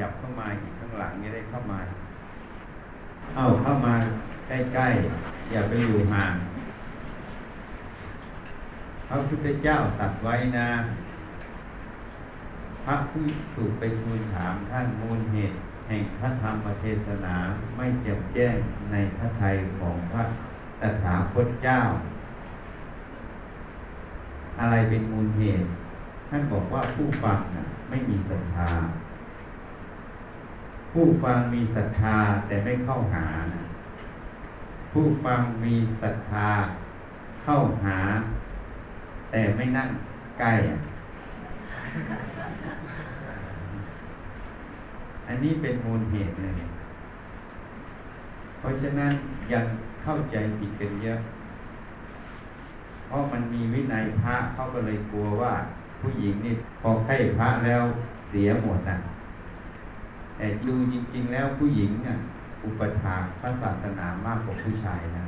ยับเข้ามาอีกข้างหลังจะได้เข้ามา เอาเข้ามาใกล้ๆอย่าไปอยู่ห่างพระพุทธเจ้าตัดไว้นะ พระผู้ถูกไปทูลถามท่านมูลเหตุ แห่งพระธรรมเทศนาไม่แจ่มแจ้งในพระทัยของพระตถาคตเจ้า อะไรเป็นมูลเหตุ ท่านบอกว่าผู้ฟังนะไม่มีศรัทธา ผู้ฟังมีศรัทธาแต่ไม่เข้าหา ผู้ฟังมีศรัทธาเข้าหา แต่ไม่นั่งใกล้อะอันนี้เป็นมูลเหตุเลยเนี่ยเพราะฉะนั้นยังเข้าใจผิดกันเยอะ เพราะมันมีวินัยพระเขาก็เลยกลัวว่า ผู้หญิงนี่พอใกล้พระแล้วเสียหมดนะ แต่ดูจริง ๆ แล้วผู้หญิงเนี่ยอุปถากพระศาสนามากกว่าผู้ชายนะ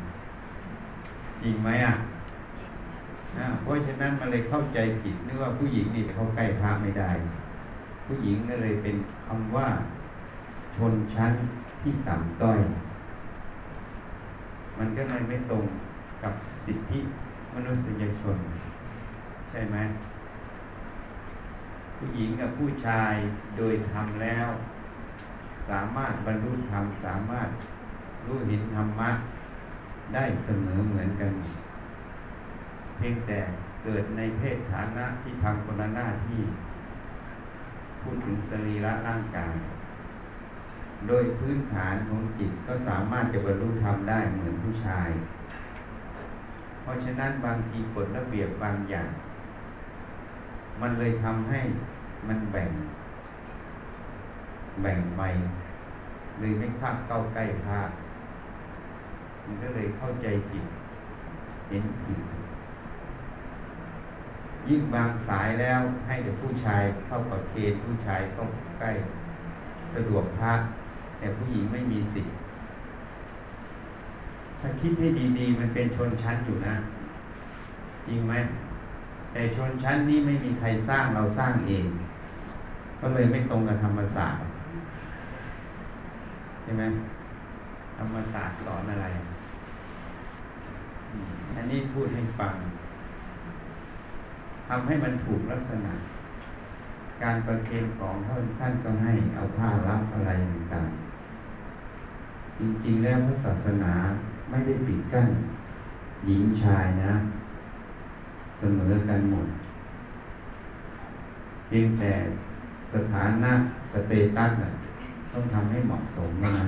จริงไหมอะนะเพราะฉะนั้นมันเลยเข้าใจผิดนึกว่าผู้หญิงนี่เขาใกล้พระไม่ได้ ผู้หญิงก็เลยเป็นคำว่า ชนชั้นที่ต่ำต้อย มันก็เลยไม่ตรงกับสิทธิมนุษยชน ใช่ไหมผู้หญิงกับผู้ชายโดยทำแล้ว สามารถบรรลุธรรมสามารถรู้เห็นธรรมะได้เสมอเหมือนกัน เพียงแต่เกิดในเพศฐานะที่ทำคนละหน้าที่ พูดถึงสรีระร่างกาย โดยพื้นฐานของจิตก็สามารถจะบรรลุธรรมได้เหมือนผู้ชาย เพราะฉะนั้นบางทีกฎระเบียบบางอย่าง มันเลยทำให้มันแบ่ง แบ่งไป เลยไม่ภาคเข้าใกล้พระมันก็เลยเข้าใจผิดเห็นผิดยิ่งบางสายแล้วให้แต่ผู้ชายเข้าประเคนผู้ชายเข้าใกล้สะดวกพระแต่ผู้หญิงไม่มีสิทธิ์ถ้าคิดให้ดีๆ มันเป็นชนชั้นอยู่นะ จริงไหมแต่ชนชั้นนี้ไม่มีใครสร้างเราสร้างเอง ก็เลยไม่ตรงกับธรรมศาสตร์ ใช่ไหมธรรมศาสตร์สอนอะไร อันนี้พูดให้ฟังทำให้มันถูกลักษณะ การประเคนของท่านท่านก็ให้เอาผ้ารับอะไรต่างๆจริงๆแล้วพระศาสนาไม่ได้ปิดกั้น หญิงชายนะ เสมอกันหมดเพียงแต่สถานะสเตตัสน่ะ ต้องทำให้เหมาะสมนะ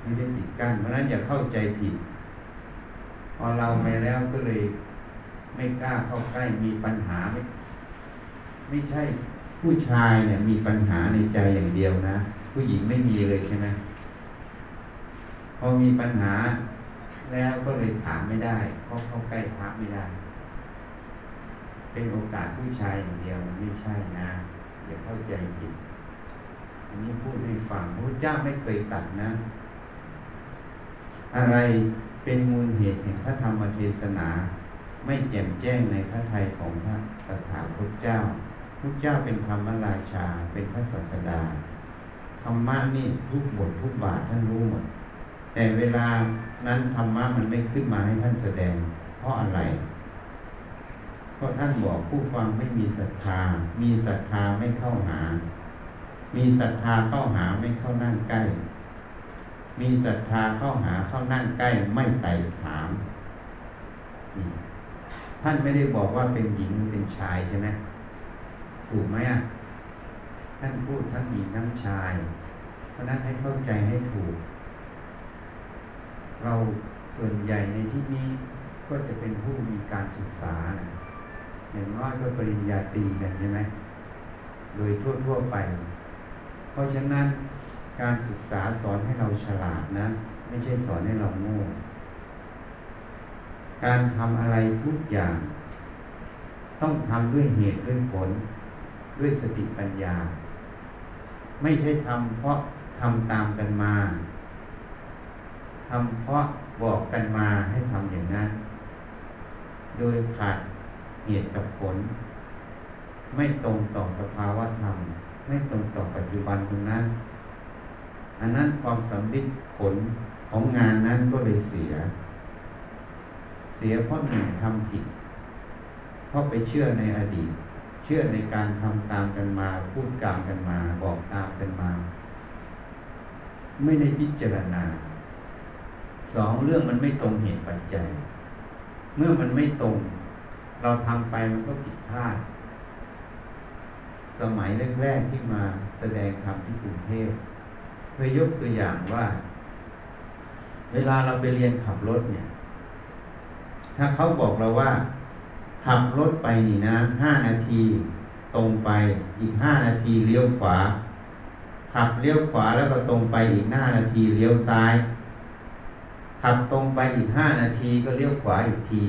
ไม่ได้ปิดกั้นเพราะนั้นอย่าเข้าใจผิด พอเราไปแล้วก็เลย ไม่กล้าเข้าใกล้มีปัญหาไม่ไม่ใช่ผู้ชายเนี่ย มีปัญหาในใจอย่างเดียวนะผู้หญิงไม่มีเลยใช่ไหมพอมีปัญหาแล้วก็เลยถามไม่ได้เพราะเข้าใกล้พระไม่ได้ เป็นโอกาสผู้ชายอย่างเดียวมันไม่ใช่นะอย่าเข้าใจผิด อันนี้พูดให้ฟังพระเจ้าไม่เคยตัดนะ อะไรเป็นมูลเหตุแห่งพระธรรมเทศนา ไม่แจ่มแจ้งในพระทัยของพระตถาคตเจ้าพระเจ้าเป็นธรรมราชาเป็นพระศาสดาธรรมะนี่ทุกบททุกบาทท่านรู้หมดแต่เวลานั้นธรรมะมันไม่ขึ้นมาให้ท่านแสดง เพราะอะไร เพราะท่านบอกผู้ฟังไม่มีศรัทธา มีศรัทธาไม่เข้าหา มีศรัทธาเข้าหาไม่เข้านั่งใกล้ มีศรัทธาเข้าหาเข้านั่งใกล้ไม่ไต่ถาม ท่านไม่ได้บอกว่าเป็นหญิงเป็นชายใช่ไหมถูกไหมอะ ท่านพูดทั้งหญิงทั้งชาย เพราะนั้นให้เข้าใจให้ถูก เราส่วนใหญ่ในที่นี้ก็จะเป็นผู้มีการศึกษานะอย่างน้อยก็ปริญญาตรีกันใช่ไหม โดยทั่วๆไป เพราะฉะนั้นการศึกษาสอนให้เราฉลาดนะ ไม่ใช่สอนให้เราโง่การทำอะไรทุกอย่าง ต้องทำด้วยเหตุด้วยผล ด้วยสติปัญญา ไม่ใช่ทำเพราะทำตามกันมาทำเพราะบอกกันมาให้ทำอย่างนั้น โดยขาดเหตุกับผล ไม่ตรงต่อสภาวะธรรม ไม่ตรงต่อปัจจุบันตรงนั้นอันนั้นความสำลิดผลของงานนั้นก็เลยเสีย เสียเพราะหนึ่งทำผิด เพราะไปเชื่อในอดีต เชื่อในการทำตามกันมา พูดกลางกันมา บอกตามกันมา ไม่ได้พิจารณา สองเรื่องมันไม่ตรงเหตุปัจจัย เมื่อมันไม่ตรง เราทำไปมันก็ผิดพลาด สมัยแรกๆที่มาแสดงธรรมที่กรุงเทพเคยยกตัวอย่างว่า เวลาเราไปเรียนขับรถเนี่ย ถ้าเขาบอกเราว่า ขับรถไปนี่นะห้านาทีตรงไปอีกห้านาทีเลี้ยวขวา ขับเลี้ยวขวาแล้วก็ตรงไปอีกห้านาทีเลี้ยวซ้าย ขับตรงไปอีกห้านาทีก็เลี้ยวขวาอีกที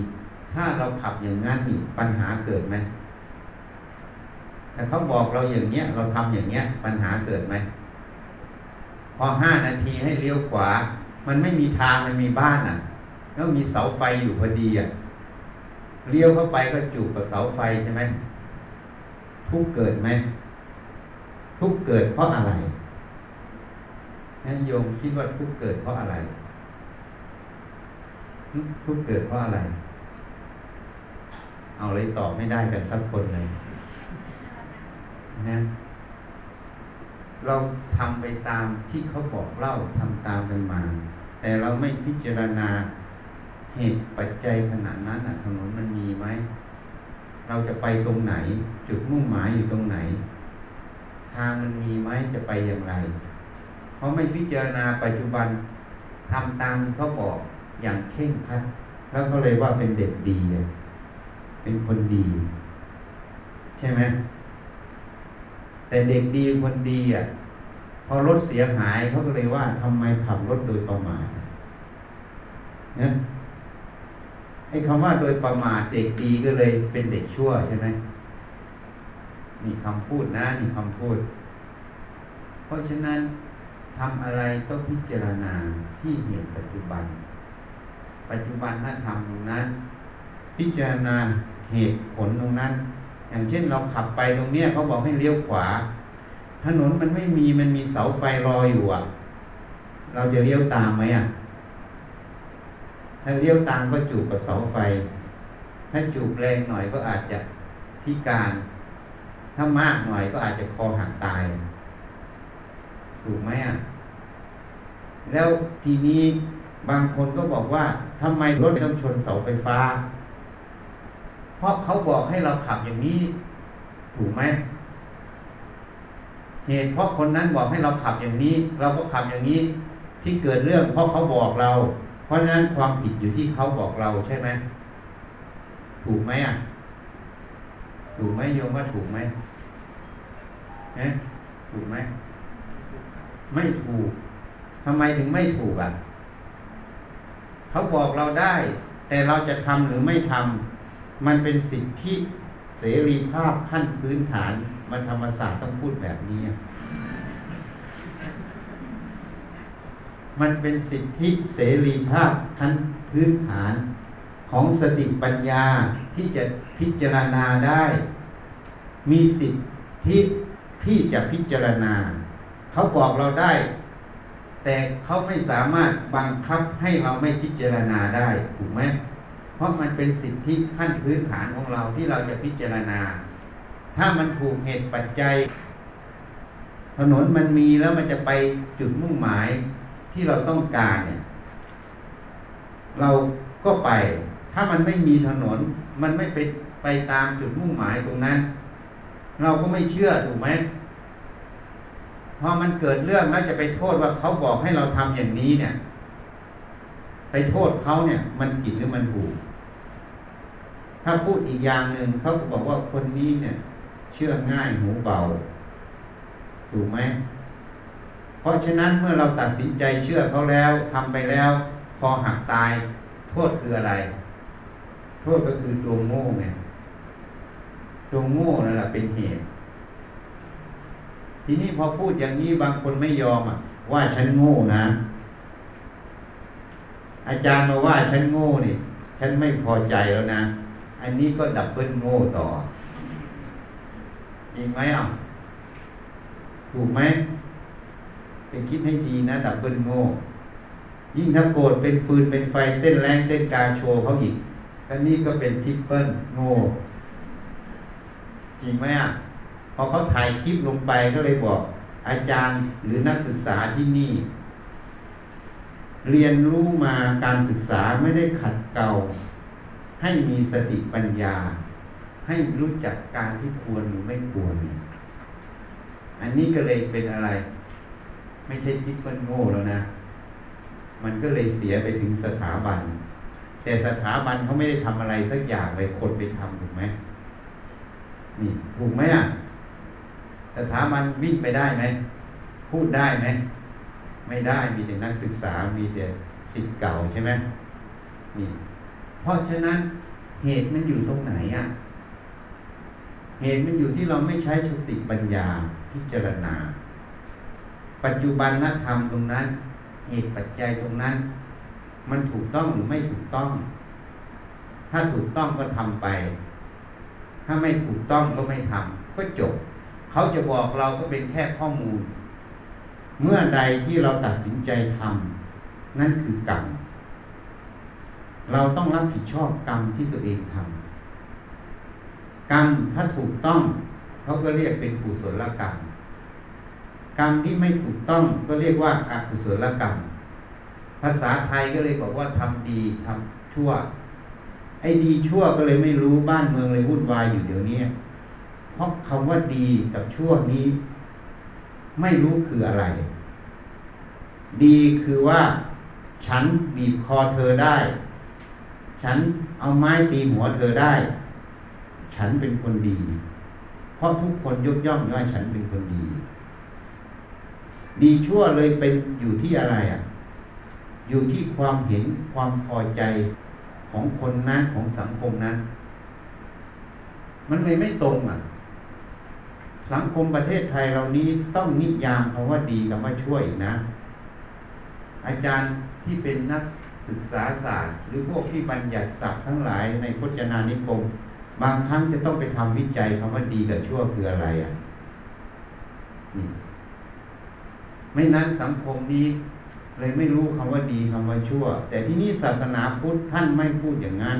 ถ้าเราขับอย่างนั้นนี่ปัญหาเกิดไหม แต่เขาบอกเราอย่างเงี้ย เราทำอย่างเงี้ย ปัญหาเกิดไหมพอห้านาทีให้เลี้ยวขวา มันไม่มีทางมันมีบ้านอะ แล้วมีเสาไฟอยู่พอดีอะเลี้ยวเข้าไปก็จูบกับเสาไฟใช่ไหมทุกเกิดไหมทุกเกิดเพราะอะไรนั่นโยมคิดว่าทุกเกิดเพราะอะไร ทุกเกิดเพราะอะไร เอาเลยตอบไม่ได้กันสักคนเลย นะเราทำไปตามที่เขาบอกเล่าทำตามกันมา แต่เราไม่พิจารณาเหตุปัจจัยขนาดนั้นถนนมันมีไหม เราจะไปตรงไหน จุดมุ่งหมายอยู่ตรงไหน ทางมันมีไหมจะไปอย่างไร เพราะไม่พิจารณาปัจจุบันทำตามที่เขาบอกอย่างเข่งคัดแล้วก็เลยว่าเป็นเด็กดี เป็นคนดี ใช่ไหม แต่เด็กดีคนดีอะพอรถเสียหายเขาก็เลยว่าทำไมขับรถโดยประมาทเนี่ยไอ้คำว่าโดยประมาทเด็กดีก็เลยเป็นเด็กชั่วใช่ไหมนี่คำพูดนะนี่คำพูด เพราะฉะนั้นทำอะไรต้องพิจารณาที่เหตุปัจจุบัน ปัจจุบันถ้าทำตรงนั้น พิจารณาเหตุผลตรงนั้น อย่างเช่นเราขับไปตรงเนี้ยเขาบอกให้เลี้ยวขวา ถนนมันไม่มีมันมีเสาไฟรออยู่อะ เราจะเลี้ยวตามไหมอะ ถ้าเลี้ยวตามก็จูบกับเสาไฟ ถ้าจูบแรงหน่อยก็อาจจะพิการ ถ้ามากหน่อยก็อาจจะคอหักตาย ถูกไหมอะ แล้วทีนี้บางคนก็บอกว่าทำไมรถต้องชนเสาไฟฟ้า ราะเขาบอกให้เราขับอย่างนี้ ถูกไหมเหตุเพราะคนนั้นบอกให้เราขับอย่างนี้ เราก็ขับอย่างนี้ ที่เกิดเรื่องเพราะเขาบอกเรา เพราะนั้นความผิดอยู่ที่เขาบอกเราใช่ไหมถูกไหมอะ ถูกไหมโยมว่าถูกไหมเนะถูกไหมไม่ถูกทำไมถึงไม่ถูกอะ เขาบอกเราได้ แต่เราจะทำหรือไม่ทำ มันเป็นสิทธิเสรีภาพขั้นพื้นฐาน มันธรรมศาสตร์ต้องพูดแบบนี้ มันเป็นสิทธิเสรีภาพขั้นพื้นฐานของสติปัญญาที่จะพิจารณาได้ มีสิทธิที่จะพิจารณา เขาบอกเราได้ แต่เขาไม่สามารถบังคับให้เราไม่พิจารณาได้ถูกไหม ราะมันเป็นสิทธิขั้นพื้นฐานของเราที่เราจะพิจารณา ถ้ามันถูกเหตุปัจจัย ถนนมันมีแล้วมันจะไปจุดมุ่งหมายที่เราต้องการเนี่ย เราก็ไป ถ้ามันไม่มีถนน มันไม่ไปไปตามจุดมุ่งหมายตรงนั้น เราก็ไม่เชื่อถูกไหมพอมันเกิดเรื่องแล้วจะไปโทษว่าเขาบอกให้เราทำอย่างนี้เนี่ย ไปโทษเขาเนี่ย มันผิดหรือมันถูก ถ้าพูดอีกอย่างหนึ่งเขาก็บอกว่าคนนี้เนี่ย เชื่อง่ายหูเบา ถูกไหม เพราะฉะนั้นเมื่อเราตัดสินใจเชื่อเขาแล้วทำไปแล้ว พอหักตาย โทษคืออะไร โทษก็คือตัวโง่ไงตัวโง่นั่นแหละเป็นเหตุ ทีนี้พอพูดอย่างนี้บางคนไม่ยอมอะ ว่าฉันโง่นะ อาจารย์มาว่าฉันโง่นี่ ฉันไม่พอใจแล้วนะ อันนี้ก็ double โง่ต่อจริงไหมอะ ถูกไหมไปคิดให้ดีนะ double โง่ ยิ่งถ้าโกรธเป็นฟืนเป็นไฟเต้นแรงเต้นกาโชว์เขาอีกอันนี้ก็เป็นทิปเปิลโง่จริงไหมอะพอเขาถ่ายคลิปลงไปก็เลยบอก อาจารย์หรือนักศึกษาที่นี่ เรียนรู้มาการศึกษาไม่ได้ขัดเกลา ให้มีสติปัญญา ให้รู้จักการที่ควรหรือไม่ควร อันนี้ก็เลยเป็นอะไร ไม่ใช่ทิปเปิลโง่แล้วนะ มันก็เลยเสียไปถึงสถาบัน แต่สถาบันเขาไม่ได้ทำอะไรสักอย่างเลยคนไปทำถูกไหมนี่ถูกไหมอะสถาบันวิ่งไปได้ไหมพูดได้ไหมไม่ได้มีแต่นักศึกษามีแต่สิทธิ์เก่าใช่ไหมนี่ เพราะฉะนั้นเหตุมันอยู่ตรงไหนอะ เหตุมันอยู่ที่เราไม่ใช้สติปัญญาพิจารณา ปัจจุบันนธรรมตรงนั้น เหตุปัจจัยตรงนั้น มันถูกต้องหรือไม่ถูกต้อง ถ้าถูกต้องก็ทำไป ถ้าไม่ถูกต้องก็ไม่ทำก็จบ เขาจะบอกเราก็เป็นแค่ข้อมูล เมื่อใดที่เราตัดสินใจทำนั่นคือกรรม เราต้องรับผิดชอบกรรมที่ตัวเองทำกรรมถ้าถูกต้องเขาก็เรียกเป็นกุศลกรรมกรรมที่ไม่ถูกต้องก็เรียกว่าอกุศลกรรม ภาษาไทยก็เลยบอกว่าทำดีทำชั่ว ไอ้ดีชั่วก็เลยไม่รู้บ้านเมืองเลยวุ่นวายอยู่เดี๋ยวนี้เพราะคำว่าดีกับชั่วนี้ ไม่รู้คืออะไร ดีคือว่า ฉันบีบคอเธอได้ ฉันเอาไม้ตีหัวเธอได้ ฉันเป็นคนดี เพราะทุกคนยกย่องว่าฉันเป็นคนดี ดีชั่วเลยเป็นอยู่ที่อะไรอะ อยู่ที่ความเห็นความพอใจของคนนั้นของสังคมนั้น มันเลยไม่ตรงอะ สังคมประเทศไทยเรานี้ต้องนิยามคำว่าดีกับว่าช่วยนะ อาจารย์ที่เป็นนัก ศึกษาศาสตร์ หรือพวกที่บัญญัติศัพท์ทั้งหลายในพจนานิคม บางครั้งจะต้องไปทำวิจัยคำว่าดีกับชั่วคืออะไรอะนี่ไม่นั้นสังคมนี้ เลยไม่รู้คำว่าดีคำว่าชั่ว แต่ที่นี่ศาสนาพุทธท่านไม่พูดอย่างนั้น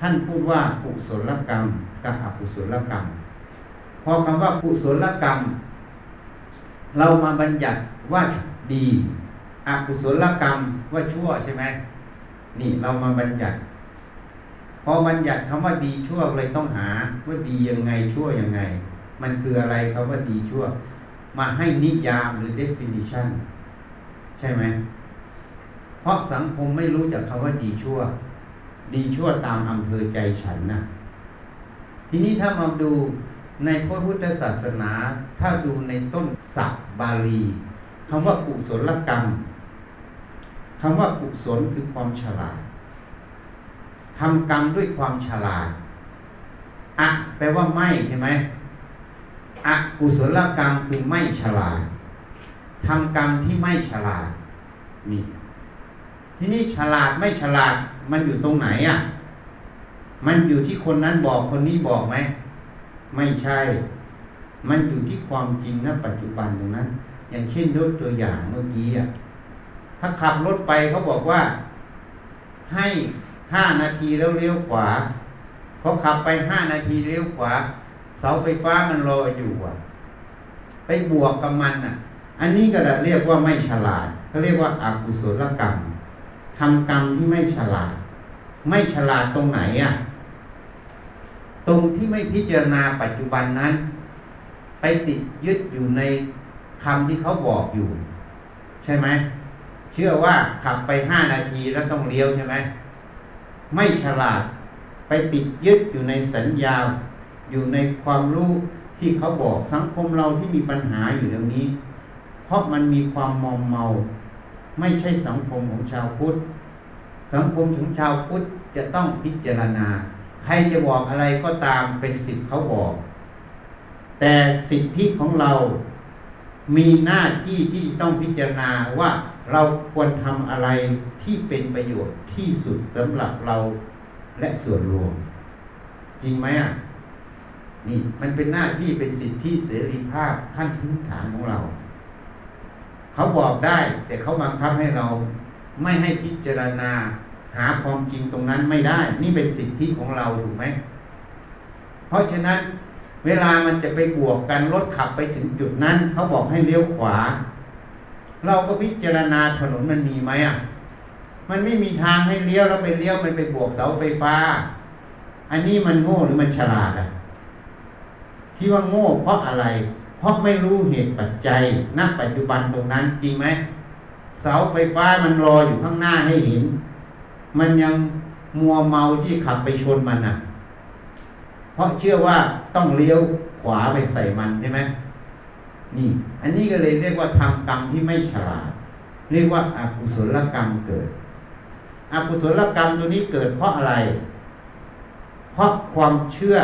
ท่านพูดว่ากุศลกรรมกับอกุศลกรรม พอคำว่ากุศลกรรม เรามาบัญญัติว่าดี อกุศลกรรมว่าชั่วใช่ไหมนี่เรามาบัญญัติ พอบัญญัติคำว่าดีชั่วเลยต้องหาว่าดียังไงชั่วยังไง มันคืออะไรคำว่าดีชั่ว มาให้นิยามหรือ definition ใช่ไหมเพราะสังคมไม่รู้จักคำว่าดีชั่ว ดีชั่วตามอำเภอใจฉันนะทีนี้ถ้ามาดูในพระพุทธศาสนา ถ้าดูในต้นศัพท์บาลีคำว่ากุศลกรรม คำว่ากุศลคือความฉลาดทำกรรมด้วยความฉลาดอะแปลว่าไม่ใช่ไหมอะกุศลกรรมคือไม่ฉลาดทำกรรมที่ไม่ฉลาดนี่ทีนี้ฉลาดไม่ฉลาด มันอยู่ตรงไหนอะ มันอยู่ที่คนนั้นบอกคนนี้บอกไหมไม่ใช่ มันอยู่ที่ความจริงณปัจจุบันตรงนั้น อย่างเช่นยกตัวอย่างเมื่อกี้อะ ถ้าขับรถไปเขาบอกว่าให้ห้านาทีแล้วเลี้ยวขวาพอขับไปห้านาทีเลี้ยวขวา เสาไฟฟ้ามันรออยู่อะ ไปบวกกับมันอะ อันนี้ก็เรียกว่าไม่ฉลาดเขาเรียกว่าอากุศลกรรมทำกรรมที่ไม่ฉลาด ไม่ฉลาดตรงไหนอะ ตรงที่ไม่พิจารณาปัจจุบันนั้น ไปติดยึดอยู่ในคำที่เขาบอกอยู่ ใช่ไหม เชื่อว่าขับไปห้านาทีแล้วต้องเลี้ยวใช่ไหมไม่ฉลาดไปติดยึดอยู่ในสัญญา อยู่ในความรู้ที่เขาบอกสังคมเราที่มีปัญหาอยู่ตรงนี้ เพราะมันมีความมอมเมา ไม่ใช่สังคมของชาวพุทธสังคมของชาวพุทธจะต้องพิจารณา ใครจะบอกอะไรก็ตามเป็นสิทธิ์เขาบอก แต่สิทธิของเรามีหน้าที่ที่ต้องพิจารณาว่า เราควรทำอะไรที่เป็นประโยชน์ที่สุดสำหรับเราและส่วนรวม จริงไหมอะนี่มันเป็นหน้าที่เป็นสิทธิเสรีภาพขั้นพื้นฐานของเรา เขาบอกได้ แต่เขาบังคับให้เราไม่ให้พิจารณาหาความจริงตรงนั้นไม่ได้ นี่เป็นสิทธิของเราถูกไหม เพราะฉะนั้น เวลามันจะไปบวกกันรถขับไปถึงจุดนั้น เขาบอกให้เลี้ยวขวา เราก็พิจารณาถนนมันมีไหมอะ มันไม่มีทางให้เลี้ยวแล้วไปเลี้ยวมันไปบวกเสาไฟฟ้า อันนี้มันโง่หรือมันฉลาดอะที่ว่าโง่เพราะอะไร เพราะไม่รู้เหตุปัจจัยณปัจจุบันตรงนั้นจริงไหมเสาไฟฟ้ามันรออยู่ข้างหน้าให้เห็น มันยังมัวเมาที่ขับไปชนมันอะ เพราะเชื่อว่าต้องเลี้ยวขวาไปใส่มันใช่ไหม นี่ อันนี้ก็เลยเรียกว่าทำกรรมที่ไม่ฉลาด เรียกว่าอากุศลกรรมเกิดอกุศลกรรมตัวนี้เกิดเพราะอะไร เพราะความเชื่อ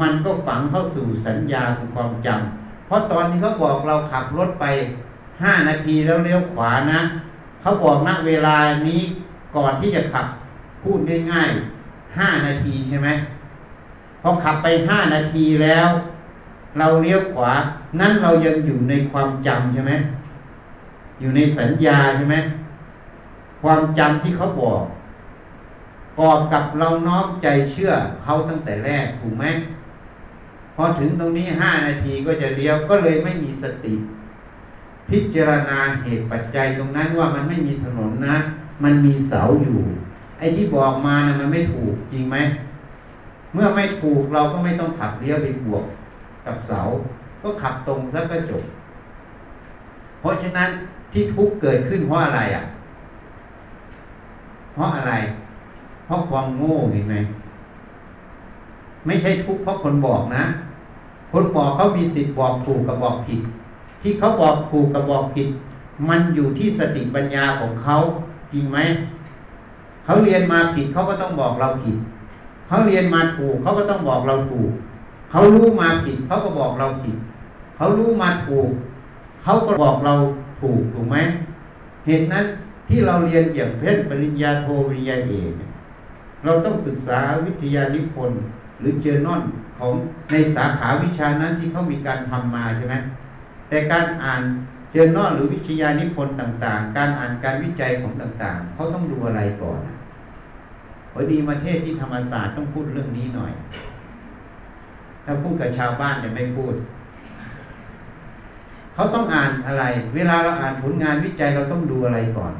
มันก็ฝังเข้าสู่สัญญาคือความจำเพราะตอนที่เขาบอกเราขับรถไปห้านาทีแล้วเลี้ยวขวานะ เขาบอกณเวลานี้ก่อนที่จะขับพูดง่ายๆห้านาทีใช่ไหมพอขับไปห้านาทีแล้ว เราเลี้ยวขวา นั้นเรายังอยู่ในความจำใช่ไหมอยู่ในสัญญาใช่ไหมความจำที่เขาบอกกอบกับเราน้อมใจเชื่อเขาตั้งแต่แรกถูกไหมพอถึงตรงนี้ห้านาทีก็จะเลี้ยวก็เลยไม่มีสติ พิจารณาเหตุปัจจัยตรงนั้นว่ามันไม่มีถนนนะ มันมีเสาอยู่ ไอ้ที่บอกมานะมันไม่ถูกจริงไหมเมื่อไม่ถูกเราก็ไม่ต้องขับเลี้ยวไปบวก กับเสา ก็ขับตรงแล้วก็จบ เพราะฉะนั้นที่ทุกเกิดขึ้นเพราะอะไรอะ เพราะอะไร เพราะความโง่เห็นไหมไม่ใช่ทุกเพราะคนบอกนะ คนบอกเขามีสิทธิ์บอกถูกกับบอกผิด ที่เขาบอกถูกกับบอกผิด มันอยู่ที่สติปัญญาของเขาจริงไหมเขาเรียนมาผิดเขาก็ต้องบอกเราผิด เขาเรียนมาถูกเขาก็ต้องบอกเราถูก เขารู้มาผิดเขาก็บอกเราผิด เขารู้มาถูกเขาก็บอกเราถูกถูกไหมเหตุนั้นที่เราเรียนเกี่ยวกับเพศปริญญาโทปริญญาเอกเราต้องศึกษาวิทยานิพนธ์หรือเจอนอนของในสาขาวิชานั้นที่เขามีการทำมาใช่ไหมแต่การอ่านเจอนอนหรือวิทยานิพนธ์ต่างๆ การอ่านการวิจัยของต่างๆเขาต้องดูอะไรก่อนพอดีมาเทศที่ธรรมศาสตร์ต้องพูดเรื่องนี้หน่อย ถ้าพูดกับชาวบ้านจะไม่พูด เขาต้องอ่านอะไร เวลาเราอ่านผลงานวิจัยเราต้องดูอะไรก่อน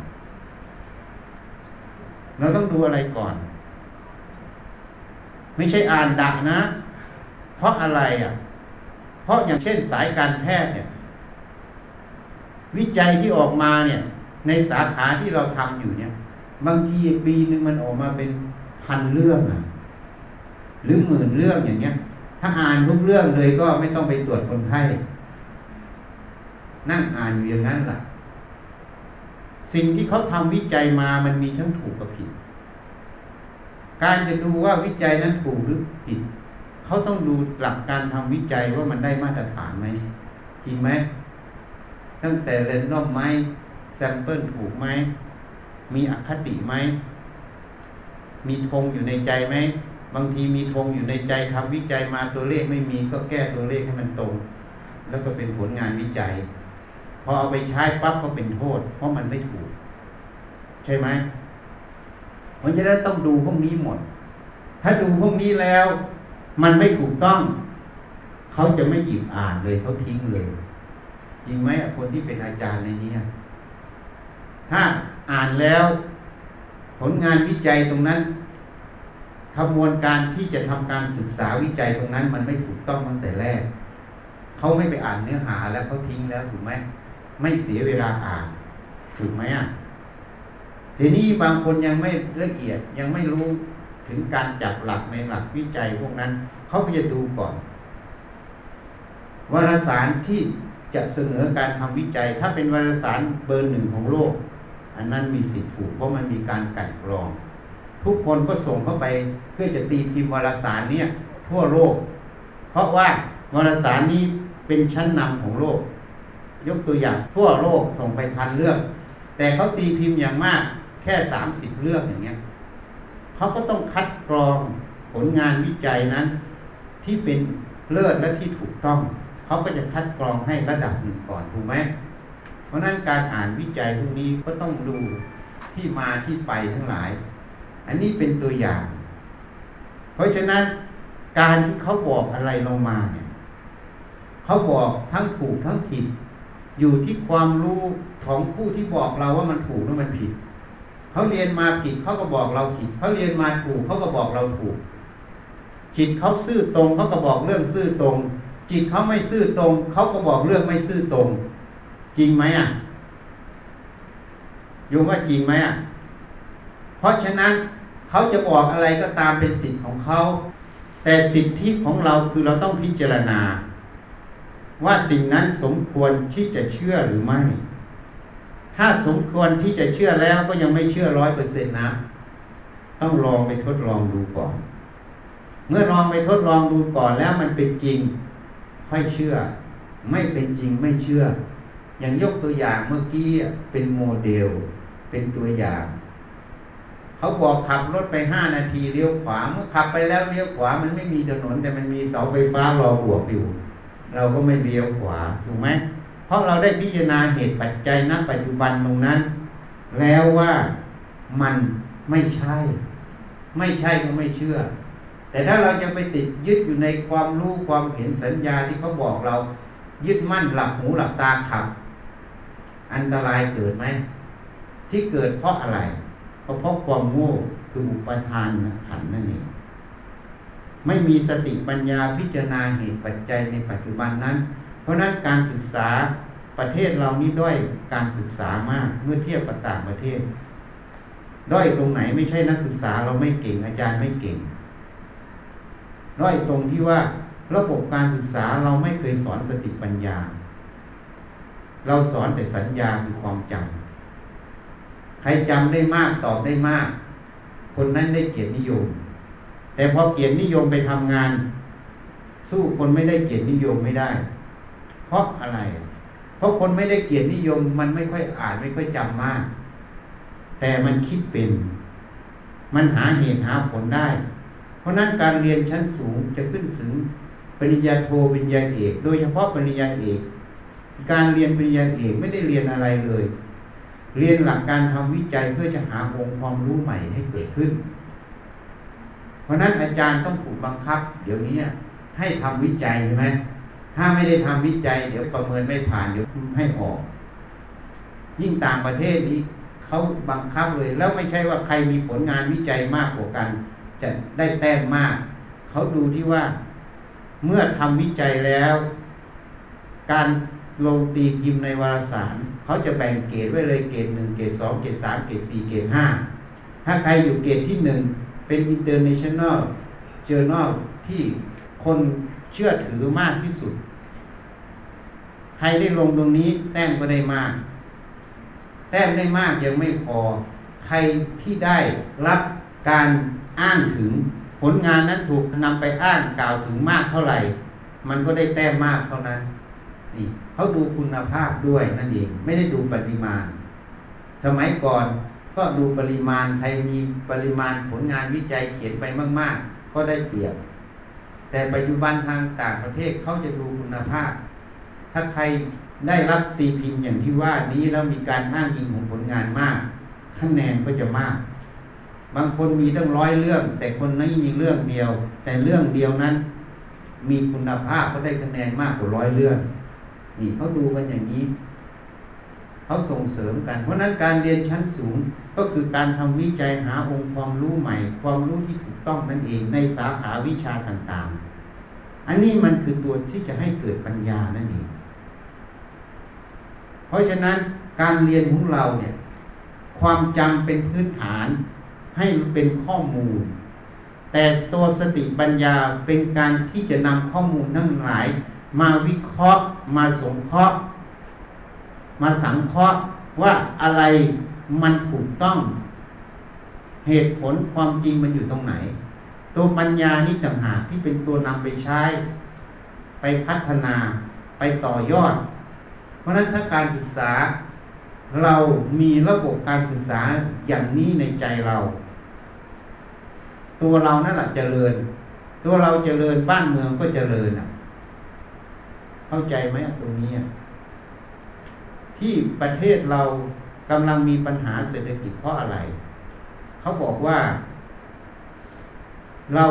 เราต้องดูอะไรก่อน ไม่ใช่อ่านดักนะ เพราะอะไรอะ เพราะอย่างเช่นสายการแพทย์เนี่ย วิจัยที่ออกมาเนี่ย ในสาขาที่เราทำอยู่เนี่ย บางทีปีหนึ่งมันออกมาเป็นพันเรื่องอะ หรือหมื่นเรื่องอย่างเงี้ย ถ้าอ่านทุกเรื่องเลยก็ไม่ต้องไปตรวจคนไข้นั่งอ่านอยู่อย่างนั้นล่ะ สิ่งที่เขาทำวิจัยมามันมีทั้งถูกกับผิด การจะดูว่าวิจัยนั้นถูกหรือผิด เขาต้องดูหลักการทำวิจัยว่ามันได้มาตรฐานไหมจริงไหมตั้งแต่เรนดอมไหมแซมเปิลถูกไหมมีอคติไหมมีธงอยู่ในใจไหม บางทีมีธงอยู่ในใจทำวิจัยมาตัวเลขไม่มีก็แก้ตัวเลขให้มันตรง แล้วก็เป็นผลงานวิจัย พอเอาไปใช้ปั๊บก็เป็นโทษ เพราะมันไม่ถูก ใช่ไหมเพราะฉะนั้นต้องดูพวกนี้หมด ถ้าดูพวกนี้แล้ว มันไม่ถูกต้อง เขาจะไม่หยิบอ่านเลยเขาทิ้งเลยจริงไหมคนที่เป็นอาจารย์ในนี้ถ้าอ่านแล้ว ผลงานวิจัยตรงนั้น ขบวนการที่จะทำการศึกษาวิจัยตรงนั้น มันไม่ถูกต้องตั้งแต่แรก เขาไม่ไปอ่านเนื้อหาแล้วเขาทิ้งแล้วถูกไหมไม่เสียเวลาอ่านถูกไหมอะทีนี้บางคนยังไม่ละเอียดยังไม่รู้ถึงการจับหลักในหลักวิจัยพวกนั้น เขาก็จะดูก่อน วารสารที่จะเสนอการทำวิจัย ถ้าเป็นวารสารเบอร์หนึ่งของโลก อันนั้นมีสิทธิ์ถูกเพราะมันมีการกันกรอง ทุกคนก็ส่งเข้าไป เพื่อจะตีพิมพ์วารสารเนี่ยทั่วโลก เพราะว่าวารสารนี้เป็นชั้นนำของโลก ยกตัวอย่างทั่วโลกส่งไปพันเรื่อง แต่เขาตีพิมพ์อย่างมากแค่สามสิบเรื่องอย่างเงี้ยเขาก็ต้องคัดกรองผลงานวิจัยนั้น ที่เป็นเลิศและที่ถูกต้อง เขาก็จะคัดกรองให้ระดับหนึ่งก่อนถูกไหมเพราะนั้นการอ่านวิจัยพวกนี้ก็ต้องดูที่มาที่ไปทั้งหลาย อันนี้เป็นตัวอย่าง เพราะฉะนั้นการที่เขาบอกอะไรเรามาเนี่ยเขาบอกทั้งถูกทั้งผิด อยู่ที่ความรู้ของผู้ที่บอกเราว่ามันถูกหรือมันผิดเขาเรียนมาผิดเขาก็บอกเราผิดเขาเรียนมาถูกเขาก็บอกเราถูกจิตเขาซื่อตรงเขาก็บอกเรื่องซื่อตรง จิตเขาไม่ซื่อตรงเขาก็บอกเรื่องไม่ซื่อตรง จริงไหมอะโยมว่าจริงไหมอะเพราะฉะนั้น เขาจะบอกอะไรก็ตามเป็นสิทธิ์ของเขาแต่สิทธิของเราคือเราต้องพิจารณา ว่าสิ่งนั้นสมควรที่จะเชื่อหรือไม่ ถ้าสมควรที่จะเชื่อแล้วก็ยังไม่เชื่อร้อยเปอร์เซ็นต์นะ ต้องลองไปทดลองดูก่อน เมื่อลองไปทดลองดูก่อนแล้วมันเป็นจริง ค่อยเชื่อ ไม่เป็นจริงไม่เชื่อ อย่างยกตัวอย่างเมื่อกี้เป็นโมเดล เป็นตัวอย่าง เขาบอกขับรถไปห้านาทีเลี้ยวขวา เมื่อขับไปแล้วเลี้ยวขวา มันไม่มีถนน แต่มันมีเสาไฟฟ้ารอบวอยู่ เราก็ไม่เลี้ยวขวาถูกไหมเพราะเราได้พิจารณาเหตุปัจจัยณปัจจุบันตรงนั้น แล้วว่ามันไม่ใช่ ไม่ใช่ก็ไม่เชื่อ แต่ถ้าเราจะไปติดยึดอยู่ในความรู้ความเห็นสัญญาที่เขาบอกเรา ยึดมั่นหลับหูหลับตาขับ อันตรายเกิดไหมที่เกิดเพราะอะไร เพราะเพราะความโง่คืออุปทานขันนั่นเองไม่มีสติปัญญาพิจารณาเหตุปัจจัยในปัจจุบันนั้น เพราะนั้นการศึกษาประเทศเรานี้ด้อยการศึกษามากเมื่อเทียบกับต่างประเทศ ด้อยตรงไหนไม่ใช่นักศึกษาเราไม่เก่งอาจารย์ไม่เก่ง ด้อยตรงที่ว่าระบบการศึกษาเราไม่เคยสอนสติปัญญา เราสอนแต่สัญญาคือความจำ รจำได้มากตอบได้มาก คนนั้นได้เกียรตินิยม แต่พอเกียรตินิยมไปทำงาน สู้คนไม่ได้เกียรตินิยมไม่ได้ เพราะอะไร เพราะคนไม่ได้เกียรตินิยม มันไม่ค่อยอ่านไม่ค่อยจำมาก แต่มันคิดเป็น มันหาเหตุหาผลได้ เพราะนั้นการเรียนชั้นสูงจะขึ้นถึงปริญญาโทปริญญาเอก โดยเฉพาะปริญญาเอก การเรียนปริญญาเอกไม่ได้เรียนอะไรเลย เรียนหลักการทำวิจัยเพื่อจะหาองค์ความรู้ใหม่ให้เกิดขึ้น เพราะนั้นอาจารย์ต้องถูกบังคับ เดี๋ยวนี้ให้ทำวิจัยใช่ไหมถ้าไม่ได้ทำวิจัย เดี๋ยวประเมินไม่ผ่านเดี๋ยวให้ออก ยิ่งต่างประเทศนี้เขาบังคับเลย แล้วไม่ใช่ว่าใครมีผลงานวิจัยมากกว่ากัน จะได้แต้มมาก เขาดูที่ว่า เมื่อทำวิจัยแล้ว การ ลงตีพิมพ์ในวารสาร เขาจะแบ่งเกรดไว้เลยเกรดหนึ่งเกรดสองเกรดสามเกรดสี่เกรดห้าถ้าใครอยู่เกรดที่หนึ่งเป็น international journal ที่คนเชื่อถือมากที่สุด ใครได้ลงตรงนี้แต้มก็ได้มาก แต้มได้มากยังไม่พอ ใครที่ได้รับการอ้างถึงผลงานนั้นถูกนำไปอ้างกล่าวถึงมากเท่าไหร่ มันก็ได้แต้มมากเท่านั้น นี่เขาดูคุณภาพด้วยนั่นเองไม่ได้ดูปริมาณ สมัยก่อนก็ดูปริมาณใครมีปริมาณผลงานวิจัยเขียนไปมาก ๆ ก็ได้เปรียบ แต่ปัจจุบันทางต่างประเทศเขาจะดูคุณภาพ ถ้าใครได้รับตีพิมพ์อย่างที่ว่านี้แล้วมีการอ้างอิงของผลงานมากคะแนนก็จะมาก บางคนมีตั้งร้อยเรื่อง แต่คนนั้นมีเรื่องเดียว แต่เรื่องเดียวนั้น มีคุณภาพก็ได้คะแนนมากกว่าร้อยเรื่อง นี่เขาดูกันอย่างนี้เขาส่งเสริมกัน เพราะนั้นการเรียนชั้นสูงก็คือการทำวิจัยหาองค์ความรู้ใหม่ ความรู้ที่ถูกต้องนั่นเองในสาขาวิชาต่างๆ อันนี้มันคือตัวที่จะให้เกิดปัญญานั่นเอง เพราะฉะนั้นการเรียนของเราเนี่ย ความจำเป็นพื้นฐานให้เป็นข้อมูล แต่ตัวสติปัญญาเป็นการที่จะนำข้อมูลทั้งหลาย มาวิเคราะห์ มาสงเคราะห์ มาสังเคราะห์ว่าอะไรมันถูกต้อง เหตุผลความจริงมันอยู่ตรงไหน ตัวปัญญานี่ต่างหากที่เป็นตัวนำไปใช้ ไปพัฒนาไปต่อยอด เพราะฉะนั้นถ้าการศึกษา เรามีระบบการศึกษาอย่างนี้ในใจเรา ตัวเรานั่นแหละเจริญตตัวเราเจริญบ้านเมืองก็เจริญอะ เข้าใจไหมตรงนี้ที่ประเทศเรากำลังมีปัญหาเศรษฐกิจเพราะอะไร เขาบอกว่า เรา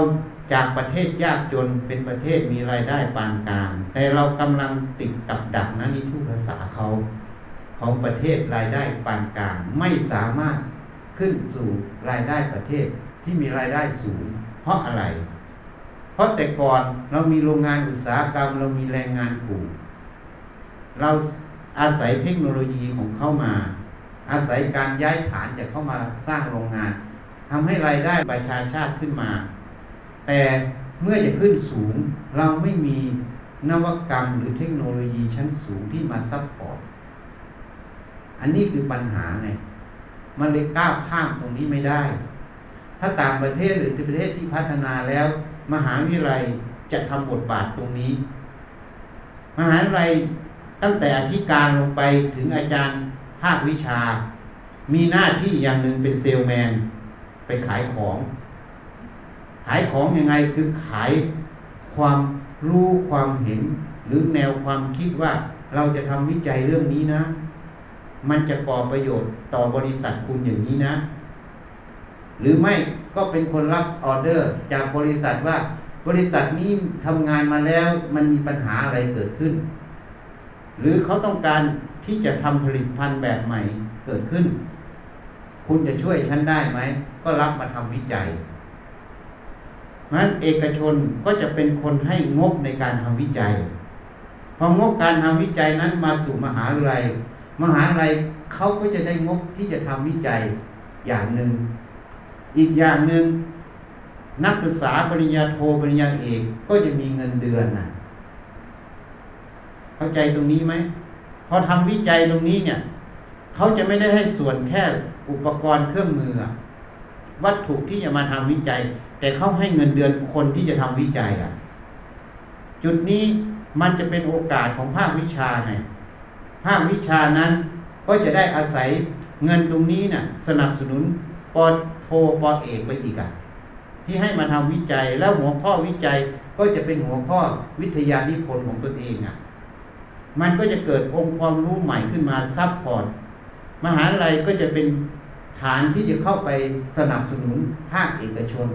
จากประเทศยากจนเป็นประเทศมีรายได้ปานกลาง แต่เรากำลังติดกับดักนะนี่ทุกภาษาเขาของประเทศรายได้ปานกลาง ไม่สามารถขึ้นสู่รายได้ประเทศที่มีรายได้สูง เพราะอะไร เพราะแต่ก่อนเรามีโรงงานอุตสาหกรรม เรามีแรงงานกลุ่มเราอาศัยเทคโนโลยีของเข้ามา อาศัยการย้ายฐานจากเข้ามาสร้างโรงงานทำให้รายได้ประชาชาติขึ้นมา แต่เมื่อจะขึ้นสูง เราไม่มีนวัตกรรมหรือเทคโนโลยีชั้นสูงที่มา supportอันนี้คือปัญหาไงมันเลยก้าวข้ามตรงนี้ไม่ได้ ถ้าต่างประเทศหรือประเทศที่พัฒนาแล้ว มหาวิทยาลัยจะทำบทบาทตรงนี้ มหาวิทยาลัยตั้งแต่อธิการลงไปถึงอาจารย์ภาควิชา มีหน้าที่อย่างหนึ่งเป็นเซลแมน ไปขายของ ขายของยังไงคือขายความรู้ความเห็น หรือแนวความคิดว่าเราจะทำวิจัยเรื่องนี้นะ มันจะก่อประโยชน์ต่อบริษัทคุณอย่างนี้นะ หรือไม่ก็เป็นคนรับออเดอร์ จากบริษัทว่าบริษัทนี้ทำงานมาแล้วมันมีปัญหาอะไรเกิดขึ้น หรือเขาต้องการที่จะทำผลิตภัณฑ์แบบใหม่เกิดขึ้น คุณจะช่วยฉันได้ไหม ก็รับมาทำวิจัยนั้นเอกชนก็จะเป็นคนให้งบในการทำวิจัยพองบการทำวิจัยนั้นมาสู่มหาวิทยาลัย มหาวิทยาลัยเขาก็จะได้งบที่จะทำวิจัยอย่างหนึ่ง อีกอย่างหนึ่งนักศึกษาปริญญาโทปริญญาเอกก็จะมีเงินเดือนนะเข้าใจตรงนี้ไหมพอทำวิจัยตรงนี้เนี่ย เขาจะไม่ได้ให้ส่วนแค่อุปกรณ์เครื่องมือ วัตถุที่จะมาทำวิจัย แต่เขาให้เงินเดือนคนที่จะทำวิจัยอะ จุดนี้มันจะเป็นโอกาสของภาควิชาไงภาควิชานั้นก็จะได้อาศัยเงินตรงนี้เนี่ยสนับสนุน ปอโทปอเอกไปอีกอะที่ให้มาทำวิจัยแล้วหัวข้อวิจัยก็จะเป็นหัวข้อวิทยานิพนธ์ของตนเองอะ มันก็จะเกิดองค์ความรู้ใหม่ขึ้นมาซับพอร์ตมหาลัยก็จะเป็นฐานที่จะเข้าไปสนับสนุนภาคเอกชน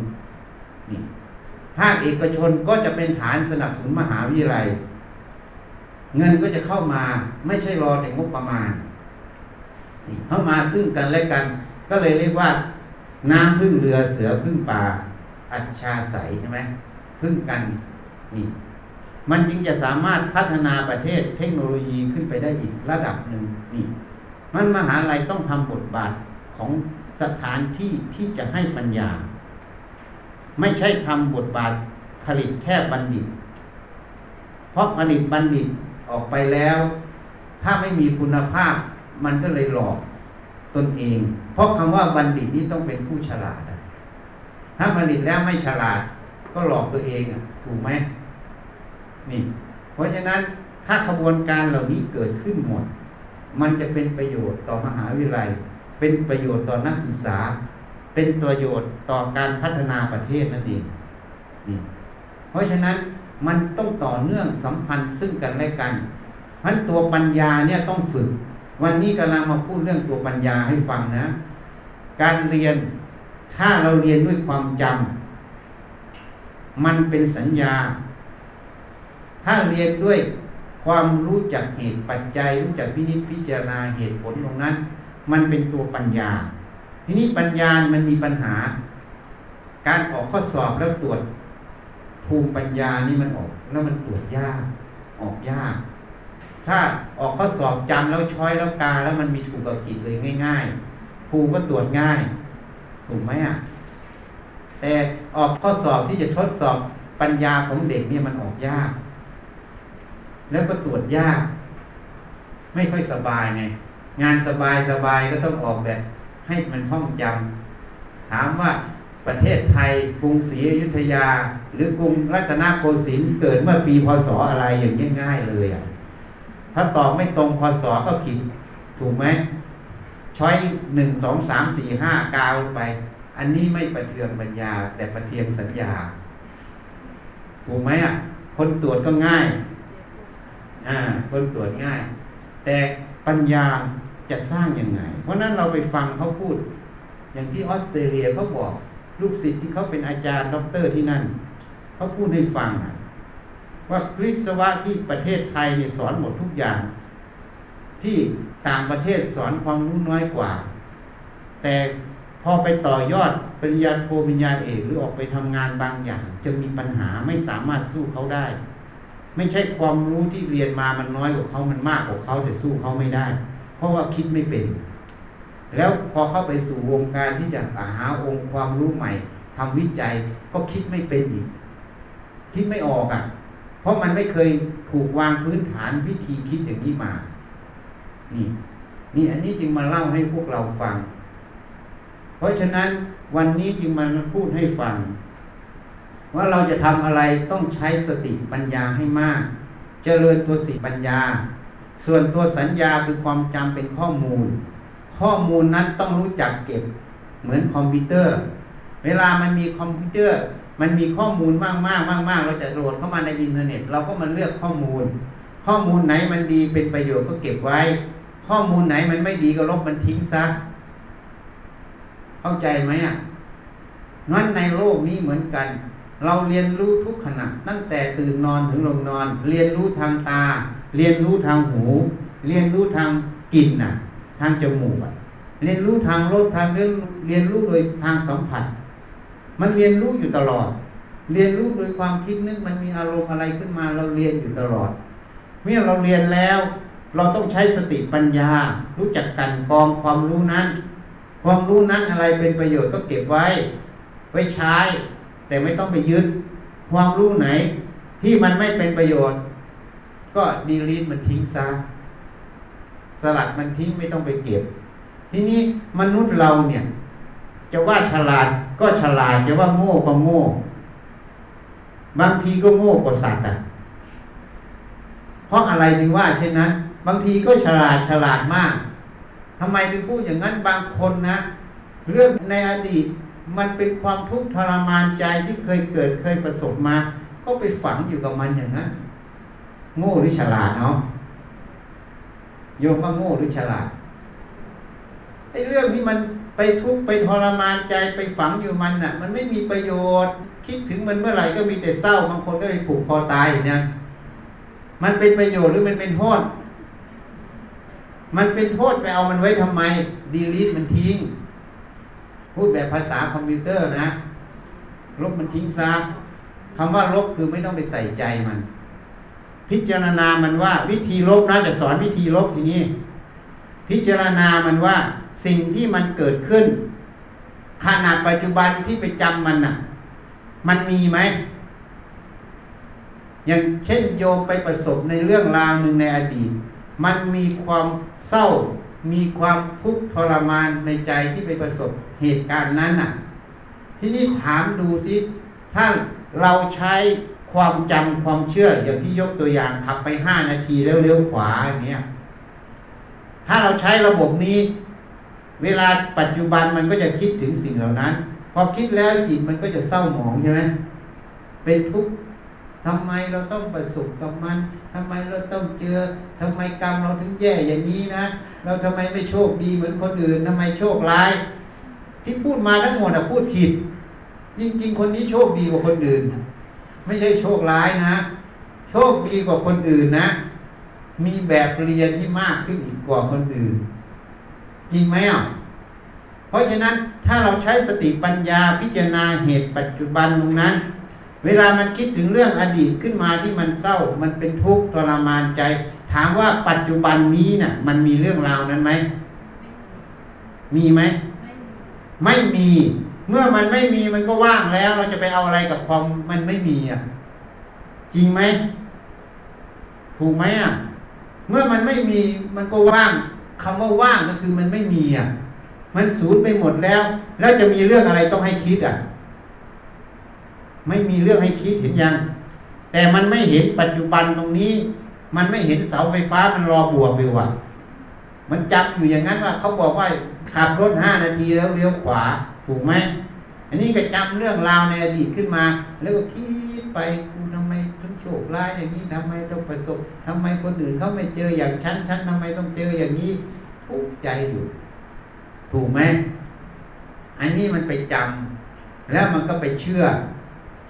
นี่ภาคเอกชนก็จะเป็นฐานสนับสนุนมหาวิทยาลัย เงินก็จะเข้ามาไม่ใช่รอแต่งบประมาณเข้ามาซึ่งกันและกัน ก็เลยเรียกว่า น้ำพึ่งเรือเสือพึ่งป่า อัจฉาใสใช่ไหมพึ่งกันนี่มันจึงจะสามารถพัฒนาประเทศเทคโนโลยีขึ้นไปได้อีกระดับหนึ่งนี่ มันมหาลัยต้องทำบทบาทของสถานที่ที่จะให้ปัญญา ไม่ใช่ทำบทบาทผลิตแค่บัณฑิต เพราะผลิตบัณฑิตออกไปแล้ว ถ้าไม่มีคุณภาพ มันก็เลยหลอก ตนเอง เพราะคำว่าบัณฑิตนี้ต้องเป็นผู้ฉลาดถ้าบัณฑิตแล้วไม่ฉลาด ก็หลอกตัวเองอะ ถูกไหมนี่เพราะฉะนั้นถ้าขบวนการเหล่านี้เกิดขึ้นหมด มันจะเป็นประโยชน์ต่อมหาวิทยาลัย เป็นประโยชน์ต่อนักศึกษา เป็นประโยชน์ต่อการพัฒนาประเทศนั่นเองนี่เพราะฉะนั้นมันต้องต่อเนื่องสัมพันธ์ซึ่งกันและกันเพราะตัวปัญญาเนี่ยต้องฝึก วันนี้กำลังมาพูดเรื่องตัวปัญญาให้ฟังนะ การเรียนถ้าเราเรียนด้วยความจำมันเป็นสัญญา ถ้าเรียนด้วยความรู้จักเหตุปัจจัย รู้จักพินิจพิจารณาเหตุผลตรงนั้น มันเป็นตัวปัญญา ทีนี้ปัญญามันมีปัญหา การออกข้อสอบแล้วตรวจภูมิปัญญานี่มันออก แล้วมันตรวจยากออกยาก ถ้าออกข้อสอบจำแล้วช้อยแล้วกา แล้วมันมีถูกกับผิดเลยง่ายๆภูก็ตรวจง่าย ถูกไหมอะ แต่ออกข้อสอบที่จะทดสอบปัญญาของเด็กเนี่ยมันออกยาก แล้วก็ตรวจยาก ไม่ค่อยสบายไงงานสบายสบายก็ต้องออกแบบ ให้มันท่องจำถามว่าประเทศไทยกรุงศรีอยุธยา หรือกรุงรัตนโกสินทร์เกิดเมื่อปีพศอะไรอย่างง่ายๆเลยอะ ถ้าตอบไม่ตรงพศก็ผิดถูกไหม choice หนึ่งสองสามสี่ห้ากาไป อันนี้ไม่ประเทืองปัญญา แต่ประเทืองสัญญา ถูกไหมอะ คนตรวจก็ง่าย อ่า คนตรวจง่าย แต่ปัญญาจะสร้างยังไง เพราะนั้นเราไปฟังเขาพูด อย่างที่ออสเตรเลียเขาบอก ลูกศิษย์ที่เขาเป็นอาจารย์ด็อกเตอร์ที่นั่นเขาพูดให้ฟัง ว่าวิศวะที่ประเทศไทยเนี่ยสอนหมดทุกอย่าง ที่ต่างประเทศสอนความรู้น้อยกว่า แต่พอไปต่อยอดปริญญาโทปริญญาเอกหรือออกไปทำงานบางอย่าง จะมีปัญหาไม่สามารถสู้เขาได้ ไม่ใช่ความรู้ที่เรียนมามันน้อยกว่าเขามันมากกว่าเขาแต่สู้เขาไม่ได้ เพราะว่าคิดไม่เป็น แล้วพอเข้าไปสู่วงการที่จะหาองค์ความรู้ใหม่ทำวิจัยก็คิดไม่เป็นอีกคิดไม่ออกอะ เพราะมันไม่เคยถูกวางพื้นฐานวิธีคิดอย่างนี้มา นี่ นี่อันนี้จึงมาเล่าให้พวกเราฟัง เพราะฉะนั้นวันนี้จึงมาพูดให้ฟัง ว่าเราจะทำอะไรต้องใช้สติปัญญาให้มาก เจริญตัวสติปัญญา ส่วนตัวสัญญาคือความจำเป็นข้อมูล ข้อมูลนั้นต้องรู้จักเก็บ เหมือนคอมพิวเตอร์ เวลามันมีคอมพิวเตอร์ มันมีข้อมูลมากมากมากมากเราจะโหลดเข้ามาในอินเทอร์เน็ต เราก็มาเลือกข้อมูล ข้อมูลไหนมันดีเป็นประโยชน์ก็เก็บไว้ ข้อมูลไหนมันไม่ดีก็ลบมันทิ้งซะเข้าใจไหมอะงั้นในโลกนี้เหมือนกัน เราเรียนรู้ทุกขณะตั้งแต่ตื่นนอนถึงลงนอน เรียนรู้ทางตา เรียนรู้ทางหู เรียนรู้ทางกลิ่นน่ะ ทางจมูกอะ เรียนรู้ทางรสทางเรื่องเรียนรู้โดยทางสัมผัส มันเรียนรู้อยู่ตลอด เรียนรู้โดยความคิดนึกมันมีอารมณ์อะไรขึ้นมาเราเรียนอยู่ตลอด เมื่อเราเรียนแล้ว เราต้องใช้สติปัญญา รู้จักกันกองความรู้นั้น ความรู้นั้นอะไรเป็นประโยชน์ก็เก็บไว้ ไว้ใช้ แต่ไม่ต้องไปยึด ความรู้ไหน ที่มันไม่เป็นประโยชน์ ก็ดีลีทมันทิ้งซะสลัดมันทิ้งไม่ต้องไปเก็บ ทีนี้มนุษย์เราเนี่ย จะว่าฉลาดก็ฉลาด จะว่าโง่ก็โง่ บางทีก็โง่กว่าสัตว์อะ เพราะอะไรถึงว่าเช่นนั้น บางทีก็ฉลาดฉลาดมากทำไมถึงพูดอย่างนั้นบางคนนะ เรื่องในอดีตมันเป็นความทุกข์ทรมานใจที่เคยเกิดเคยประสบมา ก็ไปฝังอยู่กับมันอย่างนั้น โง่หรือฉลาดเนาะโยมว่าโง่หรือฉลาดไอ้เรื่องที่มัน ไปทุกข์ไปทรมานใจไปฝังอยู่มันน่ะ มันไม่มีประโยชน์ คิดถึงมันเมื่อไหร่ก็มีแต่เศร้าบางคนก็ไปผูกคอตายเนี่ยมันเป็นประโยชน์หรือมันเป็นโทษ มันเป็นโทษไปเอามันไว้ทำไม ดีลีทมันทิ้ง พูดแบบภาษาคอมพิวเตอร์นะ ลบมันทิ้งซะคำว่าลบคือไม่ต้องไปใส่ใจมัน พิจารณามันว่า วิธีลบนะจะสอนวิธีลบทีนี้ พิจารณามันว่า สิ่งที่มันเกิดขึ้นขนาดปัจจุบันที่ไปจำมันน่ะ มันมีไหม อย่างเช่นโยมไปประสบในเรื่องราวหนึ่งในอดีต มันมีความเศร้า มีความทุกข์ทรมานในใจที่ไปประสบเหตุการณ์นั้นน่ะ ที่นี่ถามดูสิถ้าเราใช้ความจำความเชื่อ อย่างที่ยกตัวอย่างขับไปห้านาทีแล้วเลี้ยวขวาอย่างเงี้ยถ้าเราใช้ระบบนี้ เวลาปัจจุบันมันก็จะคิดถึงสิ่งเหล่านั้น พอคิดแล้วจิตมันก็จะเศร้าหมองใช่ไหมเป็นทุกข์ทำไมเราต้องประสบกับมันทำไมเราต้องเจอทำไมกรรมเราถึงแย่อย่างนี้นะ เราทำไมไม่โชคดีเหมือนคนอื่นทำไมโชคร้าย ที่พูดมาทั้งหมดอะพูดผิดจริงๆคนนี้โชคดีกว่าคนอื่น ไม่ใช่โชคร้ายนะ โชคดีกว่าคนอื่นนะ มีแบบเรียนที่มากขึ้นอีกกว่าคนอื่น จริงไหมอะเพราะฉะนั้นถ้าเราใช้สติปัญญาพิจารณาเหตุปัจจุบันตรงนั้น เวลามันคิดถึงเรื่องอดีตขึ้นมาที่มันเศร้า มันเป็นทุกข์ทรมานใจ ถามว่าปัจจุบันนี้น่ะ มันมีเรื่องราวนั้นไหมมีไหมไม่มีเมื่อมันไม่มีมันก็ว่างแล้ว เราจะไปเอาอะไรกับความมันไม่มีอะ จริงไหมถูกไหมอะ เมื่อมันไม่มีมันก็ว่าง คำว่าว่างก็คือมันไม่มีอะ มันสูญไปหมดแล้ว แล้วจะมีเรื่องอะไรต้องให้คิดอะ ไม่มีเรื่องให้คิดเห็นยัง แต่มันไม่เห็นปัจจุบันตรงนี้ มันไม่เห็นเสาไฟฟ้ามันรอบวกอยู่อะ มันจับอยู่อย่างนั้นว่าเขาบอกว่าขับรถห้านาทีแล้วเลี้ยวขวาถูกไหมอันนี้ก็จำเรื่องราวในอดีตขึ้นมา แล้วก็คิดไป กูทคร้ายอย่างนี้ทำไมต้องประสบทำไมคนอื่นเขาไม่เจออย่างฉันฉันทำไมต้องเจออย่างนี้ทุกข์ใจอยู่ ถูกไหมอันนี้มันไปจำแล้วมันก็ไปเชื่อ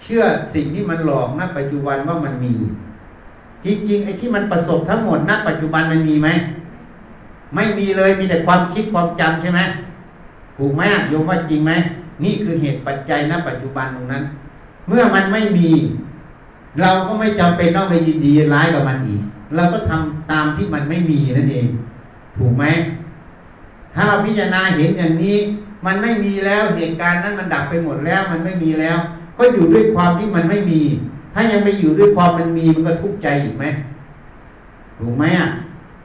เชื่อสิ่งที่มันหลอกณปัจจุบันว่ามันมีจริงๆไอ้ที่มันประสบทั้งหมดณปัจจุบันมันมีไหมไม่มีเลยมีแต่ความคิดความจำใช่ไหมถูกไหมโยมว่าจริงไหมนี่คือเหตุปัจจัยณปัจจุบันตรงนั้น เมื่อมันไม่มี เราก็ไม่จำเป็นต้องไปยินดีร้ายกับมันอีก เราก็ทำตามที่มันไม่มีนั่นเอง ถูกไหมถ้าเราพิจารณาเห็นอย่างนี้ มันไม่มีแล้วเหตุการณ์นั้นมันดับไปหมดแล้ว มันไม่มีแล้ว ก็อยู่ด้วยความที่มันไม่มี ถ้ายังไปอยู่ด้วยความมันมีมันก็ทุกข์ใจอีกไหมถูกไหมอะ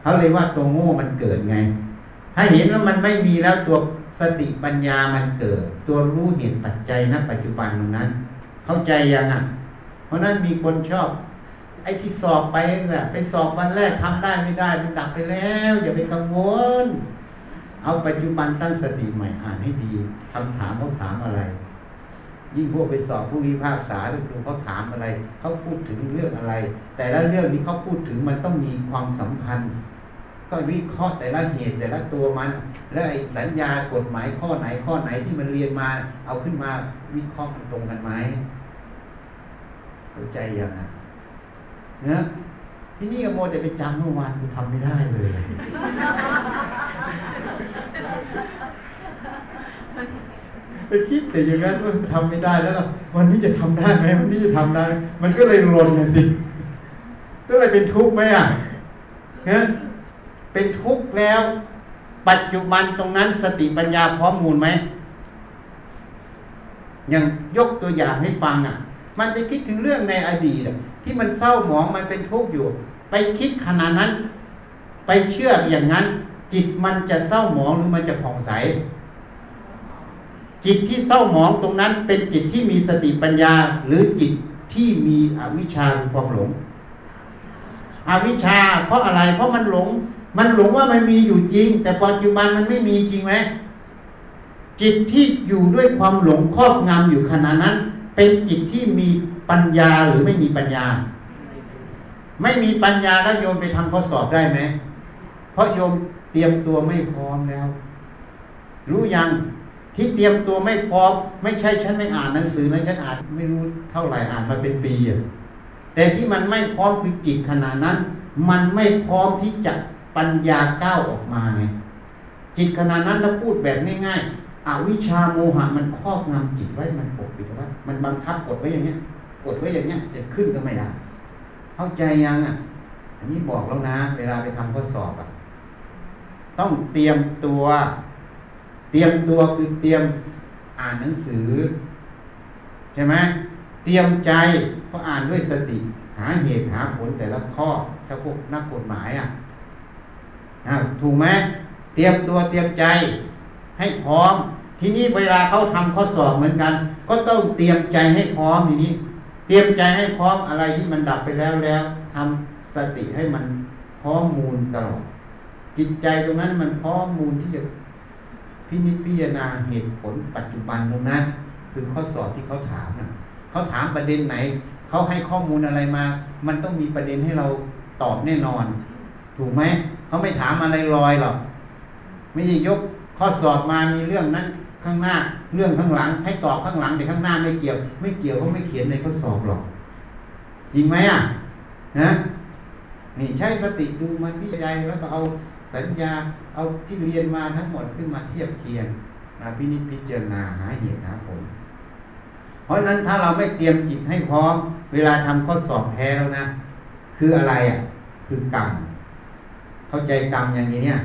เขาเลยว่าตัวโง่มันเกิดไง ถ้าเห็นว่ามันไม่มีแล้วตัวสติปัญญามันเกิด ตัวรู้เหตุปัจจัยณปัจจุบันตรงนั้น เข้าใจยังอะ ราะนั้นมีคนชอบ ไอ้ที่สอบไปน่ะไปสอบวันแรกทำได้ไม่ได้มันดับไปแล้ว อย่าไปกังวล เอาปัจจุบันตั้งสติใหม่อ่านให้ดีคำถามเขาถามอะไร ยิ่งพวกไปสอบผู้วิพากษาหรือเขาถามอะไรเขาพูดถึงเรื่องอะไร แต่ละเรื่องที่เขาพูดถึงมันต้องมีความสำคัญก็วิเคราะห์แต่ละเหตุแต่ละตัวมัน แล้วไอ้สัญญากฎหมายข้อไหนข้อไหนที่มันเรียนมา เอาขึ้นมาวิเคราะห์มันตรงกันไหม เข้าใจยังไงเนะที่นี่ก็โมจะไปจำเมื่อวานกูทำไม่ได้เลย ไปคิดแต่อย่างนั้นว่าทำไม่ได้แล้วก็วันนี้จะทำได้ไหมวันนี้จะทำได้ มันก็เลยลนไงสิก็เลยเป็นทุกข์ไหมอะเนี่ยเป็นทุกข์แล้ว ปัจจุบันตรงนั้นสติปัญญาพร้อมมูลไหมอย่างยกตัวอย่างให้ฟังอะ มันไปคิดถึงเรื่องในอดีตที่มันเศร้าหมองมันเป็นทุกข์อยู่ ไปคิดขนาดนั้น ไปเชื่ออย่างนั้น จิตมันจะเศร้าหมองหรือมันจะผ่องใส จิตที่เศร้าหมองตรงนั้น เป็นจิตที่มีสติปัญญา หรือจิตที่มีอวิชชาคือความหลง อวิชชา เพราะอะไร เพราะมันหลง มันหลงว่ามันมีอยู่จริง แต่ปัจจุบันมันไม่มีจริงไหมจิตที่อยู่ด้วยความหลงครอบงำอยู่ขณะนั้น เป็นจิตที่มีปัญญาหรือไม่มีปัญญา ไม่มีปัญญาแล้วโยมไปทำข้อสอบได้ไหมเพราะโยมเตรียมตัวไม่พร้อมแล้ว รู้ยังที่เตรียมตัวไม่พร้อมไม่ใช่ฉันไม่อ่านหนังสือนะฉันอ่านไม่รู้เท่าไหร่อ่านมาเป็นปีอะแต่ที่มันไม่พร้อมคือจิตขนาดนั้น มันไม่พร้อมที่จะปัญญาก้าวออกมาไงจิตขนาดนั้นถ้าพูดแบบง่ายๆ อวิชาโมหะมันครอบงำจิตไว้มันปกปิดไว้มันบังคับกดไว้อย่างเงี้ยกดไว้อย่างเงี้ยจะขึ้นก็ไม่ได้เข้าใจยังอะ อันนี้บอกแล้วนะ เวลาไปทำข้อสอบอะ ต้องเตรียมตัว เตรียมตัวคือเตรียมอ่านหนังสือใช่ไหมเตรียมใจก็อ่านด้วยสติ หาเหตุหาผลแต่ละข้อถ้าพวกนักกฎหมายอะถูกไหมเตรียมตัวเตรียมใจให้พร้อม ทีนี้เวลาเขาทำข้อสอบเหมือนกัน ก็ต้องเตรียมใจให้พร้อมทีนี้ เตรียมใจให้พร้อมอะไรที่มันดับไปแล้วแล้วทำสติให้มันพร้อมมูลตลอดจิตใจตรงนั้นมันพร้อมมูลที่จะพินิจพิจารณาเหตุผลปัจจุบันตรงนั้นคือข้อสอบที่เขาถามนะเขาถามประเด็นไหนเขาให้ข้อมูลอะไรมา มันต้องมีประเด็นให้เราตอบแน่นอน ถูกไหมเขาไม่ถามอะไรลอยหรอกไม่ใช่ยกข้อสอบมามีเรื่องนั้น ข้างหน้า เรื่องข้างหลัง ให้ตอบข้างหลังแต่ข้างหน้าไม่เกี่ยว ไม่เกี่ยวเขาไม่เขียนในข้อสอบหรอก จริงไหมอะนะนี่ใช้สติดูมันพิจารณาแล้วก็เอาสัญญาเอาที่เรียนมาทั้งหมดขึ้นมาเทียบเคียงมาพินิจพิจารณาหาเหตุหาผล เพราะนั้นถ้าเราไม่เตรียมจิตให้พร้อม เวลาทำข้อสอบแพ้แล้วนะ คืออะไรอะ คือกรรมเข้าใจกรรมอย่างนี้เนี่ย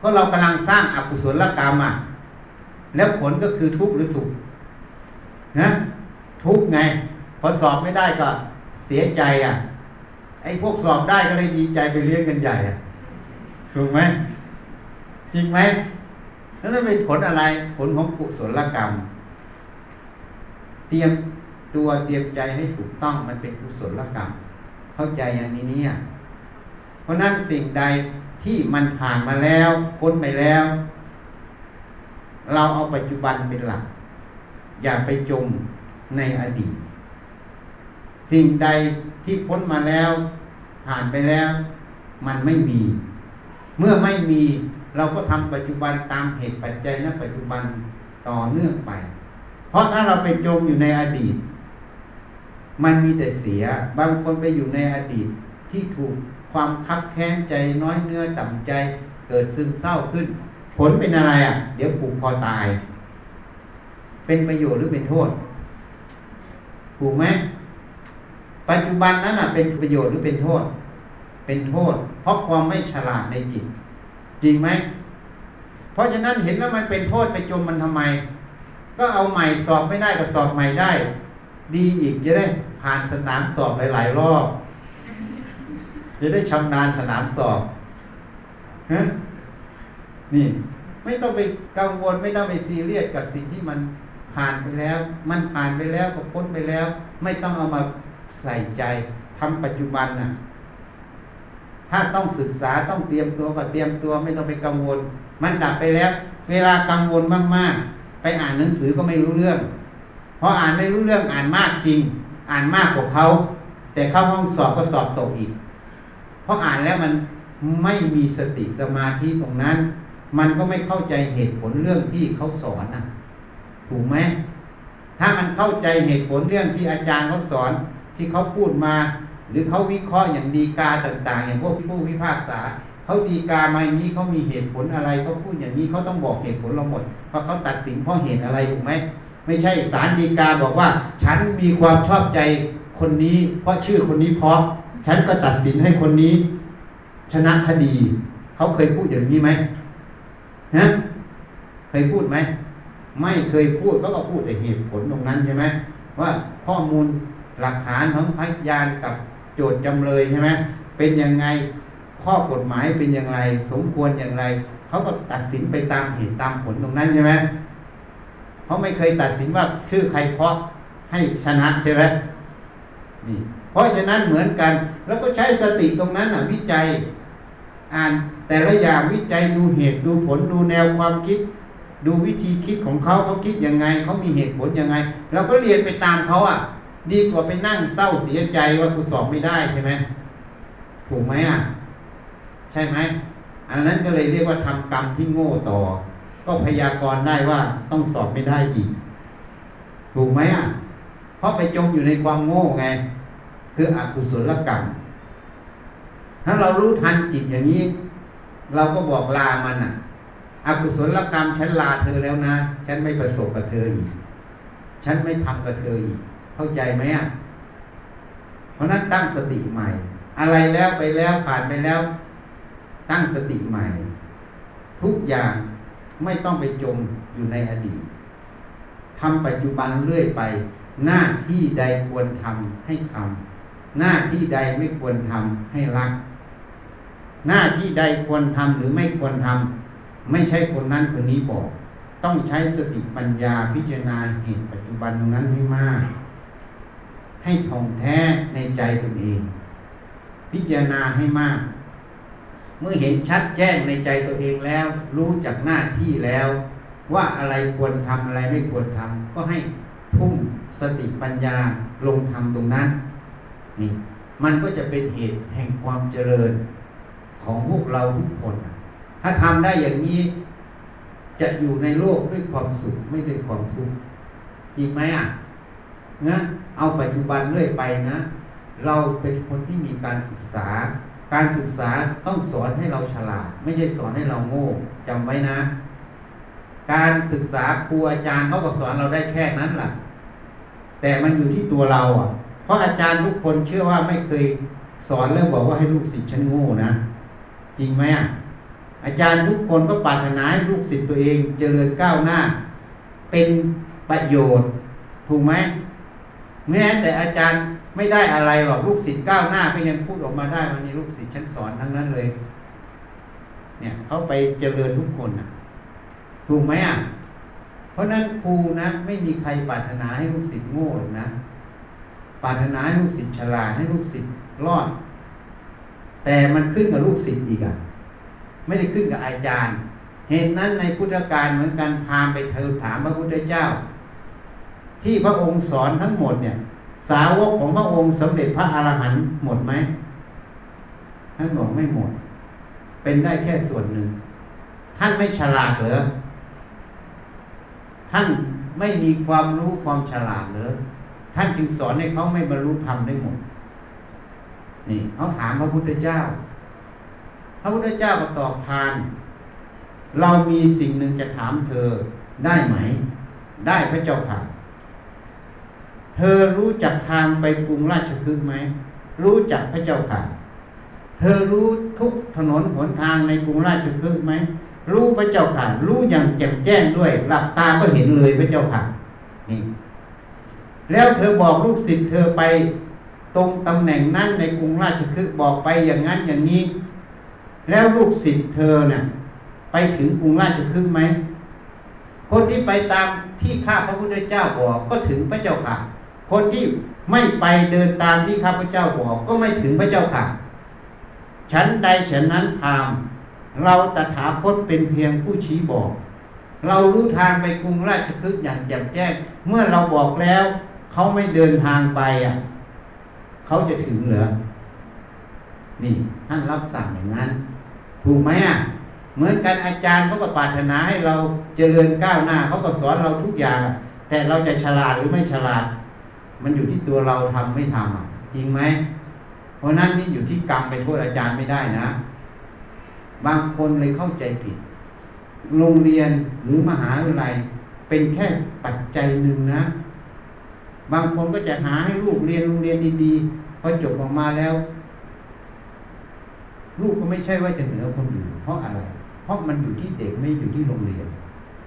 ก็เรากำลังสร้างอกุศลกรรมอะ แล้วผลก็คือทุกข์หรือสุขนะทุกข์ไง พอสอบไม่ได้ก็เสียใจอะ ไอ้พวกสอบได้ก็เลยดีใจไปเลี้ยงกันใหญ่อะถูกไหมจริงไหมนั่นเป็นผลอะไร ผลของกุศลกรรม เตรียมตัวเตรียมใจให้ถูกต้องมันเป็นกุศลกรรม เข้าใจอย่างนี้เนี่ย เพราะนั้นสิ่งใดที่มันผ่านมาแล้วพ้นไปแล้ว เราเอาปัจจุบันเป็นหลัก อย่าไปจมในอดีต สิ่งใดที่พ้นมาแล้ว ผ่านไปแล้ว มันไม่มี เมื่อไม่มีเราก็ทำปัจจุบันตามเหตุปัจจัยณปัจจุบันต่อเนื่องไป เพราะถ้าเราไปจมอยู่ในอดีต มันมีแต่เสีย บางคนไปอยู่ในอดีตที่ถูกความคับแค้นใจน้อยเนื้อต่ำใจเกิดซึมเศร้าขึ้น ผลเป็นอะไรอะ เดี๋ยวผูกคอตาย เป็นประโยชน์หรือเป็นโทษ ถูกไหมปัจจุบันนั้นอะ เป็นประโยชน์หรือเป็นโทษ เป็นโทษ เพราะความไม่ฉลาดในจิต จริงไหมเพราะฉะนั้นเห็นว่ามันเป็นโทษไปจมมันทำไม ก็เอาใหม่สอบไม่ได้ก็สอบใหม่ได้ ดีอีกจะได้ผ่านสนามสอบหลาย ๆ รอบจะได้ชำนาญสนามสอบฮะ นี่ ไม่ต้องไปกังวลไม่ต้องไปซีเรียสกับสิ่งที่มันผ่านไปแล้ว มันผ่านไปแล้วก็พ้นไปแล้ว ไม่ต้องเอามาใส่ใจทำปัจจุบันน่ะถ้าต้องศึกษาต้องเตรียมตัวก็เตรียมตัวไม่ต้องไปกังวล มันดับไปแล้ว เวลากังวลมากๆ ไปอ่านหนังสือก็ไม่รู้เรื่อง เพราะอ่านไม่รู้เรื่องอ่านมากจริง อ่านมากกว่าเขาแต่เข้าห้องสอบก็สอบตกอีก เพราะอ่านแล้วมันไม่มีสติสมาธิตรงนั้น มันก็ไม่เข้าใจเหตุผลเรื่องที่เขาสอนนะถูกไหมถ้ามันเข้าใจเหตุผลเรื่องที่อาจารย์เขาสอนที่เขาพูดมา หรือเขาวิเคราะห์อย่างดีกาต่าง ๆ อย่างพวกผู้พิพากษาเขาดีกามาอย่างนี้เขามีเหตุผลอะไรเขาพูดอย่างนี้เขาต้องบอกเหตุผลเราหมดเพราะเขาตัดสินเพราะเหตุอะไรถูกไหมไม่ใช่สารดีกาบอกว่า ฉันมีความชอบใจคนนี้ เพราะชื่อคนนี้เพราะ ฉันก็ตัดสินให้คนนี้ ชนะคดี เขาเคยพูดอย่างนี้ไหม นะเคยพูดไหม ไม่เคยพูดเขาก็พูดแต่เหตุผลตรงนั้นใช่ไหมว่าข้อมูลหลักฐานของพยานกับโจทย์จำเลยใช่ไหมเป็นยังไงข้อกฎหมายเป็นอย่างไร สมควรอย่างไรเขาก็ตัดสินไปตามเหตุตามผลตรงนั้นใช่ไหมเขาไม่เคยตัดสินว่าชื่อใครเพราะให้ชนะใช่ไหมนี่เพราะฉะนั้นเหมือนกัน แล้วก็ใช้สติตรงนั้นอะวิจัย อ่าน แต่ละอย่างวิจัยดูเหตุดูผลดูแนวความคิด ดูวิธีคิดของเขาเขาคิดยังไงเขามีเหตุผลยังไงเราก็เรียนไปตามเขาอะ ดีกว่าไปนั่งเศร้าเสียใจว่ากูสอบไม่ได้ใช่ไหมถูกไหมอะ ใช่ไหมอันนั้นก็เลยเรียกว่าทำกรรมที่โง่ต่อ ก็พยากรณ์ได้ว่าต้องสอบไม่ได้อีก ถูกไหมอะ เพราะไปจมอยู่ในความโง่ไง คืออกุศลกรรม ถ้าเรารู้ทันจิตอย่างนี้ เราก็บอกลามันอะอกุศลกรรมฉันลาเธอแล้วนะ ฉันไม่ประสบกับเธออีก ฉันไม่ทำกับเธออีก เข้าใจไหมอะ เพราะนั้นตั้งสติใหม่ อะไรแล้วไปแล้วผ่านไปแล้ว ตั้งสติใหม่ ทุกอย่างไม่ต้องไปจมอยู่ในอดีตทำปัจจุบันเรื่อยไป หน้าที่ใดควรทำให้ทำหน้าที่ใดไม่ควรทำให้รัก หน้าที่ใดควรทำหรือไม่ควรทำไม่ใช่คนนั้นคนนี้บอก ต้องใช้สติปัญญาพิจารณาเหตุปัจจุบันตรงนั้นให้มาก ให้ท่องแท้ในใจตนเอง พิจารณาให้มาก เมื่อเห็นชัดแจ้งในใจตัวเองแล้ว รู้จักหน้าที่แล้ว ว่าอะไรควรทำอะไรไม่ควรทำก็ให้ทุ่มสติปัญญาลงทำตรงนั้นนี่มันก็จะเป็นเหตุแห่งความเจริญ ของพวกเราทุกคน ถ้าทำได้อย่างนี้ จะอยู่ในโลกด้วยความสุขไม่ด้วยความทุกข์จริงไหมอะนะเอาปัจจุบันเรื่อยไปนะ เราเป็นคนที่มีการศึกษา การศึกษาต้องสอนให้เราฉลาด ไม่ใช่สอนให้เราโง่จำไว้นะ การศึกษาครูอาจารย์เขาก็สอนเราได้แค่นั้นแหละแต่มันอยู่ที่ตัวเราอะ เพราะอาจารย์ทุกคนเชื่อว่าไม่เคยสอนแล้วบอกว่าให้ลูกศิษย์ฉันโง่นะ จริงไหมอะอาจารย์ทุกคนก็ปรารถนาให้ลูกศิษย์ตัวเองเจริญก้าวหน้า เป็นประโยชน์ ถูกไหมแม้แต่อาจารย์ไม่ได้อะไรหรอกลูกศิษย์ก้าวหน้าก็ยังพูดออกมาได้วันนี้ลูกศิษย์ฉันสอนทั้งนั้นเลย เนี่ยเขาไปเจริญทุกคนอะถูกไหมอะเพราะนั้นครูนะไม่มีใครปรารถนาให้ลูกศิษย์โง่หรอกนะปรารถนาให้ลูกศิษย์ฉลาดให้ลูกศิษย์รอด แต่มันขึ้นกับลูกศิษย์อีกอะไม่ได้ขึ้นกับอาจารย์ เห็นนั้นในพุทธการเหมือนกันพามไปเธอถามพระพุทธเจ้า ที่พระองค์สอนทั้งหมดเนี่ย สาวกของพระองค์สำเร็จพระอรหันต์หมดไหมท่านบอกไม่หมด เป็นได้แค่ส่วนหนึ่ง ท่านไม่ฉลาดเหรอท่านไม่มีความรู้ความฉลาดเหรอท่านจึงสอนให้เขาไม่บรรลุธรรมได้หมด นี่เขาถามพระพุทธเจ้า พระพุทธเจ้าก็ตอบทาน เรามีสิ่งหนึ่งจะถามเธอได้ไหม ได้พระเจ้าค่ะเธอรู้จักทางไปกรุงราชคฤห์ไหม รู้จักพระเจ้าค่ะเธอรู้ทุกถนนหนทางในกรุงราชคฤห์ไหม รู้พระเจ้าค่ะ รู้อย่างแจ่มแจ้งด้วย หลับตาก็เห็นเลยพระเจ้าค่ะนี่ แล้วเธอบอกลูกศิษย์เธอไป ตรงตำแหน่งนั้นในกรุงราชคฤห์บอกไปอย่างนั้นอย่างนี้ แล้วลูกศิษย์เธอเนี่ยไปถึงกรุงราชคฤห์ไหมคนที่ไปตามที่ข้าพระพุทธเจ้าบอกก็ถึงพระเจ้าค่ะ คนที่ไม่ไปเดินตามที่ข้าพระเจ้าบอกก็ไม่ถึงพระเจ้าค่ะ ฉันใดฉันนั้นทามเราตถาคตเป็นเพียงผู้ชี้บอก เรารู้ทางไปกรุงราชคฤห์อย่างแจ่มแจ้ง เมื่อเราบอกแล้ว เขาไม่เดินทางไปอะ เขาจะถึงเหรอ นี่ท่านรับสั่งอย่างนั้น ถูกไหมอะ เหมือนกันอาจารย์เขาก็ปรารถนาให้เราเจริญก้าวหน้าเขาก็สอนเราทุกอย่าง แต่เราจะฉลาดหรือไม่ฉลาด มันอยู่ที่ตัวเราทำไม่ทำจริงไหม เพราะนั้นนี่อยู่ที่กรรมไปโทษอาจารย์ไม่ได้นะ บางคนเลยเข้าใจผิด โรงเรียนหรือมหาวิทยาลัยเป็นแค่ปัจจัยหนึ่งนะ บางคนก็จะหาให้ลูกเรียนโรงเรียนดีๆพอจบออกมาแล้ว ลูกก็ไม่ใช่ว่าจะเหนือคนอื่นเพราะอะไร เพราะมันอยู่ที่เด็กไม่อยู่ที่โรงเรียน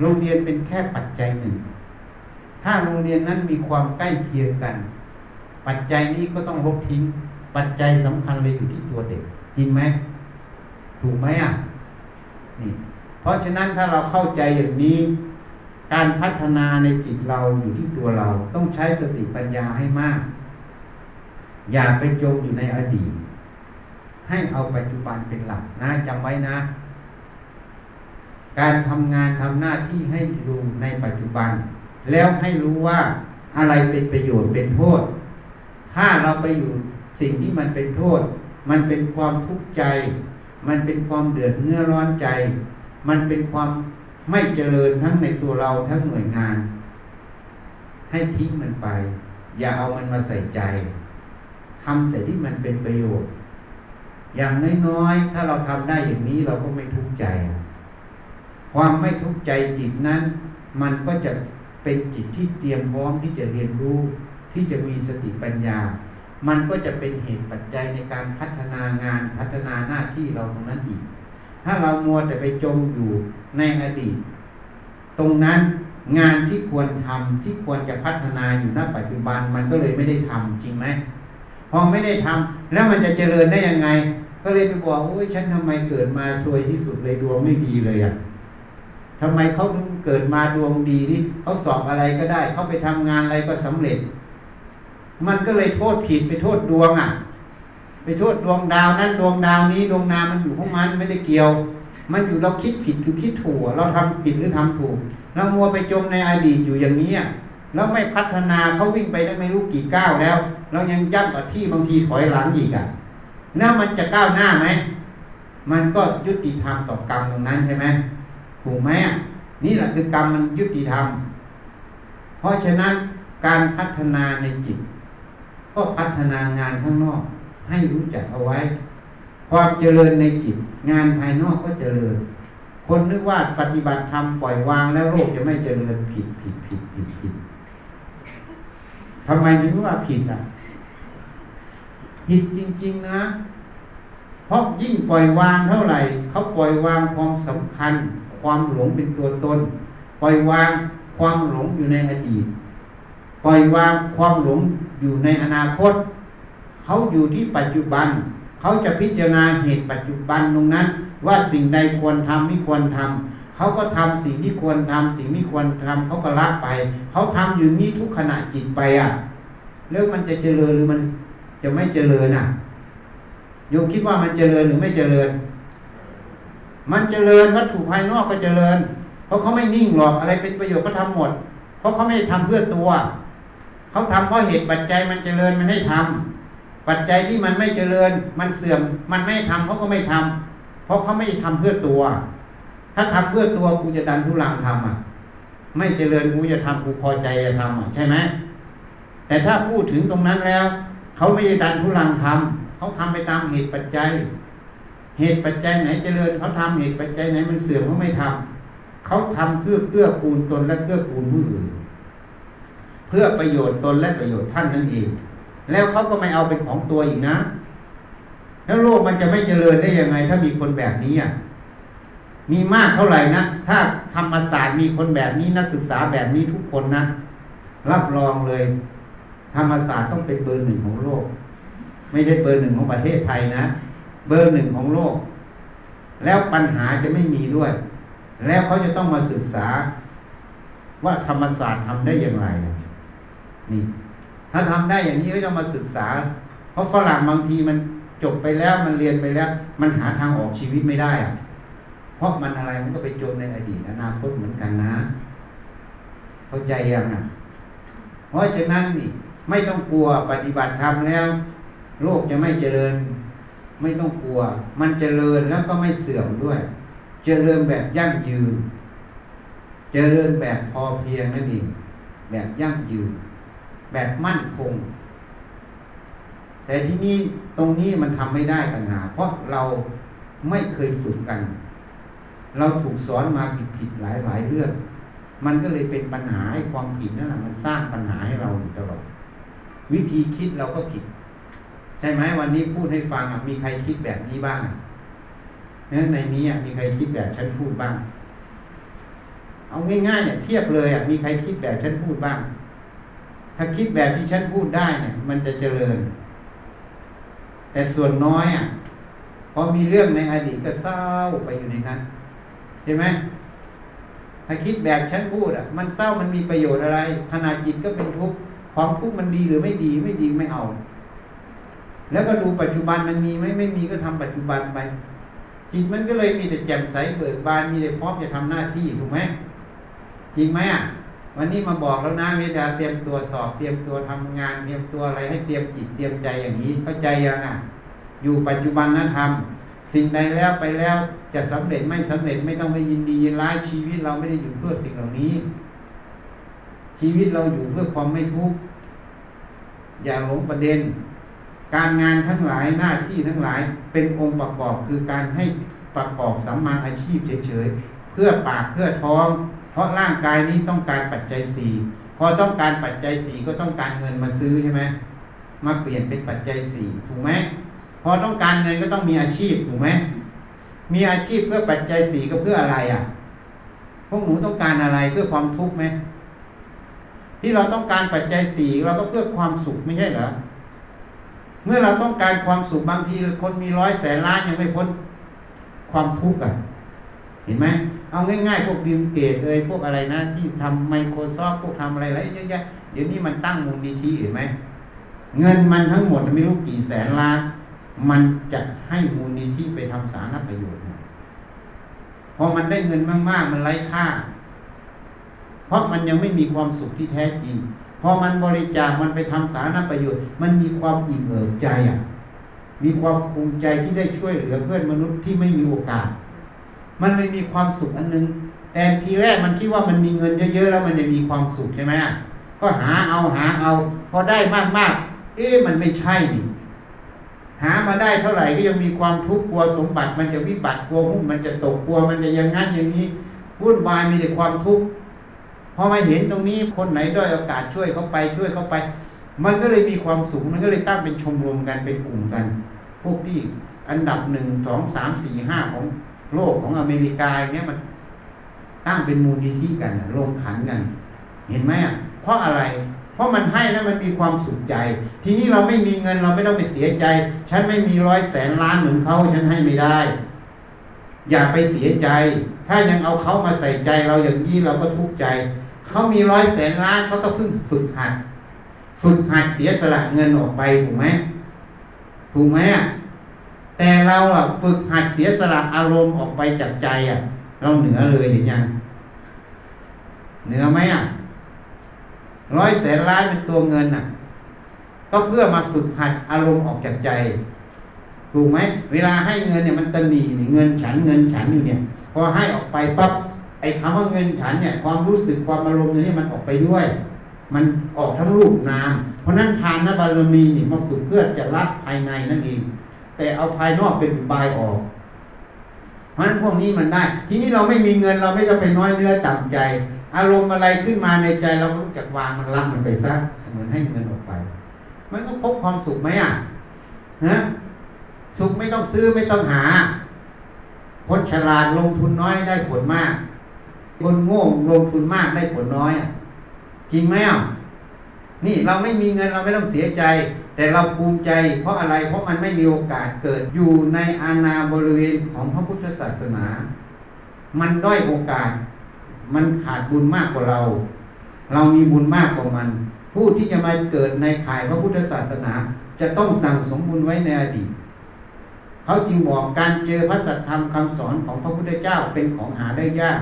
โรงเรียนเป็นแค่ปัจจัยหนึ่ง ถ้าโรงเรียนนั้นมีความใกล้เคียงกัน ปัจจัยนี้ก็ต้องลบทิ้ง ปัจจัยสำคัญเลยอยู่ที่ตัวเด็ก จริงไหมถูกไหมอะนี่ เพราะฉะนั้นถ้าเราเข้าใจอย่างนี้ การพัฒนาในจิตเราอยู่ที่ตัวเราต้องใช้สติปัญญาให้มาก อย่าไปจมอยู่ในอดีต ให้เอาปัจจุบันเป็นหลักนะจำไว้นะ การทำงานทำหน้าที่ให้ดูในปัจจุบัน แล้วให้รู้ว่าอะไรเป็นประโยชน์เป็นโทษ ถ้าเราไปอยู่สิ่งที่มันเป็นโทษ มันเป็นความทุกข์ใจ มันเป็นความเดือดเนื้อร้อนใจ มันเป็นความ ไม่เจริญทั้งในตัวเราทั้งหน่วยงาน ให้ทิ้งมันไป อย่าเอามันมาใส่ใจทำแต่ที่มันเป็นประโยชน์ อย่างน้อยๆถ้าเราทำได้อย่างนี้เราก็ไม่ทุกข์ใจ ความไม่ทุกข์ใจจิตนั้น มันก็จะเป็นจิตที่เตรียมพร้อมที่จะเรียนรู้ ที่จะมีสติปัญญา มันก็จะเป็นเหตุปัจจัยในการพัฒนางานพัฒนาหน้าที่เราตรงนั้นอีก ถ้าเรามัวแต่ไปจมอยู่ ในอดีต ตรงนั้นงานที่ควรทำที่ควรจะพัฒนาอยู่ณปัจจุบันมันก็เลยไม่ได้ทำจริงไหมพอไม่ได้ทำแล้วมันจะเจริญได้ยังไง ก็เลยไปบอกโอ้ยฉันทำไมเกิดมาซวยที่สุดเลยดวงไม่ดีเลยอะทำไมเขาเกิดมาดวงดีนี่เขาสอบอะไรก็ได้เขาไปทำงานอะไรก็สำเร็จ มันก็เลยโทษผิดไปโทษดวงอะ ไปโทษดวงดาวนั้นดวงดาวนี้ดวงนามันอยู่ของมันไม่ได้เกี่ยว มันอยู่เราคิดผิดคือคิดถูกเราทำผิดหรือทำถูกเรามัวไปจมในอดีตอยู่อย่างนี้แล้วไม่พัฒนาเขาวิ่งไปได้ไม่รู้กี่ก้าวแล้วเรายังยับกับที่บางทีถอยหลังอีกอะแล้วมันจะก้าวหน้าไหมมันก็ยุติธรรมต่อกรรมตรงนั้นใช่ไหมถูกไหมนี่แหละคือกรรมมันยุติธรรมเพราะฉะนั้นการพัฒนาในจิต ก็พัฒนางานข้างนอก ให้รู้จักเอาไว้ ความเจริญในจิต งานภายนอกก็เจริญ คนนึกว่าปฏิบัติธรรมปล่อยวางแล้วโลกจะไม่เจริญผิดผิดผิดผิดผิดทำไมถึงว่าผิดอะผิดจริง ๆ นะเพราะยิ่งปล่อยวางเท่าไหร่เขาปล่อยวางความสำคัญ ความหลงเป็นตัวตน ปล่อยวางความหลงอยู่ในอดีต ปล่อยวางความหลงอยู่ในอนาคต เขาอยู่ที่ปัจจุบัน เขาจะพิจารณาเหตุปัจจุบันตรงนั้น ว่าสิ่งใดควรทำไม่ควรทำเขาก็ทำสิ่งที่ควรทำสิ่งไม่ควรทำเขาก็ละไป เขาทำอยู่นี้ทุกขณะจิตไปอะ แล้วมันจะเจริญหรือมันจะไม่เจริญอะโยมคิดว่ามันเจริญหรือไม่เจริญ มันเจริญวัตถุภายนอกก็เจริญ เพราะเขาไม่นิ่งหรอกอะไรเป็นประโยชน์ก็ทำหมด เพราะเขาไม่ได้ทำเพื่อตัว เขาทำเพราะเหตุปัจจัยมันเจริญมันให้ทำ ปัจจัยที่มันไม่เจริญ มันเสื่อม มันไม่ทำเขาก็ไม่ทำเพราะเขาไม่ทำเพื่อตัว ถ้าทำเพื่อตัวกูจะดันทุลังทำอะ ไม่เจริญกูจะทำกูพอใจจะทำอะใช่ไหมแต่ถ้าพูดถึงตรงนั้นแล้วเขาไม่ได้ดันทุลังทำเขาทำไปตามเหตุปัจจัย เหตุปัจจัยไหนเจริญเขาทำเหตุปัจจัยไหนมันเสื่อมเขาไม่ทำเขาทำเพื่อเพื่อคูณตนและเพื่อคูณผู้อื่นเพื่อประโยชน์ตนและประโยชน์ท่านนั่นเอง แล้วเขาก็ไม่เอาเป็นของตัวอีกนะ แล้วโลกมันจะไม่เจริญได้ยังไง ถ้ามีคนแบบนี้อะมีมากเท่าไหร่นะถ้าธรรมศาสตร์มีคนแบบนี้นักศึกษาแบบนี้ทุกคนนะรับรองเลย ธรรมศาสตร์ต้องเป็นเบอร์หนึ่งของโลก ไม่ใช่เบอร์หนึ่งของประเทศไทยนะเบอร์หนึ่งของโลก แล้วปัญหาจะไม่มีด้วย แล้วเขาจะต้องมาศึกษาว่าธรรมศาสตร์ทำได้อย่างไรนี่ ถ้าทำได้อย่างนี้ก็ต้องมาศึกษา เพราะฝรั่งบางทีมันจบไปแล้วมันเรียนไปแล้ว มันหาทางออกชีวิตไม่ได้อะเพราะมันอะไรมันก็ไปจมในอดีตอนาคตเหมือนกันนะ เข้าใจยังอะเพราะฉะนั้นนี่ ไม่ต้องกลัวปฏิบัติธรรมแล้วโลกจะไม่เจริญ ไม่ต้องกลัว มันเจริญแล้วก็ไม่เสื่อมด้วย เจริญแบบยั่งยืน เจริญแบบพอเพียงนั่นเองแบบยั่งยืน แบบมั่นคง แต่ที่นี่ตรงนี้มันทำไม่ได้กันนาเพราะเราไม่เคยฝึกกัน เราถูกสอนมาผิดๆหลายๆเรื่อง มันก็เลยเป็นปัญหาให้ความผิดนั่นแหละมันสร้างปัญหาให้เราอยู่ตลอดวิธีคิดเราก็ผิดใช่ไหมวันนี้พูดให้ฟังมีใครคิดแบบนี้บ้างนั้นในนี้มีใครคิดแบบฉันพูดบ้าง เอาง่ายๆเนี่ยเทียบเลยอะมีใครคิดแบบฉันพูดบ้าง ถ้าคิดแบบที่ฉันพูดได้เนี่ย มันจะเจริญ แต่ส่วนน้อยอะพอมีเรื่องในอดีตก็เศร้าไปอยู่ในนั้นใช่ไหมถ้าคิดแบบฉันพูดอะ มันเศร้ามันมีประโยชน์อะไรขนาดจิตก็เป็นทุกข์ความทุกข์มันดีหรือไม่ดีไม่ดีไม่เอา แล้วก็ดูปัจจุบันมันมีไหมไม่มีก็ทำปัจจุบันไปจิตมันก็เลยมีแต่แจ่มใสเบิกบานมีแต่พร้อมจะทำหน้าที่ถูกไหมจริงไหมอะ วันนี้มาบอกแล้วนะเวลาเตรียมตัวสอบเตรียมตัวทำงาน เตรียมตัวอะไรให้เตรียมจิตเตรียมใจอย่างนี้เข้าใจยังอะ อยู่ปัจจุบันนั้นทำสิ่งใดแล้วไปแล้วจะสำเร็จไม่สำเร็จไม่ต้องไปยินดียินร้ายชีวิตเราไม่ได้อยู่เพื่อสิ่งเหล่านี้ ชีวิตเราอยู่เพื่อความไม่ทุกข์อย่าหลงประเด็น การงานทั้งหลายหน้าที่ทั้งหลายเป็นองค์ประกอบคือการให้ประกอบสัมมาอาชีพเฉยๆเพื่อปากเพื่อท้อง เพราะร่างกายนี้ต้องการปัจจัยสี่พอต้องการปัจจัยสี่ก็ต้องการเงินมาซื้อใช่ไหมมาเปลี่ยนเป็นปัจจัยสี่ถูกไหมพอต้องการเงินก็ต้องมีอาชีพถูกไหมมีอาชีพเพื่อปัจจัยสี่ก็เพื่ออะไรอะ พวกหนูต้องการอะไรเพื่อความทุกข์ไหมที่เราต้องการปัจจัยสี่เราก็เพื่อความสุขไม่ใช่เหรอเมื่อเราต้องการความสุขบางทีคนมีร้อยแสนล้านยังไม่พ้นความทุกข์อะ เห็นไหมเอาง่ายๆพวกบิลเกตเลยพวกอะไรนะ ที่ทำไมโครซอฟพวกทำอะไรอะไรเยอะแยะเดี๋ยวนี้มันตั้งมูลนิธิเห็นไหมเงินมันทั้งหมดไม่รู้กี่แสนล้านมันจะให้มูลนิธิไปทำสาธารณประโยชน์พอมันได้เงินมาก ๆ มันไร้ค่า เพราะมันยังไม่มีความสุขที่แท้จริง พอมันบริจาคมันไปทำสาธารณประโยชน์ มันมีความอิ่มเอิบใจอะ มีความภูมิใจที่ได้ช่วยเหลือเพื่อนมนุษย์ที่ไม่มีโอกาส มันเลยมีความสุขอันนึง แต่ทีแรกมันคิดว่ามันมีเงินเยอะๆแล้วมันจะมีความสุขใช่ไหมก็หาเอาหาเอา พอได้มากๆ เอ๊ะมันไม่ใช่นี่หามาได้เท่าไหร่ก็ยังมีความทุกข์กลัวสมบัติ มันจะวิบัติกลัวหุ้นมันจะตกกลัวมันจะอย่างนั้นอย่างนี้วุ่นวายมีแต่ความทุกข์พอมาเห็นตรงนี้คนไหนด้อยโอกาสช่วยเขาไปช่วยเขาไป มันก็เลยมีความสุขมันก็เลยตั้งเป็นชมรมกันเป็นกลุ่มกัน พวกที่อันดับหนึ่งสองสามสี่ห้าของ โลกของอเมริกาเนี้ยมันตั้งเป็นมูลนิธิกันลงขันกัน เห็นไหมอะเพราะอะไร เพราะมันให้แล้วมันมีความสุขใจ ทีนี้เราไม่มีเงินเราไม่ต้องไปเสียใจ ฉันไม่มีร้อยแสนล้านเหมือนเขาฉันให้ไม่ได้ อย่าไปเสียใจ ถ้ายังเอาเขามาใส่ใจเราอย่างนี้เราก็ทุกข์ใจ เขามีร้อยแสนล้านเขาก็เพิ่งฝึกหัด ฝึกหัดเสียสละเงินออกไปถูกไหมถูกไหมอะ แต่เราอะฝึกหัดเสียสละอารมณ์ออกไปจากใจอะ เราเหนือเลยเห็นยังเหนือไหมอะร้อยแสนล้านเป็นตัวเงินน่ะ ก็เพื่อมาฝึกหัดอารมณ์ออกจากใจ ถูกไหมเวลาให้เงินเนี่ยมันตนีนี่เงินฉันเงินฉันอยู่เนี่ย พอให้ออกไปปั๊บไอ้คำว่าเงินฉันเนี่ย ความรู้สึกความอารมณ์เนี่ยมันออกไปด้วย มันออกทั้งรูปนาม เพราะนั้นทานนบารมีนี่มาฝึกเพื่อจะรักภายในนั่นเอง แต่เอาภายนอกเป็นอุบายออกเพราะนั้นพวกนี้มันได้ ทีนี้เราไม่มีเงินเราไม่ต้องไปน้อยเนื้อต่ำใจ อารมณ์อะไรขึ้นมาในใจเรารู้จักวางมันรับมันไปซะเหมือนให้เงินออกไป มันก็พบความสุขไหมอะนะสุขไม่ต้องซื้อไม่ต้องหา คนฉลาดลงทุนน้อยได้ผลมาก คนโง่ลงทุนมากได้ผลน้อยจริงไหมอะนี่เราไม่มีเงินเราไม่ต้องเสียใจ แต่เราภูมิใจเพราะอะไรเพราะมันไม่มีโอกาสเกิดอยู่ในอาณาบริเวณของพระพุทธศาสนา มันด้อยโอกาส มันขาดบุญมากกว่าเรา เรามีบุญมากกว่ามัน ผู้ที่จะมาเกิดในข่ายพระพุทธศาสนา จะต้องสั่งสมบุญไว้ในอดีตเขาจึงบอกการเจอพระสัทธรรมคำสอนของพระพุทธเจ้าเป็นของหาได้ยาก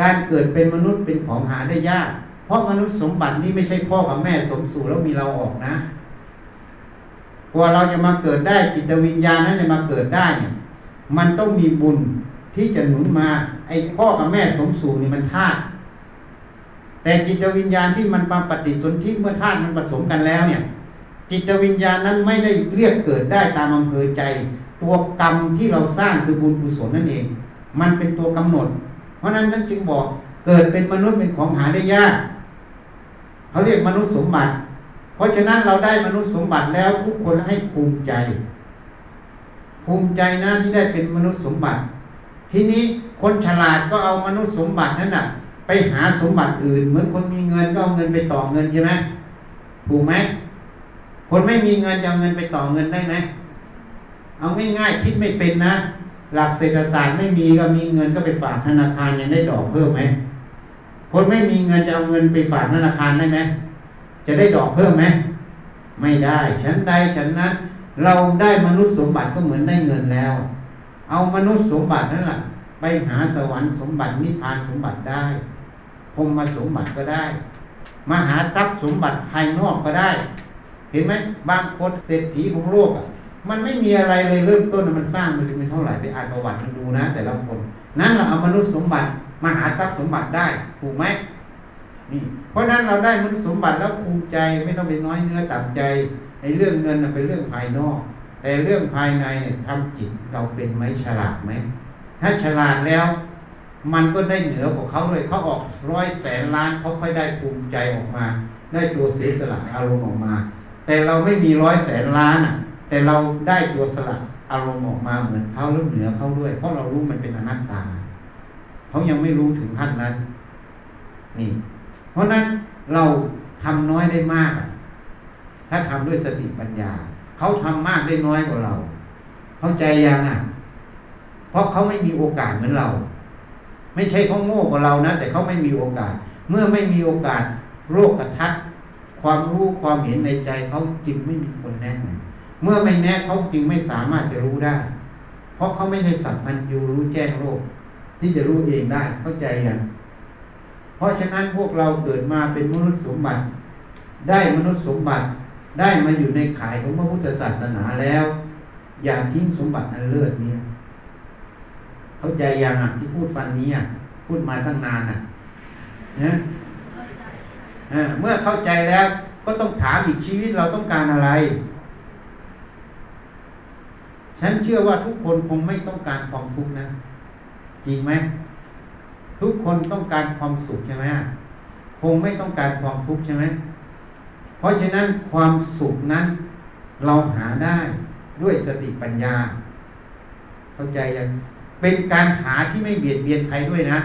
การเกิดเป็นมนุษย์เป็นของหาได้ยาก เพราะมนุษย์สมบัตินี้ไม่ใช่พ่อกับแม่สมสู่แล้วมีเราออกนะ กว่าเราจะมาเกิดได้จิตวิญญาณนั้นจะมาเกิดได้เนี่ยมันต้องมีบุญที่จะหนุนมา ไอ้พ่อกับแม่สมสู่นี่มันธาตุแต่จิตวิญญาณที่มันมาปฏิสนธิเมื่อธาตุมันผสมกันแล้วเนี่ย จิตวิญญาณนั้นไม่ได้เรียกเกิดได้ตามอำเภอใจ ตัวกรรมที่เราสร้างคือบุญกุศลนั่นเอง มันเป็นตัวกำหนด เพราะนั้นท่านจึงบอกเกิดเป็นมนุษย์เป็นของหาได้ยากเขาเรียกมนุษย์สมบัติ เพราะฉะนั้นเราได้มนุษย์สมบัติแล้วทุกคนให้ภูมิใจ ภูมิใจนะที่ได้เป็นมนุษย์สมบัติ ทีนี้คนฉลาดก็เอามนุษย์สมบัตินั้นน่ะ ไปหาสมบัติอื่น เหมือนคนมีเงินก็เอาเงินไปต่อเงินใช่ไหมถูกไหมคนไม่มีเงินจะเอาเงินไปต่อเงินได้ไหมเอาง่ายๆคิดไม่เป็นนะหลักเศรษฐศาสตร์ไม่มีก็มีเงินก็ไปฝากธนาคารยังได้ดอกเพิ่มไหมคนไม่มีเงินจะเอาเงินไปฝากธนาคารได้ไหม จะได้ดอกเพิ่มไหมไม่ได้ฉันใดฉันนั้น เราได้มนุษย์สมบัติก็เหมือนได้เงินแล้ว เอามนุษย์สมบัตินั่นแหละไปหาสวรรค์สมบัตินิพพานสมบัติได้พรมมาสมบัติก็ได้มาหาทรัพย์สมบัติภายนอกก็ได้ เห็นไหมบางคนเศรษฐีของโลกอะ มันไม่มีอะไรเลยเริ่มต้นมันสร้างมันจะเป็นเท่าไหร่ไปอ่านประวัติมันดูนะ แต่ละคน นั้นเราเอามนุษย์สมบัติมาหาทรัพย์สมบัติได้ถูกไหม นี่ เพราะนั้นเราได้มนุษย์สมบัติแล้วภูมิใจไม่ต้องไปน้อยเนื้อต่ำใจในเรื่องเงินเป็นเรื่องภายนอก แต่เรื่องภายในทำจิตเราเป็นไหมฉลาดไหมถ้าฉลาดแล้ว มันก็ได้เหนือกว่าเขาเลยเขาออกร้อยแสนล้านเขาค่อยได้ภูมิใจออกมา ได้ตัวเสียสละอารมณ์ออกมา แต่เราไม่มีร้อยแสนล้านอะ แต่เราได้ตัวสละอารมณ์ออกมาเหมือนเขาหรือเหนือเขาด้วย เพราะเรารู้มันเป็นอนัตตาเขายังไม่รู้ถึงขั้นนั้น นี่ ราะนั้นเราทำน้อยได้มาก ถ้าทำด้วยสติปัญญา เขาทำมากได้น้อยกว่าเรา เข้าใจยังอะ เพราะเขาไม่มีโอกาสเหมือนเรา ไม่ใช่เขาโง่กว่าเรานะแต่เขาไม่มีโอกาส เมื่อไม่มีโอกาสโรคกระทัดความรู้ความเห็นในใจเขาจึงไม่มีคนแนะนเมื่อไม่แน่เขาจึงไม่สามารถจะรู้ได้ เพราะเขาไม่ใช่สัพพัญญูรู้แจ้งโลก ที่จะรู้เองได้เข้าใจยัง เพราะฉะนั้นพวกเราเกิดมาเป็นมนุษย์สมบัติ ได้มนุษย์สมบัติได้มาอยู่ในข่ายของพระพุทธศาสนาแล้ว อย่าทิ้งสมบัติอันเลิศนี้เข้าใจอยังอะที่พูดฟันนี้อะพูดมาตั้งนานอะนะเมื่อเข้าใจแล้วก็ต้องถามอีกชีวิตเราต้องการอะไร ฉันเชื่อว่าทุกคนคงไม่ต้องการความทุกข์นะ จริงไหม ทุกคนต้องการความสุขใช่ไหมคงไม่ต้องการความทุกข์ใช่ไหมเพราะฉะนั้นความสุขนั้น เราหาได้ด้วยสติปัญญา เข้าใจยังเป็นการหาที่ไม่เบียดเบียนใครด้วยนะ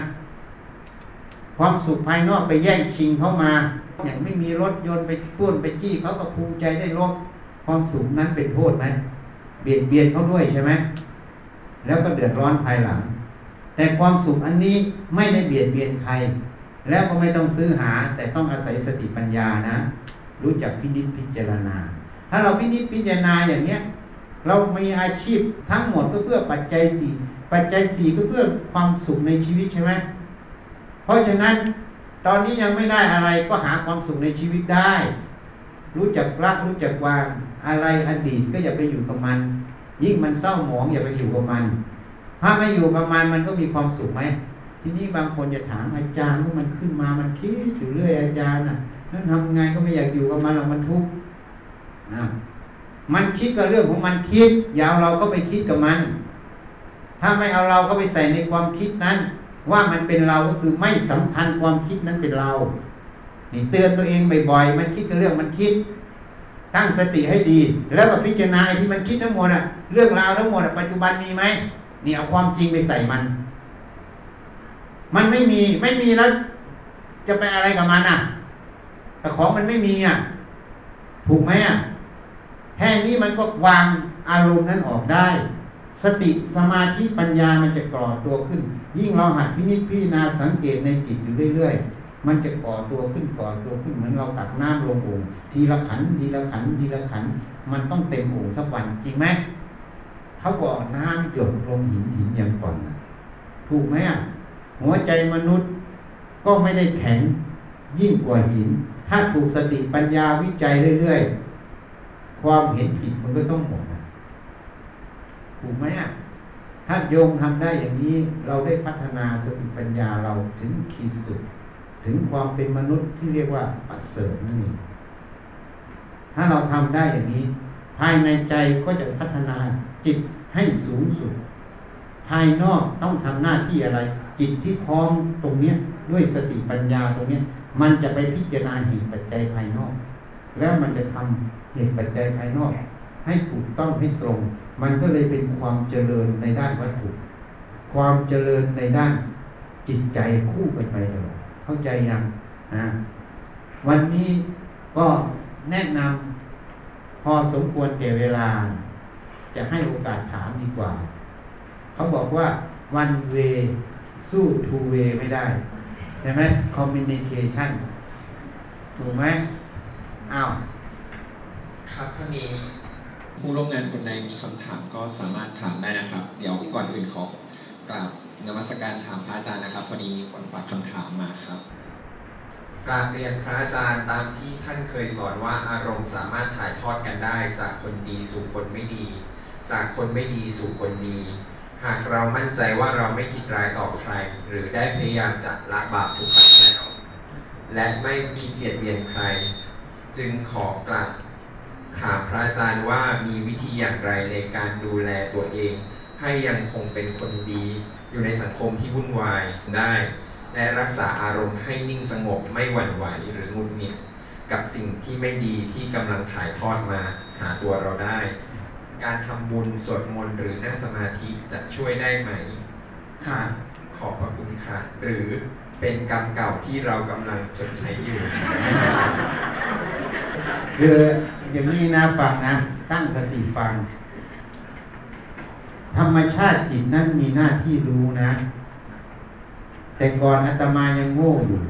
ความสุขภายนอกไปแย่งชิงเข้ามา อย่างไม่มีรถยนต์ไปป้วนไปจี้เขาก็ภูมิใจได้รถความสุขนั้นเป็นโทษไหมเบียดเบียนเขาด้วยใช่ไหมแล้วก็เดือดร้อนภายหลัง แต่ความสุขอันนี้ไม่ได้เบียดเบียนใคร แล้วก็ไม่ต้องซื้อหา แต่ต้องอาศัยสติปัญญานะ รู้จักพินิจพิจารณา ถ้าเราพินิจพิจารณาอย่างเนี้ย เรามีอาชีพทั้งหมดก็เพื่อปัจจัยสี่ปัจจัยสี่ก็เพื่อความสุขในชีวิตใช่ไหมเพราะฉะนั้นตอนนี้ยังไม่ได้อะไรก็หาความสุขในชีวิตได้ รู้จักรักรู้จักวางอะไรอดีตก็อย่าไปอยู่กับมัน ยิ่งมันเศร้าหมองอย่าไปอยู่กับมัน ถ้าไม่อยู่กับมันมันก็มีความสุขไหมทีนี้บางคนจะถามอาจารย์ว่ามันขึ้นมามันคิดอยู่เรื่อยอาจารย์น่ะนั่นทำไงก็ไม่อยากอยู่กับมันหรอกมันทุกข์มันคิดกับเรื่องของมันคิดอย่าเอาเราก็ไปคิดกับมัน ถ้าไม่เอาเราก็ไปใส่ในความคิดนั้น ว่ามันเป็นเราก็คือไม่สัมพันธ์ความคิดนั้นเป็นเรานี่เตือนตัวเองบ่อยๆมันคิดกับเรื่องมันคิด ตั้งสติให้ดี แล้วก็พิจารณาที่มันคิดทั้งหมดอะเรื่องราวทั้งหมดปัจจุบันมีไหม นี่เอาความจริงไปใส่มัน มันไม่มีไม่มีแล้ว จะไปอะไรกับมันอะ แต่ของมันไม่มีอะ ถูกไหมอะแค่นี้มันก็วางอารมณ์นั้นออกได้ สติสมาธิปัญญามันจะก่อตัวขึ้น ยิ่งเราหัดพินิจพิจารณาสังเกตในจิตอยู่เรื่อยๆ มันจะก่อตัวขึ้นก่อตัวขึ้นเหมือนเราตักน้ำลงโอ่งทีละขันทีละขันทีละขัน มันต้องเต็มโอ่งสักวันจริงไหม เขาบอกน้ำหยดลงหินหินอย่างก่อนนะถูกไหมอะหัวใจมนุษย์ก็ไม่ได้แข็งยิ่งกว่าหิน ถ้าถูกสติปัญญาวิจัยเรื่อยๆ ความเห็นผิดมันก็ต้องหมดถูกไหมอะถ้าโยมทำได้อย่างนี้ เราได้พัฒนาสติปัญญาเราถึงขีดสุด ถึงความเป็นมนุษย์ที่เรียกว่าปัเสริฐนั่นเองถ้าเราทำได้อย่างนี้ ภายในใจก็จะพัฒนา จิตให้สูงสุด ภายนอกต้องทำหน้าที่อะไร จิตที่พร้อมตรงเนี้ยด้วยสติปัญญาตรงเนี้ย มันจะไปพิจารณาเหตุปัจจัยภายนอก แล้วมันจะทำเหตุปัจจัยภายนอก ให้ถูกต้องให้ตรง มันก็เลยเป็นความเจริญในด้านวัตถุ ความเจริญในด้านจิตใจคู่กันไปเลย เข้าใจยังนะวันนี้ก็แนะนำพอสมควรแก่เวลา จะให้โอกาสถามดีกว่า เขาบอกว่าวันเวสู้ทูเวไม่ได้ใช่ไหมคอมมิวนิเคชันถูกไหมอ้าวครับถ้ามีผู้ร่วมงานคนใดมีคำถามก็สามารถถามได้นะครับ เดี๋ยวก่อนอื่นขอกราบนมัสการถามพระอาจารย์นะครับพอดีมีคนฝากคำถามมาครับกราบเรียนพระอาจารย์ตามที่ท่านเคยสอนว่าอารมณ์สามารถถ่ายทอดกันได้จากคนดีสู่คนไม่ดี จากคนไม่ดีสู่คนดี หากเรามั่นใจว่าเราไม่คิดร้ายต่อใคร หรือได้พยายามจะละบาปทุกข์แล้ว และไม่คิดเบียดเบียนใคร จึงขอกราบถามพระอาจารย์ว่ามีวิธีอย่างไรในการดูแลตัวเอง ให้ยังคงเป็นคนดี อยู่ในสังคมที่วุ่นวายได้ และรักษาอารมณ์ให้นิ่งสงบไม่หวั่นไหวหรืองุดหงิดกับสิ่งที่ไม่ดีที่กำลังถ่ายทอดมาหาตัวเราได้ การทำบุญสวดมนต์หรือนั่งสมาธิจะช่วยได้ไหมค่ะขอบพระคุณค่ะ หรือเป็นกรรมเก่าที่เรากำลังชดใช้อยู่ คืออย่างนี้นะฟังนะ ตั้งสติฟัง ธรรมชาติจิตนั้นมีหน้าที่รู้นะ แต่ก่อนอาตมายังโง่อยู่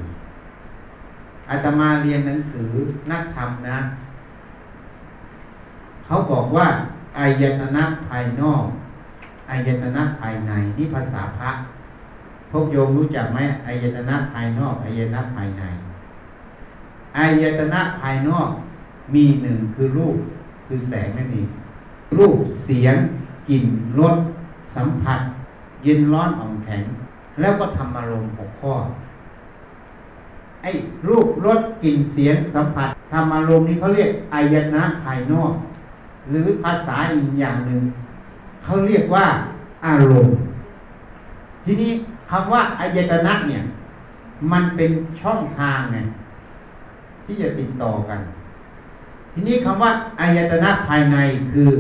อาตมาเรียนหนังสือนักธรรมนะ เขาบอกว่า อายตนะภายนอกอายตนะภายในนี่ภาษาพระพวกโยมรู้จักไหมอายตนะภายนอกอายตนะภายในอายตนะภายนอกมีหนึ่งคือรูปคือแสงนั่นเองรูปเสียงกลิ่นรสสัมผัส เย็นร้อนอ่อนแข็ง แล้วก็ทำอารมณ์หกข้อไอ้รูปรสกลิ่นเสียงสัมผัสทำอารมณ์นี้เขาเรียกอายตนะภายนอก หรือภาษาอีกอย่างหนึ่งเขาเรียกว่าอารมณ์ทีนี้คำว่าอายตนะเนี่ย มันเป็นช่องทางไงที่จะติดต่อกัน ทีนี้คำว่าอายตนะภายในคือ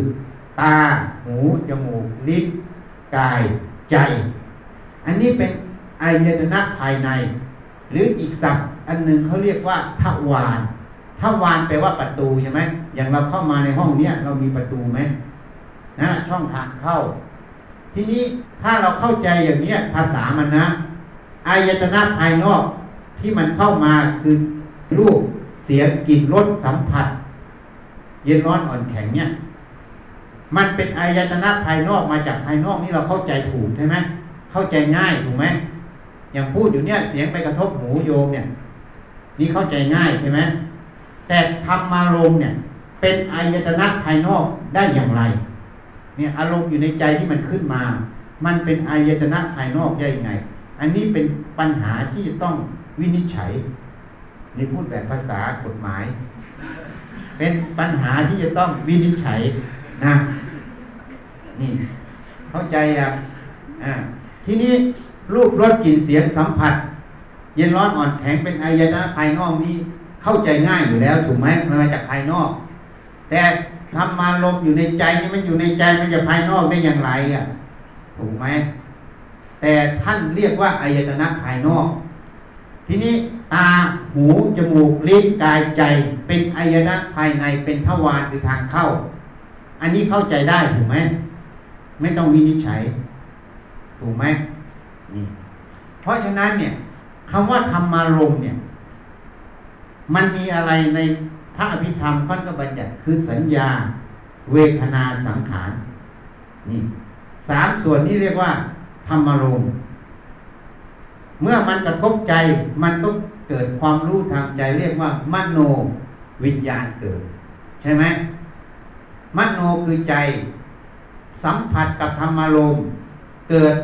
ตา หู จมูก ลิ้น กาย ใจ อันนี้เป็นอายตนะภายใน หรืออีกศัพท์อันหนึ่งเขาเรียกว่าทวาร ทวารแปลว่าประตูใช่ไหมอย่างเราเข้ามาในห้องเนี้ยเรามีประตูไหมนะช่องทางเข้า ทีนี้ถ้าเราเข้าใจอย่างนี้ภาษามันนะอายตนะภายนอกที่มันเข้ามาคือรูปเสียงกลิ่นรสสัมผัส เย็นร้อนอ่อนแข็งเนี่ย มันเป็นอายตนะภายนอกมาจากภายนอกนี่เราเข้าใจถูกใช่ไหมเข้าใจง่ายถูกไหมอย่างพูดอยู่เนี่ย เสียงไปกระทบหูโยมเนี่ย นี่เข้าใจง่ายใช่ไหม แต่ธรรมารมณ์เนี่ย เป็นอายตนะภายนอกได้อย่างไร เนี่ยอารมณ์อยู่ในใจที่มันขึ้นมา มันเป็นอายตนะภายนอกได้ยังไง อันนี้เป็นปัญหาที่จะต้องวินิจฉัยนี่พูดแบบภาษากฎหมาย เป็นปัญหาที่จะต้องวินิจฉัยนะ นี่ เข้าใจอะอ่าทีนี้รูปรสกลิ่นเสียงสัมผัส เย็นร้อนอ่อนแข็งเป็นอายตนะภายนอกนี้ เข้าใจง่ายอยู่แล้วถูกไหมมันมาจากภายนอก แต่ทำมาลมอยู่ในใจนี่มันอยู่ในใจมันจะภายนอกได้อย่างไรอะถูกไหมแต่ท่านเรียกว่าอายตนะภายนอก ทีนี้ตาหูจมูกลิ้นกายใจเป็นอายตนะภายในเป็นทวารคือทางเข้า อันนี้เข้าใจได้ถูกไหมไม่ต้องวินิจฉัย ถูกไหมนี่เพราะฉะนั้นเนี่ยคำว่าธรรมารมเนี่ย มันมีอะไรในพระอภิธรรมท่านก็บัญญัติคือสัญญา เวทนาสังขารนี่สามส่วนนี้เรียกว่า ธรรมารมณ์เมื่อมันกระทบใจมันก็เกิดความรู้ทางใจเรียกว่ามโนวิญญาณเกิด ใช่ไหมมโนคือใจ สัมผัสกับธรรมารมณ์เกิด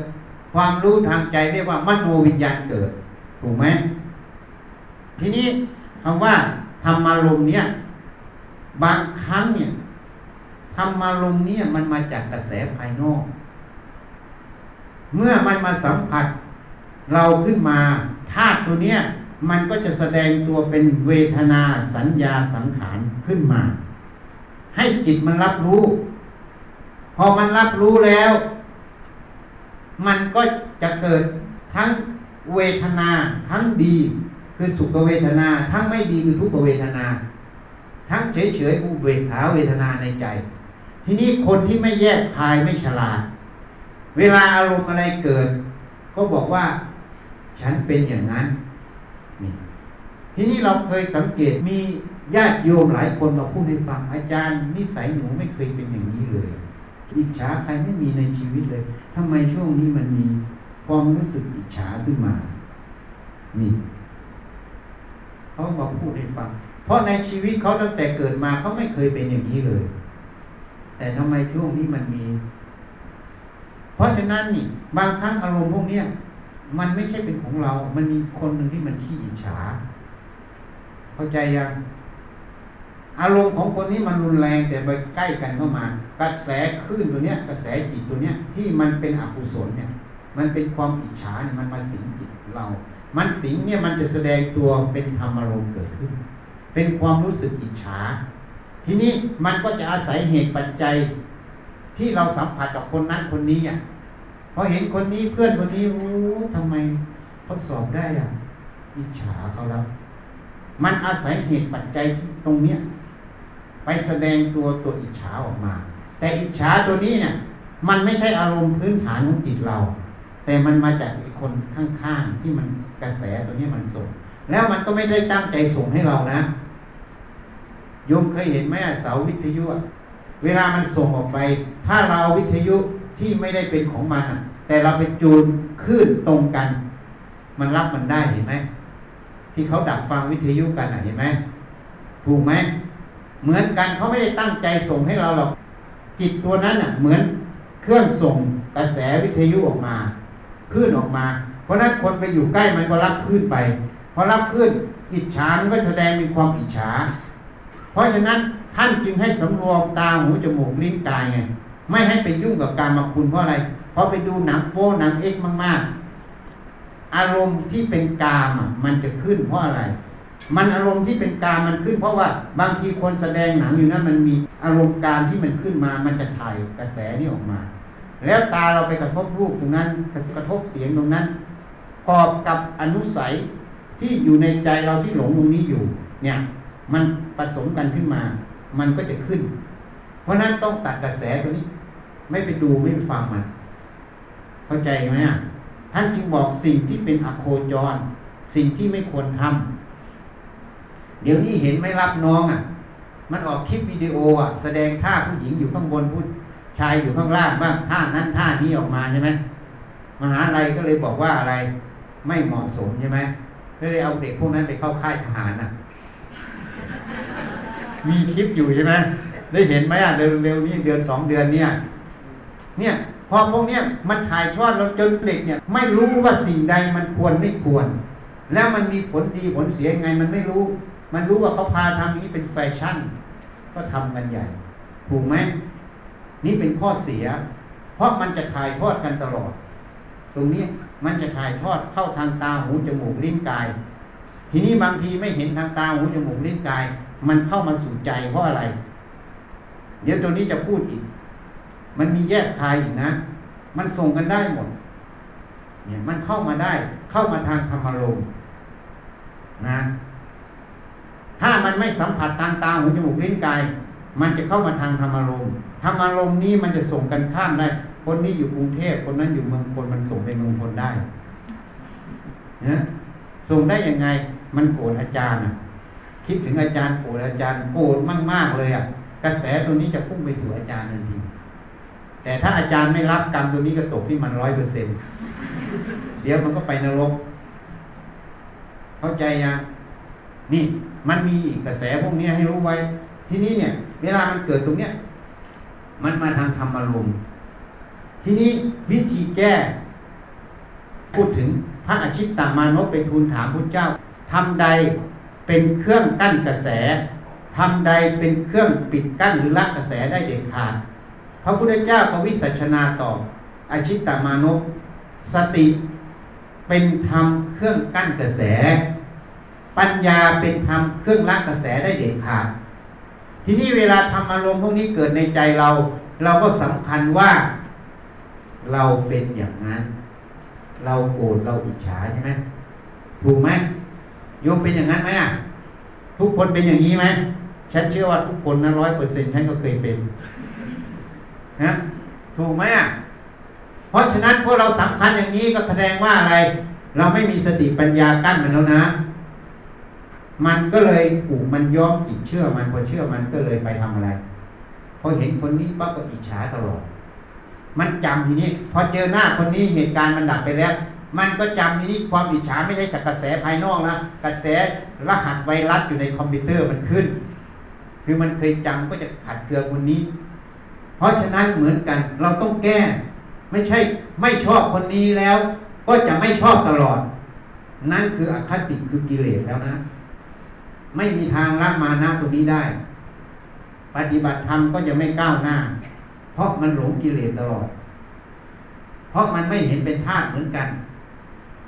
ความรู้ทางใจเรียกว่ามโนวิญญาณเกิด ถูกไหมทีนี้ คำว่าธรรมารมณ์เนี่ย บางครั้งเนี่ยธรรมารมณ์เนี่ยมันมาจากกระแสภายนอก เมื่อมันมาสัมผัสเราขึ้นมาธาตุตัวเนี้ยมันก็จะแสดงตัวเป็นเวทนาสัญญาสังขารขึ้นมา ให้จิตมันรับรู้ พอมันรับรู้แล้ว มันก็จะเกิดทั้งเวทนาทั้งดี คือสุขเวทนา ทั้งไม่ดีคือทุกเวทนา ทั้งเฉยเฉยอุเบกขาเวทนาในใจ ทีนี้คนที่ไม่แยกคายไม่ฉลาด เวลาอารมณ์อะไรเกิด ก็บอกว่า ฉันเป็นอย่างนั้นนี่ทีนี้เราเคยสังเกตมีญาติโยมหลายคนมาพูดให้ฟังอาจารย์นิสัยหนูไม่เคยเป็นอย่างนี้เลยอิจฉาใครไม่มีในชีวิตเลยทำไมช่วงนี้มันมีความรู้สึกอิจฉาขึ้นมา นี่ เขาบอกพูดให้ฟัง เพราะในชีวิตเขาตั้งแต่เกิดมาเขาไม่เคยเป็นอย่างนี้เลย แต่ทำไมช่วงนี้มันมี เพราะฉะนั้นนี่ บางครั้งอารมณ์พวกเนี้ยมันไม่ใช่เป็นของเรา มันมีคนหนึ่งที่มันขี้อิจฉา เข้าใจยัง อารมณ์ของคนนี้มันรุนแรงแต่ไปใกล้กันเข้ามา กระแสคลื่นตัวเนี้ย กระแสจิตตัวเนี้ยที่มันเป็นอกุศลเนี่ย มันเป็นความอิจฉาเนี่ยมันมาสิงจิตเรา มันสิงเนี่ยมันจะแสดงตัวเป็นธรรมารมณ์เกิดขึ้น เป็นความรู้สึกอิจฉา ทีนี้มันก็จะอาศัยเหตุปัจจัย ที่เราสัมผัสกับคนนั้นคนนี้อะพอเห็นคนนี้เพื่อนคนนี้โอ้ทำไมเขาสอบได้อะอิจฉาเขาแล้ว มันอาศัยเหตุปัจจัยตรงเนี้ย ไปแสดงตัวตัวอิจฉาออกมา แต่อิจฉาตัวนี้เนี่ย มันไม่ใช่อารมณ์พื้นฐานของจิตเรา แต่มันมาจากคนข้างๆที่มันกระแสตัวนี้มันส่ง แล้วมันก็ไม่ได้ตั้งใจส่งให้เรานะโยมเคยเห็นไหมเสาวิทยุเวลามันส่งออกไป ถ้าเราวิทยุที่ไม่ได้เป็นของมันแต่เราไปจูนคลื่นตรงกัน มันรับมันได้เห็นไหมที่เขาดักฟังวิทยุกันเห็นไหมถูกไหมเหมือนกันเขาไม่ได้ตั้งใจส่งให้เราหรอกจิตตัวนั้นอะ เหมือนเครื่องส่งกระแสวิทยุออกมา คลื่นออกมา เพราะนั้นคนไปอยู่ใกล้มันก็รับคลื่นไปพอรับคลื่นอิจฉามันก็แสดงเป็นความอิจฉา เพราะฉะนั้นท่านจึงให้สำรวมตาหูจมูกลิ้นกายไงไม่ให้ไปยุ่งกับการมาคุณเพราะอะไร เพราะไปดูหนังโป้หนังเอ็กมากๆ อารมณ์ที่เป็นกามมันจะขึ้นเพราะอะไร มันอารมณ์ที่เป็นกามมันขึ้น เพราะว่าบางทีคนแสดงหนังอยู่นั้นมันมีอารมณ์การที่มันขึ้นมา มันจะถ่ายกระแสนี้ออกมา แล้วตาเราไปกระทบรูปตรงนั้น กระทบเสียงตรงนั้นกอบกับอนุสัยที่อยู่ในใจเราที่หลงตรงนี้อยู่ เนี่ย มันผสมกันขึ้นมา มันก็จะขึ้น เพราะนั้นต้องตัดกระแสตัวนี้ ไม่ไปดูไม่ไปฟังมันเข้าใจไหมอะท่านจึงบอกสิ่งที่เป็นอโคจร สิ่งที่ไม่ควรทำเดี๋ยวนี้เห็นไหมรับน้องอะ มันออกคลิปวิดีโออะ แสดงท่าผู้หญิงอยู่ข้างบนผู้ ชายอยู่ข้างล่างบ้างท่านั้นท่านี้ออกมาใช่ไหมมหาลัยก็เลยบอกว่าอะไรไม่เหมาะสมใช่ไหมก็เลยเอาเด็กพวกนั้นไปเข้าค่ายทหารน่ะ มีคลิปอยู่ใช่ไหมได้เห็นไหมอะเร็วๆนี้เดือนสองเดือนเนี่ย เนี่ยพอพวกเนี้ยมันถ่ายทอดเราจนเด็กเนี่ย ไม่รู้ว่าสิ่งใดมันควรไม่ควร แล้วมันมีผลดีผลเสียยังไงมันไม่รู้ มันรู้ว่าเขาพาทำอย่างนี้เป็นแฟชั่น ก็ทำกันใหญ่ ถูกไหม นี่เป็นข้อเสีย เพราะมันจะถ่ายทอดกันตลอด ตรงนี้มันจะถ่ายทอดเข้าทางตาหูจมูกลิ้นกาย ทีนี้บางทีไม่เห็นทางตาหูจมูกลิ้นกาย มันเข้ามาสู่ใจเพราะอะไร เดี๋ยวตัวนี้จะพูดอีก มันมีแยกคายอีกนะ มันส่งกันได้หมด เนี่ยมันเข้ามาได้ เข้ามาทางธรรมารมนะถ้ามันไม่สัมผัสทางตาหูจมูกลิ้นกาย มันจะเข้ามาทางธรรมารมณ์ ธรรมารมณ์นี้มันจะส่งกันข้ามได้ คนนี้อยู่กรุงเทพคนนั้นอยู่เมืองพลมันส่งไปเมืองพลได้นะส่งได้ยังไง มันโกรธอาจารย์ คิดถึงอาจารย์โกรธอาจารย์โกรธมากๆเลยอะ กระแสตัวนี้จะพุ่งไปสู่อาจารย์ทันทีแต่ถ้าอาจารย์ไม่รับกรรมตัวนี้ก็ตกที่มันร้อยเปอร์เซ็นเดี๋ยวมันก็ไปนรก เข้าใจยังนี่ มันมีกระแสพวกนี้ให้รู้ไว้ ทีนี้เนี่ย เวลามันเกิดตรงเนี้ย มันมาทางธรรมารมณ์ทีนี้วิธีแก้ พูดถึงพระอาชิตตามานพไปทูลถามพระเจ้าทำใดเป็นเครื่องกั้นกระแสทำใดเป็นเครื่องปิดกั้นหรือละกระแสได้เด็ดขาด พระพุทธเจ้าก็วิสัชนาตอบอาชิตตามานพสติเป็นธรรมเครื่องกั้นกระแส ปัญญาเป็นธรรมเครื่องละกระแสได้เด็ดขาด ทีนี้เวลาทำอารมณ์พวกนี้เกิดในใจเรา เราก็สำคัญว่าเราเป็นอย่างนั้น เราโกรธเราอิจฉาใช่ไหมถูกไหมโยมเป็นอย่างนั้นไหมอะทุกคนเป็นอย่างนี้ไหมฉันเชื่อว่าทุกคนนะร้อยเปอร์เซ็นฉันก็เคยเป็นนะถูกไหมอะเพราะฉะนั้นพวกเราสำคัญอย่างนี้ก็แสดงว่าอะไร เราไม่มีสติปัญญากั้นมันแล้วนะ มันก็เลยผูกมันย้อมจิตเชื่อมันพอเชื่อมันก็เลยไปทำอะไรพอเห็นคนนี้ปั๊บก็อิจฉาตลอด มันจำทีนี้ พอเจอหน้าคนนี้เหตุการณ์มันดับไปแล้ว มันก็จำทีนี้ความอิจฉาไม่ใช่จากกระแสภายนอกนะกระแสรหัสไวรัสอยู่ในคอมพิวเตอร์มันขึ้น คือมันเคยจำก็จะขัดเกลือคนนี้ เพราะฉะนั้นเหมือนกัน เราต้องแก้ ไม่ใช่ไม่ชอบคนนี้แล้ว ก็จะไม่ชอบตลอด นั่นคืออคติคือกิเลสแล้วนะ ไม่มีทางละมานะตรงนี้ได้ ปฏิบัติธรรมก็จะไม่ก้าวหน้า เพราะมันหลงกิเลสตลอด เพราะมันไม่เห็นเป็นธาตุเหมือนกัน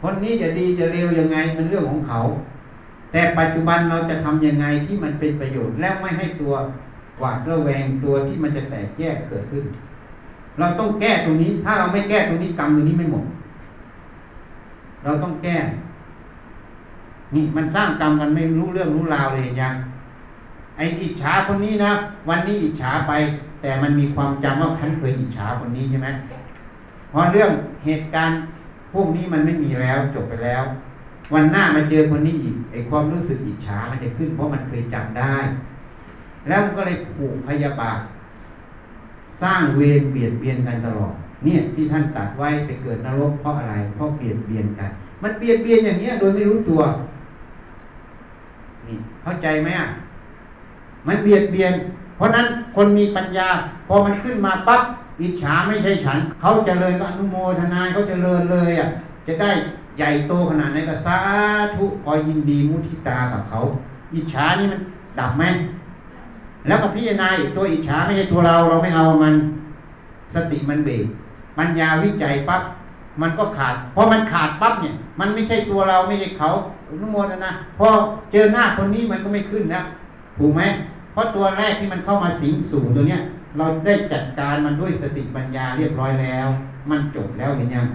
คนนี้จะดีจะเร็วยังไงมันเรื่องของเขา แต่ปัจจุบันเราจะทำยังไงที่มันเป็นประโยชน์และไม่ให้ตัวหวาดระแวงตัวที่มันจะแตกแยกเกิดขึ้น เราต้องแก้ตรงนี้ ถ้าเราไม่แก้ตรงนี้กรรมตรงนี้ไม่หมด เราต้องแก้ นี่มันสร้างกรรมกันไม่รู้เรื่องรู้ราวเลยยังไอ้อิจฉาคนนี้นะวันนี้อิจฉาไป แต่มันมีความจำว่าฉันเคยอิจฉาคนนี้ใช่ไหมเพราะเรื่องเหตุการณ์พวกนี้มันไม่มีแล้วจบไปแล้ว วันหน้ามาเจอคนนี้อีกไอ้ความรู้สึกอิจฉามันจะขึ้น เพราะมันเคยจำได้ แล้วมันก็เลยผูกพยาบาทสร้างเวรเบียดเบียนกันตลอดเนี่ยที่ท่านตัดไว้ไปเกิดนรกเพราะอะไรเพราะเบียดเบียนกัน มันเบียดเบียนอย่างเนี้ย โดยไม่รู้ตัว นี่เข้าใจไหมอะมันเบียดเบียน เพราะนั้นคนมีปัญญา พอมันขึ้นมาปั๊บอิจฉาไม่ใช่ฉัน เขาจะเจริญก็อนุโมทนาเขาจะเจริญเลยอะ จะได้ใหญ่โตขนาดไหนก็สาธุคอยยินดีมุทิตากับเขา อิจฉานี่มันดับไหมแล้วก็พิจารณาตัวอิจฉาไม่ใช่ตัวเราเราไม่เอามัน สติมันเบรกปัญญาวิจัยปั๊บมันก็ขาดพอมันขาดปั๊บเนี่ย มันไม่ใช่ตัวเราไม่ใช่เขา นุโมทนาพอเจอหน้าคนนี้มันก็ไม่ขึ้นนะถูกไหมเพราะตัวแรกที่มันเข้ามาสิงสู่ตัวเนี้ยเราได้จัดการมันด้วยสติปัญญาเรียบร้อยแล้ว มันจบแล้วเห็นยัง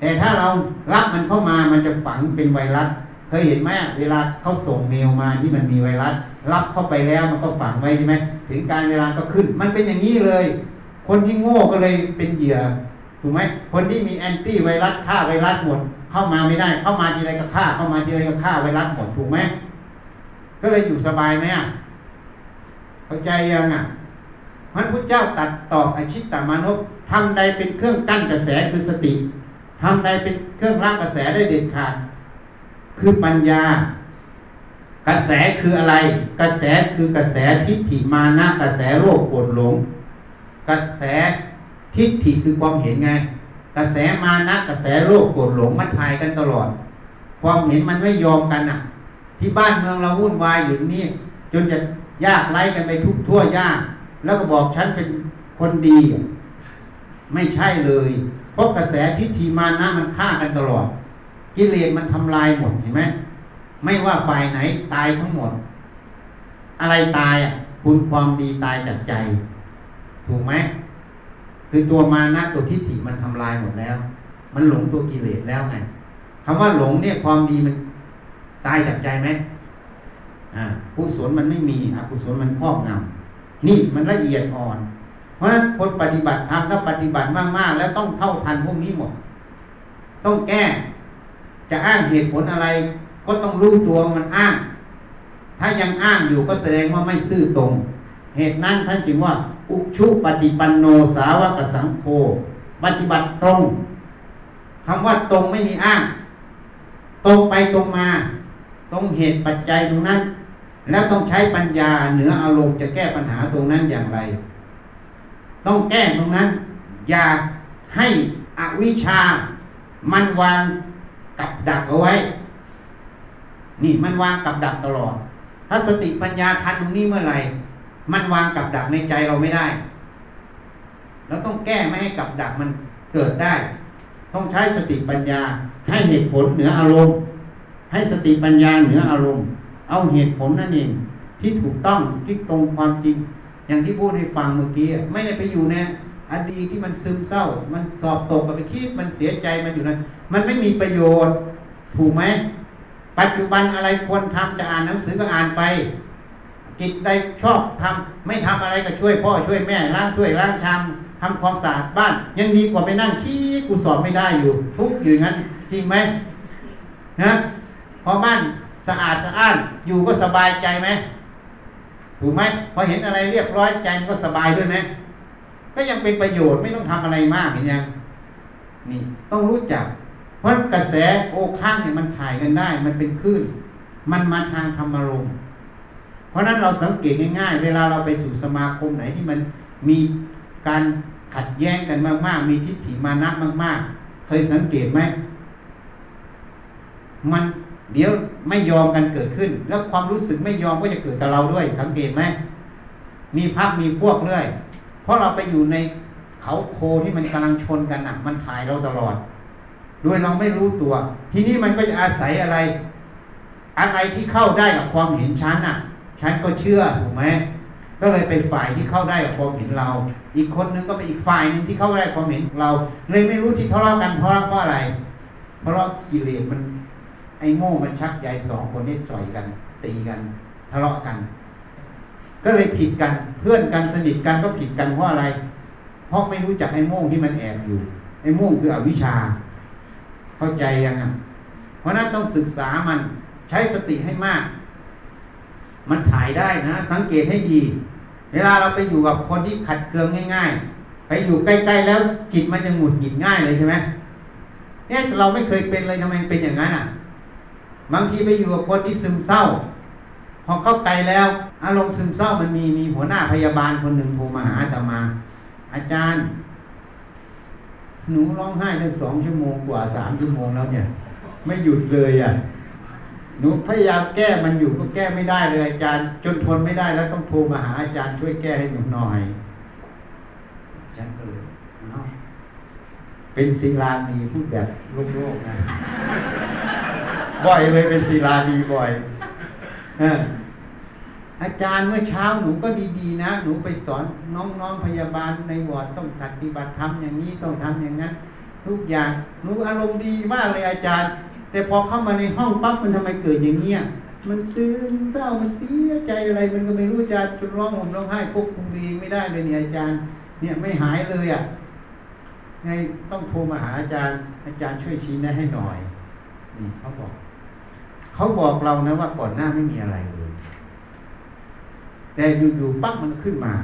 แต่ถ้าเรารับมันเข้ามามันจะฝังเป็นไวรัสเคยเห็นไหมเวลาเขาส่งเมลมาที่มันมีไวรัสรับเข้าไปแล้วมันก็ฝังไว้ใช่ไหมถึงการเวลาก็ขึ้น มันเป็นอย่างนี้เลย คนที่โง่ก็เลยเป็นเหยื่อถูกไหมคนที่มีแอนตี้ไวรัสฆ่าไวรัสหมด เข้ามาไม่ได้ เข้ามาทีไรก็ฆ่า เข้ามาทีไรก็ฆ่าไวรัสหมดถูกไหมก็เลยอยู่สบายไหมอะเข้าใจยังอะพระพุทธเจ้าตัดต่ออาชิตตามานพทำใดเป็นเครื่องกั้นกระแสคือสติทำใดเป็นเครื่องรับกระแสได้เด็ดขาด คือปัญญา กระแสคืออะไร กระแสคือกระแสทิฏฐิมานะกระแสโรคโกรธหลง กระแสทิฏฐิคือความเห็นไง กระแสมานะกระแสโรคโกรธหลงมันทายกันตลอด ความเห็นมันไม่ยอมกันอะ ที่บ้านเมืองเราวุ่นวายอยู่นี่จนจะยากไร้กันไปทุกทั่วยาก แล้วก็บอกฉันเป็นคนดี ไม่ใช่เลย เพราะกระแสทิฏฐิมานะมันฆ่ากันตลอด กิเลสมันทำลายหมดเห็นไหมไม่ว่าฝ่ายไหนตายทั้งหมด อะไรตายอะ คุณความดีตายจากใจ ถูกไหม คือตัวมานะตัวทิฏฐิมันทำลายหมดแล้ว มันหลงตัวกิเลสแล้วไงคำว่าหลงเนี่ยความดีมันตายจากใจไหมอ่ากุศลมันไม่มีอกุศลมันครอบงำนี่มันละเอียดอ่อน เพราะฉะนั้นคนปฏิบัติธรรมถ้าปฏิบัติมากๆ แล้วต้องเท่าทันพวกนี้หมด ต้องแก้ จะอ้างเหตุผลอะไร ก็ต้องรู้ตัวมันอ้าง ถ้ายังอ้างอยู่ก็แสดงว่าไม่ซื่อตรง เหตุนั้นท่านจึงว่า อุชุปฏิปันโนสาวกสังโฆปฏิบัติตรงคำว่าตรงไม่มีอ้าง ตรงไปตรงมา ตรงเหตุปัจจัยตรงนั้น แล้วต้องใช้ปัญญาเหนืออารมณ์จะแก้ปัญหาตรงนั้นอย่างไร ต้องแก้ตรงนั้น อย่าให้อวิชชา มันวางกับดักเอาไว้ นี่มันวางกับดักตลอด ถ้าสติปัญญาทันตรงนี้เมื่อไหร่ มันวางกับดักในใจเราไม่ได้เราต้องแก้ไม่ให้กับดักมันเกิดได้ ต้องใช้สติปัญญา ให้เหตุผลเหนืออารมณ์ ให้สติปัญญาเหนืออารมณ์ เอาเหตุผลนั่นเองที่ถูกต้องที่ตรงความจริง อย่างที่พูดให้ฟังเมื่อกี้ไม่ได้ไปอยู่ในอดีตที่มันซึมเศร้า มันสอบตกกับไปคิดมันเสียใจมันอยู่นั้น มันไม่มีประโยชน์ ถูกไหมปัจจุบันอะไรควรทำจะอ่านหนังสือก็อ่านไป กิจใดชอบทำไม่ทำอะไรก็ช่วยพ่อช่วยแม่ล้างช่วยล้างชามทำความสะอาดบ้าน ยังดีกว่าไปนั่งคิดกูสอบไม่ได้อยู่ ทุกอยู่งั้น จริงไหมนะพอบ้านสะอาดสะอ้านอยู่ก็สบายใจไหมถูกไหมพอเห็นอะไรเรียบร้อยใจก็สบายด้วยไหมก็ยังเป็นประโยชน์ไม่ต้องทำอะไรมากเห็นยังนี่ต้องรู้จัก เพราะกระแสโอข้างเนี่ยมันถ่ายกันได้ มันเป็นคลื่นมันมาทางธรรมารมณ์ เพราะนั้นเราสังเกตง่ายๆ เวลาเราไปสู่สมาคมไหนที่มันมีการขัดแย้งกันมาก ๆ มีทิฏฐิมานะมาก ๆ เคยสังเกตไหม มันเดี๋ยวไม่ยอมกันเกิดขึ้น แล้วความรู้สึกไม่ยอมก็จะเกิดกับเราด้วย สังเกตไหม มีพักมีพวกเรื่อย เพราะเราไปอยู่ในเขาโคที่มันกำลังชนกันอะ มันถ่ายเราตลอดโดยเราไม่รู้ตัว ทีนี้มันก็จะอาศัยอะไร อะไรที่เข้าได้กับความเห็นชั้นอะ ฉันก็เชื่อถูกไหมก็เลยเป็นฝ่ายที่เข้าได้กับความเห็นเรา อีกคนนึงก็เป็นอีกฝ่ายหนึ่งที่เข้าได้ความเห็นเรา เลยไม่รู้ที่ทะเลาะกันเพราะเพราะอะไร เพราะกิเลสมันไอ้โง่มันชักใยสองคนนี้จ่อยกัน ตีกันทะเลาะกัน ก็เลยผิดกันเพื่อนกันสนิทกันก็ผิดกันเพราะอะไร เพราะไม่รู้จักไอ้โม่งที่มันแอบอยู่ ไอ้โม่งคืออวิชชา เข้าใจยังอะเพราะนั้นต้องศึกษามันใช้สติให้มาก มันถ่ายได้นะ สังเกตให้ดี เวลาเราไปอยู่กับคนที่ขัดเคืองง่าย ๆ ไปอยู่ใกล้ๆแล้วจิตมันจะหงุดหงิดง่ายเลยใช่ไหมเนี่ยเราไม่เคยเป็นเลยทำไมเป็นอย่างนั้นอะ บางทีไปอยู่กับคนที่ซึมเศร้า พอเข้าใจแล้ว อารมณ์ซึมเศร้ามันมีมีหัวหน้าพยาบาลคนหนึ่งโทรมาหาอาตมา อาจารย์ หนูร้องไห้ได้สองชั่วโมงกว่าสามชั่วโมงแล้วเนี่ย ไม่หยุดเลยอะ หนูพยายามแก้มันอยู่ก็แก้ไม่ได้เลยอาจารย์ จนทนไม่ได้แล้วต้องโทรมาหาอาจารย์ช่วยแก้ให้หนูหน่อยฉันก็เลยเอ้าเป็นศิลานีพูดแบบโลกๆนะบ่อยเลยเป็นศิลานีบ่อยออาจารย์เมื่อเช้าหนูก็ดีๆนะหนูไปสอนน้องๆพยาบาลในวอร์ดต้องปฏิบัติธรรมอย่างนี้ต้องทำอย่างนั้น ทุกอย่างหนูอารมณ์ดีมากเลยอาจารย์ แต่พอเข้ามาในห้องปั๊บมันทำไมเกิดอย่างเงี้ยมันซึมเศร้ามันเสียใจอะไรมันก็ไม่รู้จารย์จนร้องห่มร้องไห้ควบคุมตัวเองไม่ได้เลยเนี่ยอาจารย์ เนี่ยไม่หายเลยอะไงต้องโทรมาหาอาจารย์ อาจารย์ช่วยชี้แนะให้หน่อยนี่เขาบอกเขาบอกเรานะว่าก่อนหน้าไม่มีอะไรเลยแต่อยู่ๆปั๊บมันขึ้นมา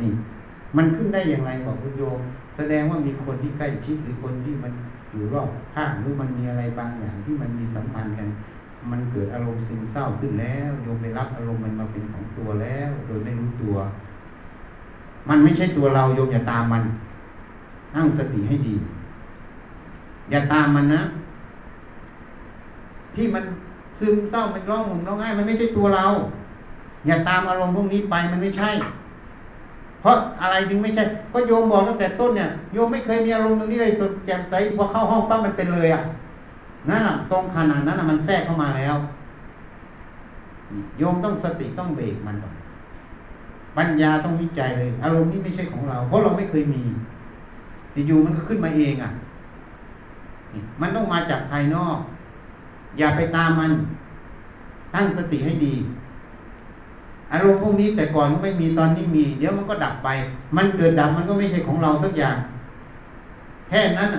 นี่ มันขึ้นได้อย่างไรบอกคุณโยม แสดงว่ามีคนที่ใกล้ชิดหรือคนที่มัน อยู่รอบข้างหรือมันมีอะไรบางอย่างที่มันมีสัมพันธ์กัน มันเกิดอารมณ์ซึมเศร้าขึ้นแล้วโยมไปรับอารมณ์มันมาเป็นของตัวแล้ว โดยไม่รู้ตัว มันไม่ใช่ตัวเราโยมอย่าตามมันตั้งสติให้ดี อย่าตามมันนะ ที่มันซึมเศร้ามันร้องห่มร้องไห้มันไม่ใช่ตัวเรา อย่าตามอารมณ์พวกนี้ไปมันไม่ใช่ เพราะอะไรจึงไม่ใช่ก็โยมบอกตั้งแต่ต้นเนี่ยโยมไม่เคยมีอารมณ์ตรงนี้เลยสดแจ่มใสพอเข้าห้องปั๊บมันเป็นเลยอะนั่นแหะตรงขนาดนั้นมันแทรกเข้ามาแล้วโยมต้องสติต้องเบรกมันก่อนปัญญาต้องวิจัยเลย อารมณ์นี้ไม่ใช่ของเรา เพราะเราไม่เคยมีอยู่มันก็ขึ้นมาเองอะมันต้องมาจากภายนอก อย่าไปตามมัน ตั้งสติให้ดี อารมณ์พวกนี้แต่ก่อนก็ไม่มีตอนนี้มี เดี๋ยวมันก็ดับไป มันเกิดดับมันก็ไม่ใช่ของเราสักอย่าง แค่นั้น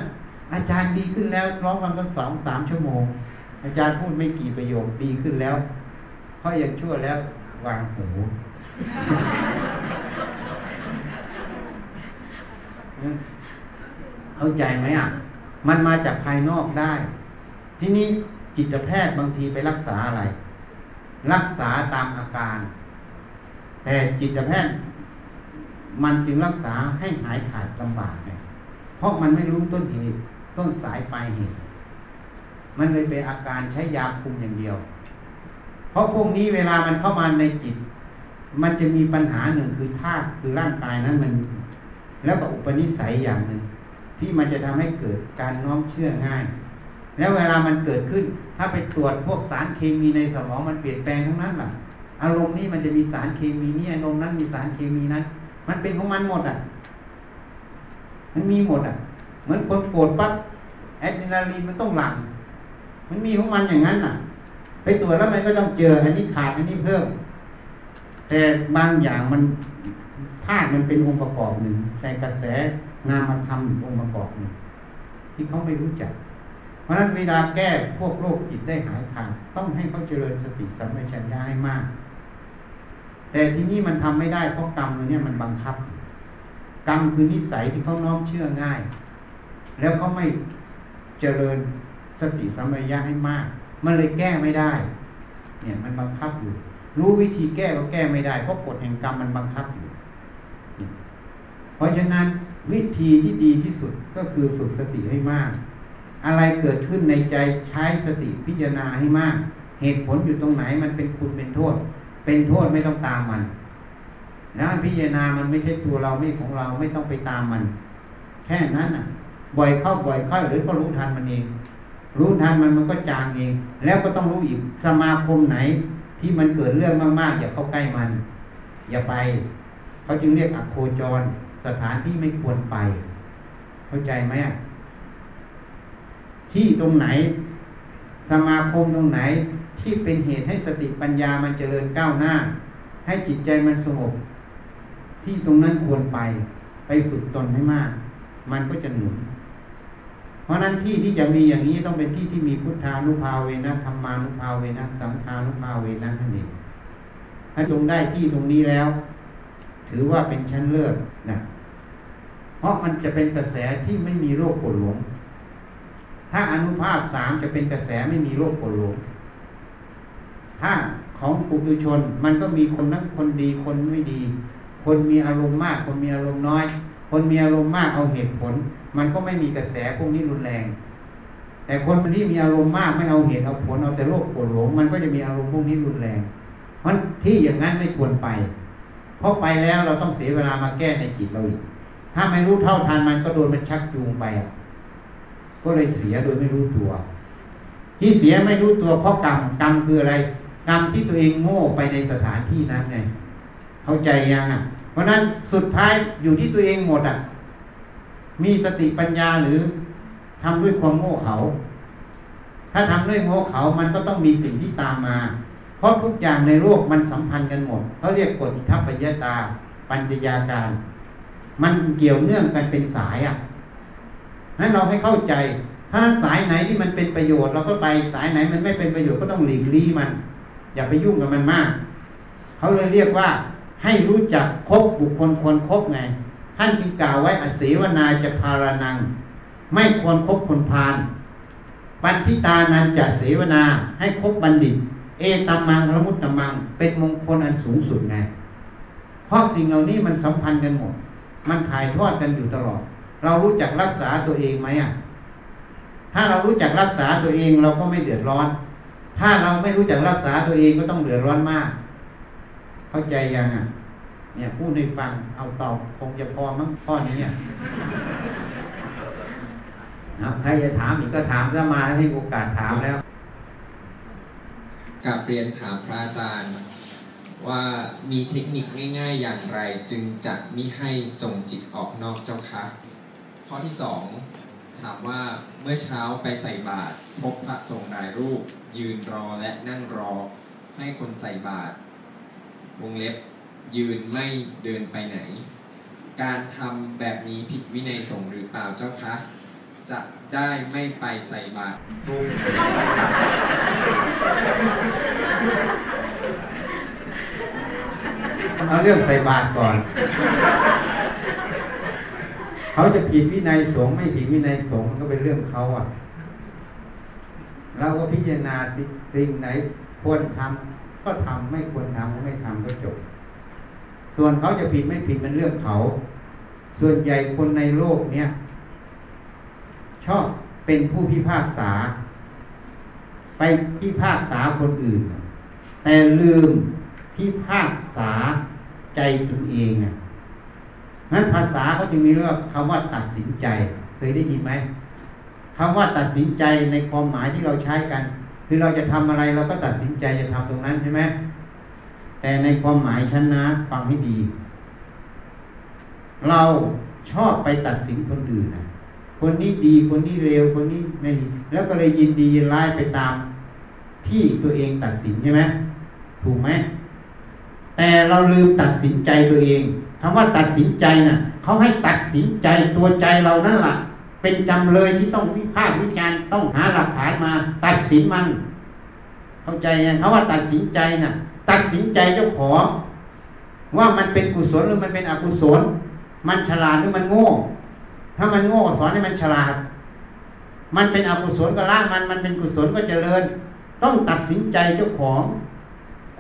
อาจารย์ดีขึ้นแล้วร้องกันตั้งสองสามชั่วโมง อาจารย์พูดไม่กี่ประโยคดีขึ้นแล้วเพราะยังชั่วแล้ววางหูเข้าใจไหมอะ มันมาจากภายนอกได้ ที่นี้จิตแพทย์บางทีไปรักษาอะไร รักษาตามอาการ แต่จิตแพทย์มันจึงรักษาให้หายขาดลำบากไงเพราะมันไม่รู้ต้นเหตุต้นสายปลายเหตุ มันเลยเป็นอาการใช้ยาคุมอย่างเดียว เพราะพวกนี้เวลามันเข้ามาในจิต มันจะมีปัญหาหนึ่งคือธาตุคือร่างกายนั้นมัน แล้วก็อุปนิสัยอย่างหนึ่ง ที่มันจะทำให้เกิดการน้อมเชื่อง่าย แล้วเวลามันเกิดขึ้น ถ้าไปตรวจพวกสารเคมีในสมองมันเปลี่ยนแปลงทั้งนั้นแหละ อารมณ์นี้มันจะมีสารเคมีนี่อารมณ์นั้นมีสารเคมีนั้น มันเป็นของมันหมดอะ มันมีหมดอะ เหมือนคนโกรธปั๊บแอดรีนาลีนมันต้องหลั่งมันมีของมันอย่างนั้นอะ ไปตรวจแล้วมันก็ต้องเจออันนี้ขาดอันนี้เพิ่ม แต่บางอย่างมันธาตุมันเป็นองค์ประกอบหนึ่งใส่กระแสนามธรรมองค์ประกอบหนึ่งที่เขาไม่รู้จัก เพราะนั้นเวลาแก้พวกโรคจิตได้หายขาดต้องให้เขาเจริญสติสัมปชัญญะให้มาก แต่ที่นี่มันทำไม่ได้เพราะกรรมตัวนี้มันบังคับ กรรมคือนิสัยที่เขาน้อมเชื่อง่าย แล้วเขาไม่เจริญสติสัมปชัญญะให้มาก มันเลยแก้ไม่ได้ เนี่ยมันบังคับอยู่ รู้วิธีแก้ก็แก้ไม่ได้เพราะกฎแห่งกรรมมันบังคับอยู่ เพราะฉะนั้นวิธีที่ดีที่สุดก็คือฝึกสติให้มาก อะไรเกิดขึ้นในใจใช้สติพิจารณาให้มาก เหตุผลอยู่ตรงไหนมันเป็นคุณเป็นโทษ เป็นโทษไม่ต้องตามมันนะพิจารณามันไม่ใช่ตัวเราไม่ของเราไม่ต้องไปตามมัน แค่นั้นอะ บ่อยเข้าบ่อยเข้าหรือก็รู้ทันมันเอง รู้ทันมันมันก็จางเอง แล้วก็ต้องรู้อีกสมาคมไหน ที่มันเกิดเรื่องมากๆอย่าเข้าใกล้มัน อย่าไป เขาจึงเรียกอโคจร สถานที่ไม่ควรไป เข้าใจไหมที่ตรงไหน สมาคมตรงไหน ที่เป็นเหตุให้สติปัญญามันเจริญก้าวหน้า ให้จิตใจมันสงบที่ตรงนั้นควรไปไปฝึกตนให้มาก มันก็จะหนุน เพราะนั้นที่ที่จะมีอย่างนี้ต้องเป็นที่ที่มีพุทธานุภาเวนะธรรมานุภาเวนะสังฆานุภาเวนะนั่นเองถ้าตรงได้ที่ตรงนี้แล้ว ถือว่าเป็นชั้นเลิศนะเพราะมันจะเป็นกระแสที่ไม่มีโรคปวดหลงถ้าอนุภาพสามจะเป็นกระแสไม่มีโรคปวดหลง ถ้าของปุถุชน มันก็มีคนนั้นคนดีคนไม่ดี คนมีอารมณ์มาก คนมีอารมณ์น้อย คนมีอารมณ์มากเอาเหตุผล มันก็ไม่มีกระแสพวกนี้รุนแรง แต่คนที่มีอารมณ์มากไม่เอาเหตุเอาผลเอาแต่โรคปวดหลงมันก็จะมีอารมณ์พวกนี้รุนแรงเพราะที่อย่างนั้นไม่ควรไป เพราะไปแล้วเราต้องเสียเวลามาแก้ในจิตเราอีกถ้าไม่รู้เท่าทันมันก็โดนมันชักจูงไป ก็เลยเสียโดยไม่รู้ตัว ที่เสียไม่รู้ตัวเพราะกรรมกรรมคืออะไร กรรมที่ตัวเองโง่ไปในสถานที่นั้นไงเข้าใจยังอะ เพราะนั้นสุดท้ายอยู่ที่ตัวเองหมดอะ มีสติปัญญาหรือทำด้วยความโง่เขา ถ้าทำด้วยโง่เขามันก็ต้องมีสิ่งที่ตามมา เพราะทุกอย่างในโลกมันสัมพันธ์กันหมดเขาเรียกกฎอิทัปปัญญาตา ปัญญาการ มันเกี่ยวเนื่องกันเป็นสายอะนั้นเราให้เข้าใจ ถ้าสายไหนที่มันเป็นประโยชน์เราก็ไปสายไหนมันไม่เป็นประโยชน์ก็ต้องหลีกลี่มัน อย่าไปยุ่งกับมันมาก เขาเลยเรียกว่า ให้รู้จักคบบุคคลควรคบไง ท่านจึงกล่าวไว้อเสวนาจะพารานัง ไม่ควรคบคนพาลปันทิตานันจะเสวนาให้คบบัณฑิต เอตัมมังละมุตตมัง เป็นมงคลอันสูงสุดไง เพราะสิ่งเหล่านี้มันสัมพันธ์กันหมด มันถ่ายทอดกันอยู่ตลอด เรารู้จักรักษาตัวเองไหมอะ ถ้าเรารู้จักรักษาตัวเองเราก็ไม่เดือดร้อน ถ้าเราไม่รู้จักรักษาตัวเองก็ต้องเดือดร้อนมาก เข้าใจยังอะ เนี่ยพูดให้ฟังเอาตอบคงจะพอมั้งข้อนี้อะนะใครจะถามอีกก็ถามซะมาให้โอกาสถามแล้วกับเรียนถามพระอาจารย์ ว่ามีเทคนิคง่าย ๆ อย่างไร จึงจะมิให้ส่งจิตออกนอกเจ้าคะข้อที่สองถามว่าเมื่อเช้าไปใส่บาตรพบพระสงฆ์หลายรูป ยืนรอและนั่งรอ ให้คนใส่บาตรวงเล็บ ยืนไม่เดินไปไหน การทำแบบนี้ผิดวินัยสงฆ์หรือเปล่าเจ้าคะ จะได้ไม่ไปใส่บาตรรูปเอาเรื่องใส่บาตรก่อน เขาจะผิดวินัยสงฆ์ไม่ผิดวินัยสงฆ์มันก็เป็นเรื่องเขาอะ เราก็พิจารณาสิ่งไหนควรทำก็ทำไม่ควรทำก็ไม่ทำก็จบ ส่วนเขาจะผิดไม่ผิดเป็นเรื่องเขา ส่วนใหญ่คนในโลกเนี้ยชอบเป็นผู้พิพากษา ไปพิพากษาคนอื่น แต่ลืมพิพากษาใจตัวเองอะนั้นภาษาเขาจึงมีเรื่องคำว่าตัดสินใจ เคยได้ยินไหม คำว่าตัดสินใจในความหมายที่เราใช้กัน คือเราจะทำอะไรเราก็ตัดสินใจจะทำตรงนั้นใช่ไหมแต่ในความหมายฉันนะฟังให้ดี เราชอบไปตัดสินคนอื่นนะคนนี้ดีคนนี้เร็วคนนี้ไม่ดีแล้วก็เลยยินดียินร้ายไปตามที่ตัวเองตัดสินใช่ไหมถูกไหมแต่เราลืมตัดสินใจตัวเองคำว่าตัดสินใจน่ะเขาให้ตัดสินใจตัวใจเรานั่นแหละ เป็นจำเลยที่ต้องวิพากษ์วิจารณ์ต้องหาหลักฐานมา ตัดสินมัน เข้าใจยังเขาว่าตัดสินใจน่ะ ตัดสินใจเจ้าของว่ามันเป็นกุศลหรือมันเป็นอกุศล มันฉลาดหรือมันโง่ ถ้ามันโง่สอนให้มันฉลาด มันเป็นอกุศลก็ละมัน มันเป็นกุศลก็เจริญ ต้องตัดสินใจเจ้าของ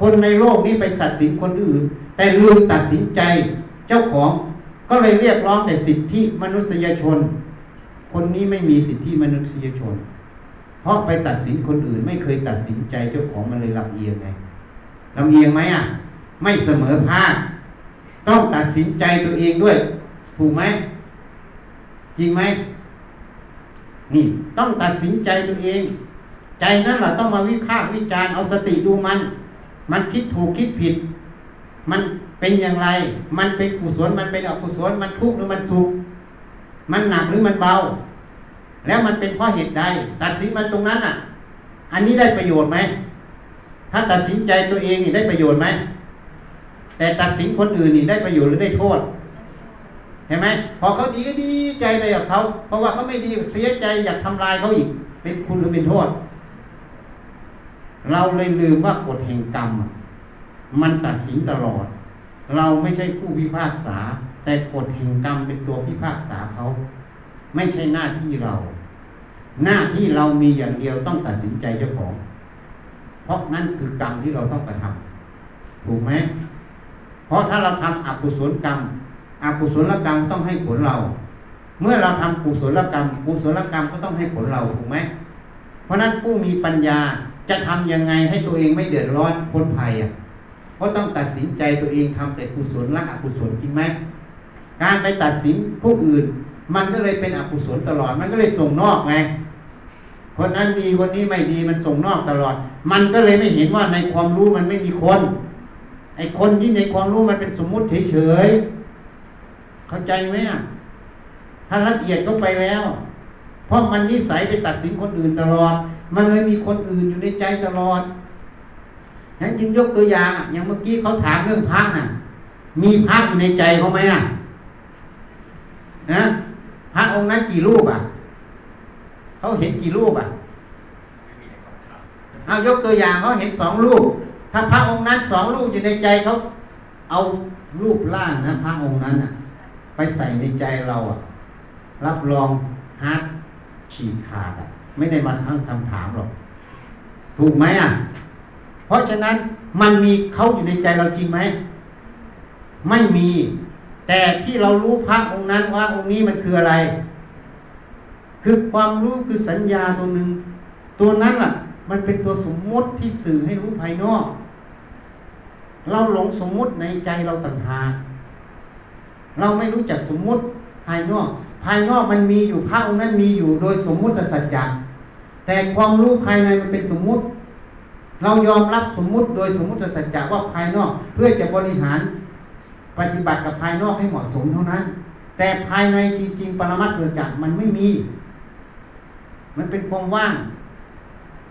คนในโลกนี้ไปตัดสินคนอื่น แต่ลืมตัดสินใจเจ้าของ ก็เลยเรียกร้องแต่สิทธิมนุษยชน คนนี้ไม่มีสิทธิมนุษยชน เพราะไปตัดสินคนอื่น ไม่เคยตัดสินใจเจ้าของมันเลยลำเอียงไงลำเอียงไหมอะ ไม่เสมอภาคต้องตัดสินใจตัวเองด้วย ถูกไหมจริงไหมนี่ต้องตัดสินใจตัวเอง ใจนั่นแหละต้องมาวิพากษ์วิจารณ์เอาสติดูมัน มันคิดถูกคิดผิด มันเป็นอย่างไร มันเป็นกุศลมันเป็นอกุศลมันทุกข์หรือมันสุข มันหนักหรือมันเบา แล้วมันเป็นเพราะเหตุใด ตัดสินมันตรงนั้นอะ อันนี้ได้ประโยชน์ไหม ถ้าตัดสินใจตัวเองนี่ได้ประโยชน์ไหม แต่ตัดสินคนอื่นนี่ได้ประโยชน์หรือได้โทษ เห็นไหม พอเขาดีก็ดีใจไปกับเขา เพราะว่าเขาไม่ดีเสียใจอยากทำลายเขาอีก เป็นคุณหรือเป็นโทษ เราเลยลืมว่ากฎแห่งกรรม มันตัดสินตลอด เราไม่ใช่ผู้พิพากษา แต่กฎแห่งกรรมเป็นตัวพิพากษาเขาไม่ใช่หน้าที่เรา หน้าที่เรามีอย่างเดียวต้องตัดสินใจเจ้าของ เพราะนั่นคือกรรมที่เราต้องกระทำถูกไหมเพราะถ้าเราทำอกุศลกรรมอกุศลกรรมต้องให้ผลเรา เมื่อเราทำกุศลกรรมกุศลกรรมก็ต้องให้ผลเราถูกไหมเพราะนั้นผู้มีปัญญาจะทำยังไงให้ตัวเองไม่เดือดร้อนพ้นภัยอะ เพราะต้องตัดสินใจตัวเองทำแต่กุศลละอกุศลจริงไหม การไปตัดสินผู้อื่น มันก็เลยเป็นอกุศลตลอด มันก็เลยส่งนอกไงคนนั้นดีคนนี้ไม่ดีมันส่งนอกตลอด มันก็เลยไม่เห็นว่าในความรู้มันไม่มีคน ไอ้คนที่ในความรู้มันเป็นสมมุติเฉยๆเข้าใจไหมถ้าละเอียดก็ไปแล้ว เพราะมันนิสัยไปตัดสินคนอื่นตลอด มันเลยมีคนอื่นอยู่ในใจตลอดงั้นจึงยกตัวอย่างอะอย่างเมื่อกี้เขาถามเรื่องพักน่ะ มีพักอยู่ในใจเขาไหมอะ นะพระองค์นั้นกี่รูปอะเขาเห็นกี่รูปอะเอายกตัวอย่างเขาเห็นสองรูป ถ้าพระองค์นั้นสองรูปอยู่ในใจเขาเอารูปร่างนะพระองค์นั้นอะ ไปใส่ในใจเราอะรับรองฮาร์ดฉีกขาดอะไม่ได้มาทั้งคำถามหรอก ถูกไหมอะ เพราะฉะนั้นมันมีเขาอยู่ในใจเราจริงไหม ไม่มี แต่ที่เรารู้พระองค์นั้นว่าองค์นี้มันคืออะไร คือความรู้คือสัญญาตัวหนึ่งตัวนั้นล่ะ มันเป็นตัวสมมุติที่สื่อให้รู้ภายนอก เราหลงสมมุติในใจเราต่างหากเราไม่รู้จักสมมุติภายนอก ภายนอกมันมีอยู่พระองค์นั้นมีอยู่โดยสมมุติสัจจะแต่ความรู้ภายในมันเป็นสมมุติ เรายอมรับสมมุติโดยสมมุติสัจจะว่าภายนอก เพื่อจะบริหาร ปฏิบัติกับภายนอกให้เหมาะสมเท่านั้น แต่ภายในจริง ๆ ปรมัตถ์เกิดจากมันไม่มี มันเป็นความว่าง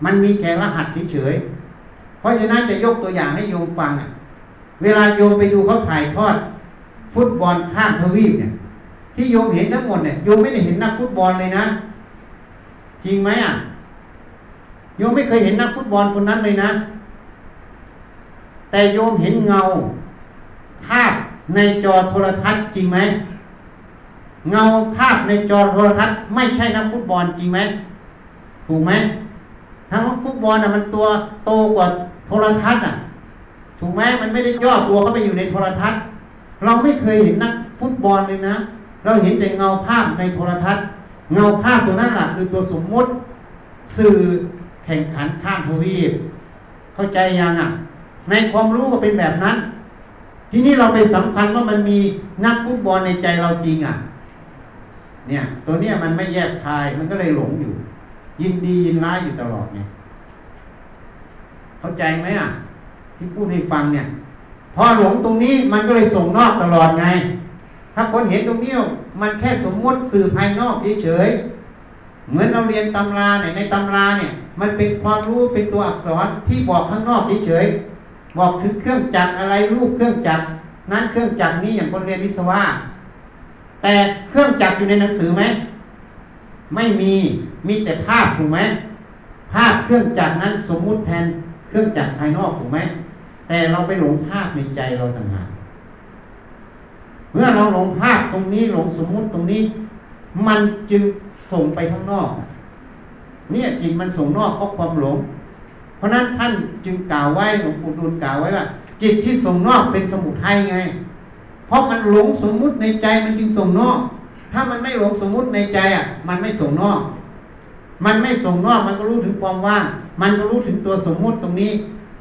มันมีแค่รหัสเฉยๆเพราะฉะนั้นจะยกตัวอย่างให้โยมฟังอะ เวลาโยมไปดูเขาถ่ายทอด ฟุตบอลข้ามทวีปเนี่ย ที่โยมเห็นทั้งหมดเนี่ยโยมไม่ได้เห็นนักฟุตบอลเลยนะ จริงไหมอะโยมไม่เคยเห็นนักฟุตบอลคนนั้นเลยนะ แต่โยมเห็นเงาภาพ ในจอโทรทัศน์จริงไหมเงาภาพในจอโทรทัศน์ไม่ใช่นักฟุตบอลจริงไหมถูกไหมทั้งฟุตบอลน่ะมันตัวโตกว่าโทรทัศน์อะ ถูกไหมมันไม่ได้ย่อตัวเข้าไปอยู่ในโทรทัศน์ เราไม่เคยเห็นนักฟุตบอลเลยนะ เราเห็นแต่เงาภาพในโทรทัศน์ เงาภาพตัวนั้นแหละคือตัวสมมุติ สื่อแข่งขันข้ามทวีปเข้าใจยังอะ ในความรู้ก็เป็นแบบนั้น ทีนี้เราไปสำคัญว่ามันมีนักฟุตบอลในใจเราจริงอะ เนี่ย ตัวเนี้ยมันไม่แยกคายมันก็เลยหลงอยู่ ยินดียินร้ายอยู่ตลอดไงเข้าใจไหมอะ ที่พูดให้ฟังเนี่ย พอหลงตรงนี้มันก็เลยส่งนอกตลอดไง ถ้าคนเห็นตรงนี้มันแค่สมมติสื่อภายนอกเฉยเหมือนเราเรียนตำราเนี่ยในตำราเนี่ย มันเป็นความรู้เป็นตัวอักษรที่บอกข้างนอกเฉย บอกถึงเครื่องจักรอะไรรูปเครื่องจักรนั้นเครื่องจักรนี้อย่างคนเรียนวิศวะแต่เครื่องจักรอยู่ในหนังสือไหมไม่มีมีแต่ภาพถูกไหมภาพเครื่องจักรนั้นสมมุติแทนเครื่องจักรภายนอกถูกไหมแต่เราไปหลงภาพในใจเราต่างหากเมื่อเราหลงภาพตรงนี้หลงสมมุติตรงนี้ มันจึงส่งไปข้างนอก เนี่ยจิตมันส่งนอกเพราะความหลง ราะนั้นท่านจึงกล่าวไว้หลวงปู่ดูลกล่าวไว้ว่า จิตที่ส่งนอกเป็นสมุทัยไง เพราะมันหลงสมมุติในใจมันจึงส่งนอก ถ้ามันไม่หลงสมมุติในใจอะ มันไม่ส่งนอก มันไม่ส่งนอกมันก็รู้ถึงความว่างมันก็รู้ถึงตัวสมมุติตรงนี้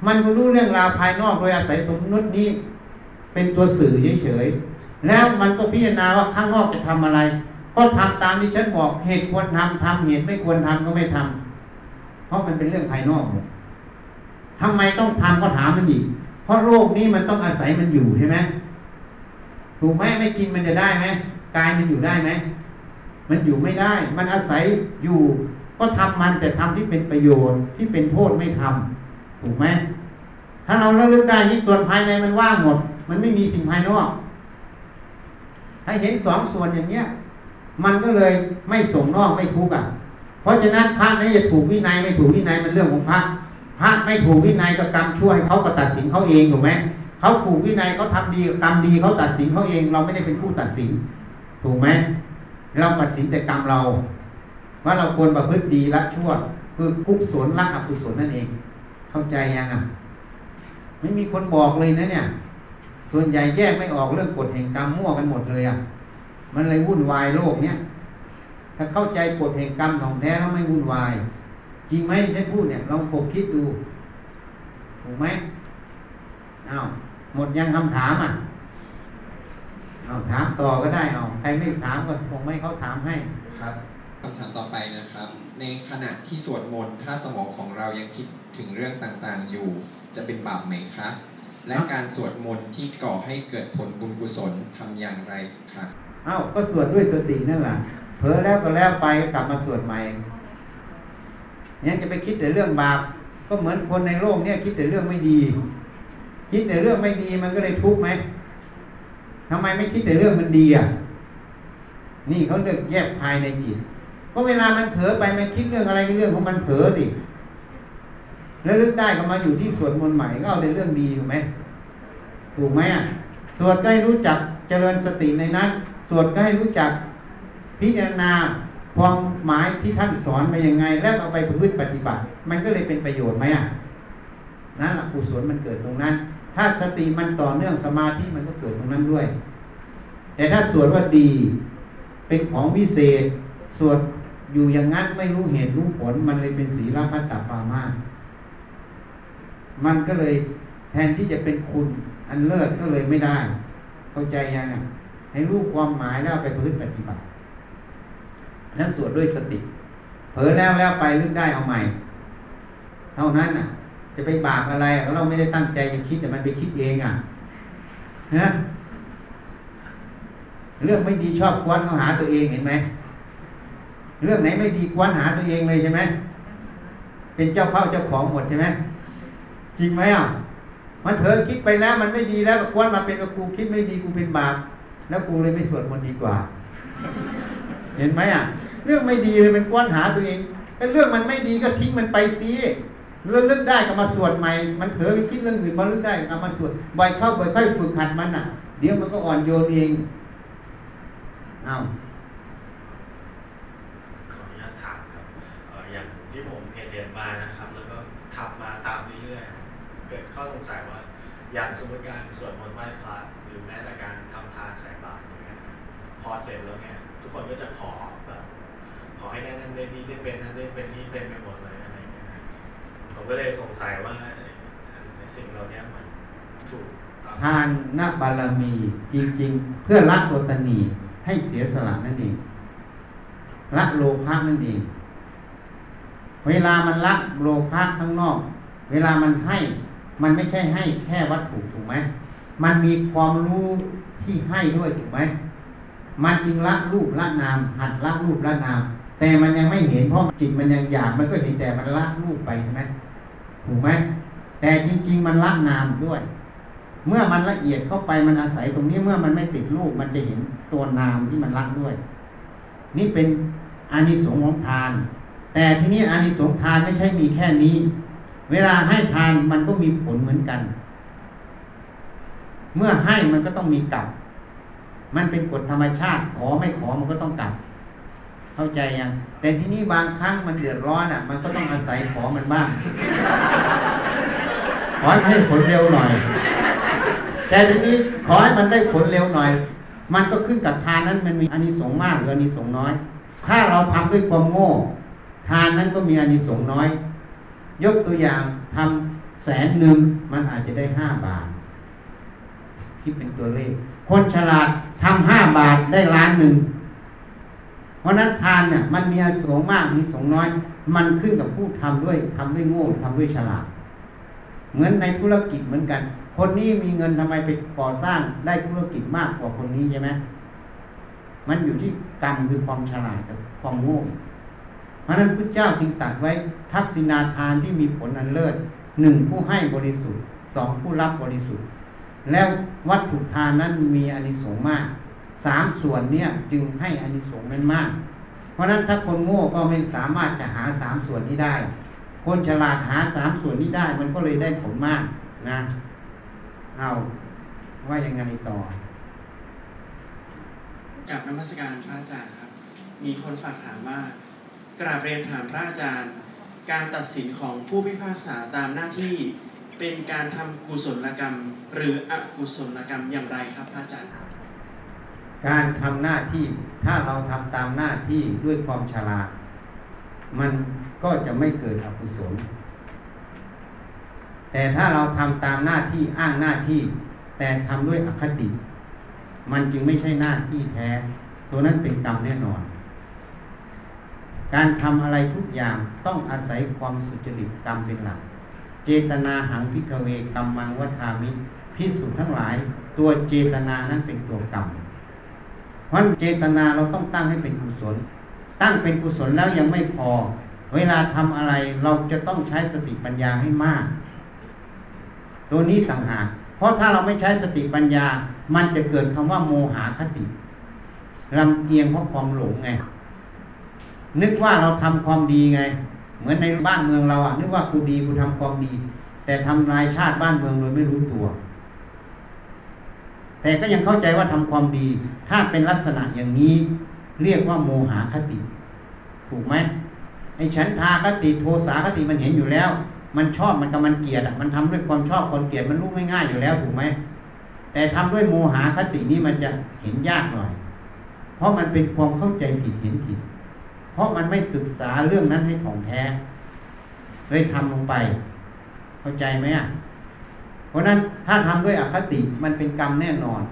มันก็รู้เรื่องราวภายนอกโดยอาศัยสมมุตินี้ เป็นตัวสื่อเฉยๆแล้วมันก็พิจารณาว่าข้างนอกจะทำอะไร ก็ทำตามที่ฉันบอกเหตุควรทำทำเหตุไม่ควรทำก็ไม่ทำเพราะมันเป็นเรื่องภายนอกหมด ทำไมต้องทำก็ถามมันอีก เพราะโรคนี้มันต้องอาศัยมันอยู่ใช่ไหมถูกไหมไม่กินมันจะได้ไหมกายมันอยู่ได้ไหมมันอยู่ไม่ได้ มันอาศัยอยู่ ก็ทำมันแต่ทำที่เป็นประโยชน์ที่เป็นโทษไม่ทำถูกไหมถ้าเราเลือกได้นี่ส่วนภายในมันว่างหมด มันไม่มีสิ่งภายนอกถ้าเห็นสองส่วนอย่างเนี้ย มันก็เลยไม่ส่งนอกไม่ทุกข์อะ เพราะฉะนั้นพระนี่จะถูกวินัยไม่ถูกวินัยมันเรื่องของพระ พระไม่ถูกวินัยก็กรรมช่วยเขาก็ตัดสินเขาเองถูกไหมเขาถูกวินัยเขาทำดีกรรมดีเขาตัดสินเขาเอง เราไม่ได้เป็นผู้ตัดสิน ถูกไหมเราตัดสินแต่กรรมเรา ว่าเราควรประพฤติดีละชั่ว คือกุศลละอกุศลนั่นเอง เข้าใจยังอะไม่มีคนบอกเลยนะเนี่ย ส่วนใหญ่แยกไม่ออกเรื่องกฎแห่งกรรมมั่วกันหมดเลยอะ มันเลยวุ่นวายโลกเนี้ยถ้าเข้าใจกฎแห่งกรรมของแท้แล้วไม่วุ่นวาย จริงไหมฉันพูดเนี่ยลองปกคิดดูถูกไหมอ้าวหมดยังคำถามอะเอาถามต่อก็ได้เอาใครไม่ถามก็คงไม่เขาถามให้ครับคำถามต่อไปนะครับ ในขณะที่สวดมนต์ถ้าสมองของเรายังคิดถึงเรื่องต่างๆอยู่ จะเป็นบาปไหมคะและการสวดมนต์ที่ก่อให้เกิดผลบุญกุศลทำอย่างไรคะเอ้าก็สวดด้วยสตินั่นแหละเผลอแล้วก็แล้วไปกลับมาสวดใหม่ ยังจะไปคิดแต่เรื่องบาป ก็เหมือนคนในโลกเนี่ยคิดแต่เรื่องไม่ดี คิดแต่เรื่องไม่ดีมันก็เลยทุกข์ไหมทำไมไม่คิดแต่เรื่องมันดีอะ นี่เขาเลือกแยกภายในจิต ก็เวลามันเผลอไปมันคิดเรื่องอะไรเรื่องของมันเผลอสิแล้วลึกได้ก็มาอยู่ที่สวดมนต์ใหม่ก็เอาแต่เรื่องดีถูกไหมถูกไหมอะสวดได้รู้จักเจริญสติในนั้นสสวดก็ให้รู้จักพิจารณา ความหมายที่ท่านสอนมายังไง แล้วเอาไปประพฤติปฏิบัติ มันก็เลยเป็นประโยชน์ไหมอะนั่นแหละกุศลมันเกิดตรงนั้น ถ้าสติมันต่อเนื่องสมาธิมันก็เกิดตรงนั้นด้วย แต่ถ้าสวดว่าดี เป็นของวิเศษ สวดอยู่อย่างนั้นไม่รู้เหตุรู้ผล มันเลยเป็นศีลพัตตปามามันก็เลยแทนที่จะเป็นคุณอันเลิศก็เลยไม่ได้ เข้าใจยังอะให้รู้ความหมายแล้วเอาไปพฤติปฏิบัติ นั้นสวดด้วยสติ เผลอแล้วแล้วไปลึกได้เอาใหม่ เท่านั้นอะ จะไปบาปอะไรเราไม่ได้ตั้งใจจะคิดแต่มันไปคิดเองอะนะเรื่องไม่ดีชอบควนเขาหาตัวเองเห็นไหมเรื่องไหนไม่ดีควนหาตัวเองเลยใช่ไหมเป็นเจ้าเข้าเจ้าของหมดใช่ไหมจริงไหมอะมันเผลอคิดไปแล้ว มันไม่ดีแล้วควนมาเป็นกูคิดไม่ดีกูเป็นบาปแล้วกูเลยไม่สวดมนต์ดีกว่า เห็นไหมอะ เรื่องไม่ดีเลยเป็นควนหาตัวเองแต่เรื่องมันไม่ดีก็ทิ้งมันไปสิเรื่องลึกได้ก็มาสวดใหม่ มันเผลอไปคิดเรื่องอื่นมาลึกได้ก็มาสวดบ่อยเข้าบ่อยค่อยฝึกหัดมันอะ เดี๋ยวมันก็อ่อนโยนเองเอาขออนุญาตถามครับอย่างที่ผมเรียนเรียนมานะครับ แล้วก็ทำมาตามเรื่อยๆเกิดข้อสงสัยว่าอย่างสมมติการ ได้นั่นได้นี่ได้เป็นนั่นได้เป็นนี่เต็มไปหมดเลยอะไรอย่างเงี้ยผมก็เลยสงสัยว่าสิ่งเหล่านี้มันถูกทานนาบารมีจริง ๆ เพื่อละตัวตนีให้เสียสละนั่นเองละโลภะนั่นเองเวลามันละโลภะข้างนอก เวลามันให้ มันไม่ใช่ให้แค่วัตถุถูกไหมมันมีความรู้ที่ให้ด้วยถูกไหมมันจึงละรูปละนาม หัดละรูปละนาม แต่มันยังไม่เห็นเพราะจิตมันยังอยากมันก็เห็นแต่มันละรูปไปใช่ไหมถูกไหมแต่จริง ๆ มันละนามด้วย เมื่อมันละเอียดเข้าไปมันอาศัยตรงนี้เมื่อมันไม่ติดรูปมันจะเห็นตัวนามที่มันละด้วย นี่เป็นอานิสงส์ของทาน แต่ที่นี้อานิสงส์ทานไม่ใช่มีแค่นี้ เวลาให้ทานมันก็มีผลเหมือนกัน เมื่อให้มันก็ต้องมีกลับ มันเป็นกฎธรรมชาติ ขอไม่ขอมันก็ต้องกลับ เข้าใจยังแต่ที่นี้บางครั้งมันเดือดร้อนอะ มันก็ต้องอาศัยขอมันบ้างขอให้ผลเร็วหน่อย แต่ทีนี้ขอให้มันได้ผลเร็วหน่อย มันก็ขึ้นกับทานนั้นมันมีอานิสงส์มากหรืออานิสงส์น้อย ถ้าเราทำด้วยความโง่ ทานนั้นก็มีอานิสงส์น้อย ยกตัวอย่างทำแสนหนึ่งมันอาจจะได้ห้าบาทคิดเป็นตัวเลข คนฉลาดทำห้าบาทได้ล้านหนึ่ง เพราะนั้นทานเนี่ยมันมีอสงส์มากมีสงส์น้อย มันขึ้นกับผู้ทำด้วยทำด้วยโง่ทำด้วยฉลาด เหมือนในธุรกิจเหมือนกัน คนนี้มีเงินทำไมไปก่อสร้างได้ธุรกิจมากกว่าคนนี้ใช่ไหมมันอยู่ที่กรรมคือความฉลาดกับความโง่เพราะนั้นพระเจ้าจึงตรัสไว้ ทักษิณาทานที่มีผลอันเลิศหนึ่งผู้ให้บริสุทธิ์สองผู้รับบริสุทธิ์ แล้ววัตถุทานนั้นมีอานิสงส์มาก สามส่วนเนี้ยจึงให้อานิสงส์นั้นมาก เพราะนั้นถ้าคนโง่ก็ไม่สามารถจะหาสามส่วนนี้ได้ คนฉลาดหาสามส่วนนี้ได้มันก็เลยได้ผลมากนะเอาว่ายังไงต่อกับนมัสการพระอาจารย์ครับ มีคนฝากถามว่ากราบเรียนถามพระอาจารย์ การตัดสินของผู้พิพากษาตามหน้าที่ เป็นการทำกุศลกรรม หรืออกุศลกรรมอย่างไรครับพระอาจารย์ การทำหน้าที่ถ้าเราทำตามหน้าที่ด้วยความฉลาด มันก็จะไม่เกิดอกุศล แต่ถ้าเราทำตามหน้าที่อ้างหน้าที่ แต่ทำด้วยอคติ มันจึงไม่ใช่หน้าที่แท้ ตัวนั้นเป็นกรรมแน่นอน การทำอะไรทุกอย่างต้องอาศัยความสุจริตกรรมเป็นหลัก เจตนาหังพิกเวกรรมังวัฏามิพิสุทั้งหลาย ตัวเจตนานั้นเป็นตัวกรรม เพราะเจตนาเราต้องตั้งให้เป็นกุศล ตั้งเป็นกุศลแล้วยังไม่พอ เวลาทำอะไรเราจะต้องใช้สติปัญญาให้มาก ตัวนี้ต่างหากเพราะถ้าเราไม่ใช้สติปัญญา มันจะเกิดคำว่าโมหะคติลำเอียงเพราะความหลงไง นึกว่าเราทำความดีไง เหมือนในบ้านเมืองเราอะนึกว่ากูดีกูทำความดี แต่ทำลายชาติบ้านเมืองโดยไม่รู้ตัว แต่ก็ยังเข้าใจว่าทำความดี ถ้าเป็นลักษณะอย่างนี้ เรียกว่าโมหคติ ถูกไหมไอ้ฉันทาคติโทสาคติมันเห็นอยู่แล้ว มันชอบมันกับมันเกลียดมันทำด้วยความชอบความเกลียดมันรู้ง่ายๆอยู่แล้วถูกไหมแต่ทำด้วยโมหคตินี้มันจะเห็นยากหน่อย เพราะมันเป็นความเข้าใจผิดเห็นผิด เพราะมันไม่ศึกษาเรื่องนั้นให้ถ่องแท้เลยทำลงไป เข้าใจไหมอะ เพราะนั้นถ้าทำด้วยอคติมันเป็นกรรมแน่นอน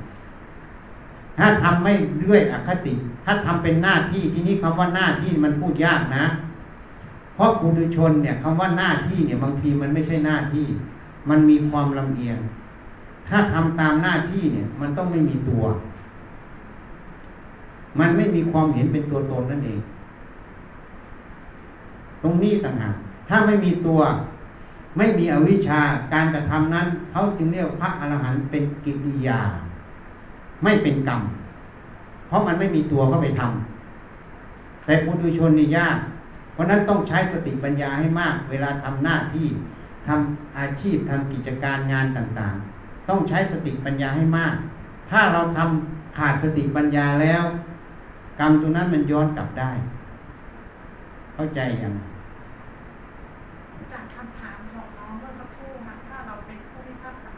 ถ้าทำไม่ด้วยอคติ ถ้าทำเป็นหน้าที่ที่นี้คำว่าหน้าที่มันพูดยากนะ เพราะปุถุชนเนี่ยคำว่าหน้าที่เนี่ย บางทีมันไม่ใช่หน้าที่ มันมีความลำเอียง ถ้าทำตามหน้าที่เนี่ย มันต้องไม่มีตัว มันไม่มีความเห็นเป็นตัวตนนั่นเอง ตรงนี้ต่างหากถ้าไม่มีตัว ไม่มีอวิชชาการกระทำนั้นเขาจึงเรียกพระอรหันต์เป็นกิริยา ไม่เป็นกรรม เพราะมันไม่มีตัวเข้าไปทำแต่ปุถุชนนี่ยาก เพราะนั้นต้องใช้สติปัญญาให้มาก เวลาทำหน้าที่ทำอาชีพทำกิจการงานต่างๆ ต้องใช้สติปัญญาให้มาก ถ้าเราทำขาดสติปัญญาแล้ว กรรมตรงนั้นมันย้อนกลับได้ เข้าใจยัง จากคำถามของน้องเมื่อสักครู่นะถ้าเราเป็นผู้พิพากษา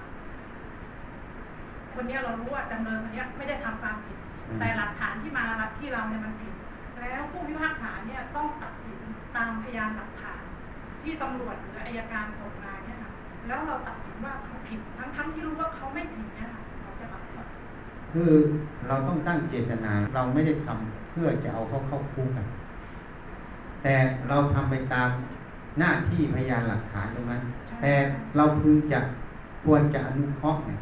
คนเนี้ยเรารู้ว่าจำเลยคนเนี้ยไม่ได้ทำความผิดอืมแต่หลักฐานที่มารับที่เราเนี่ยมันผิด แล้วผู้พิพากษาเนี่ยต้องตัดสินตามพยานหลักฐาน ที่ตำรวจหรืออายการส่งมาเนี่ยค่ะแล้วเราตัดสินว่าเขาผิดทั้งทั้งๆที่รู้ว่าเขาไม่ผิดเนี่ยค่ะเราจะรับผิดคือเราต้องตั้งเจตนาเราไม่ได้ทำเพื่อจะเอาเขาเข้าคุกกันแต่เราทำไปตามหน้าที่พยานหลักฐานตรงนั้นแต่เราพึงจะควรจะอนุเคราะห์เนี่ย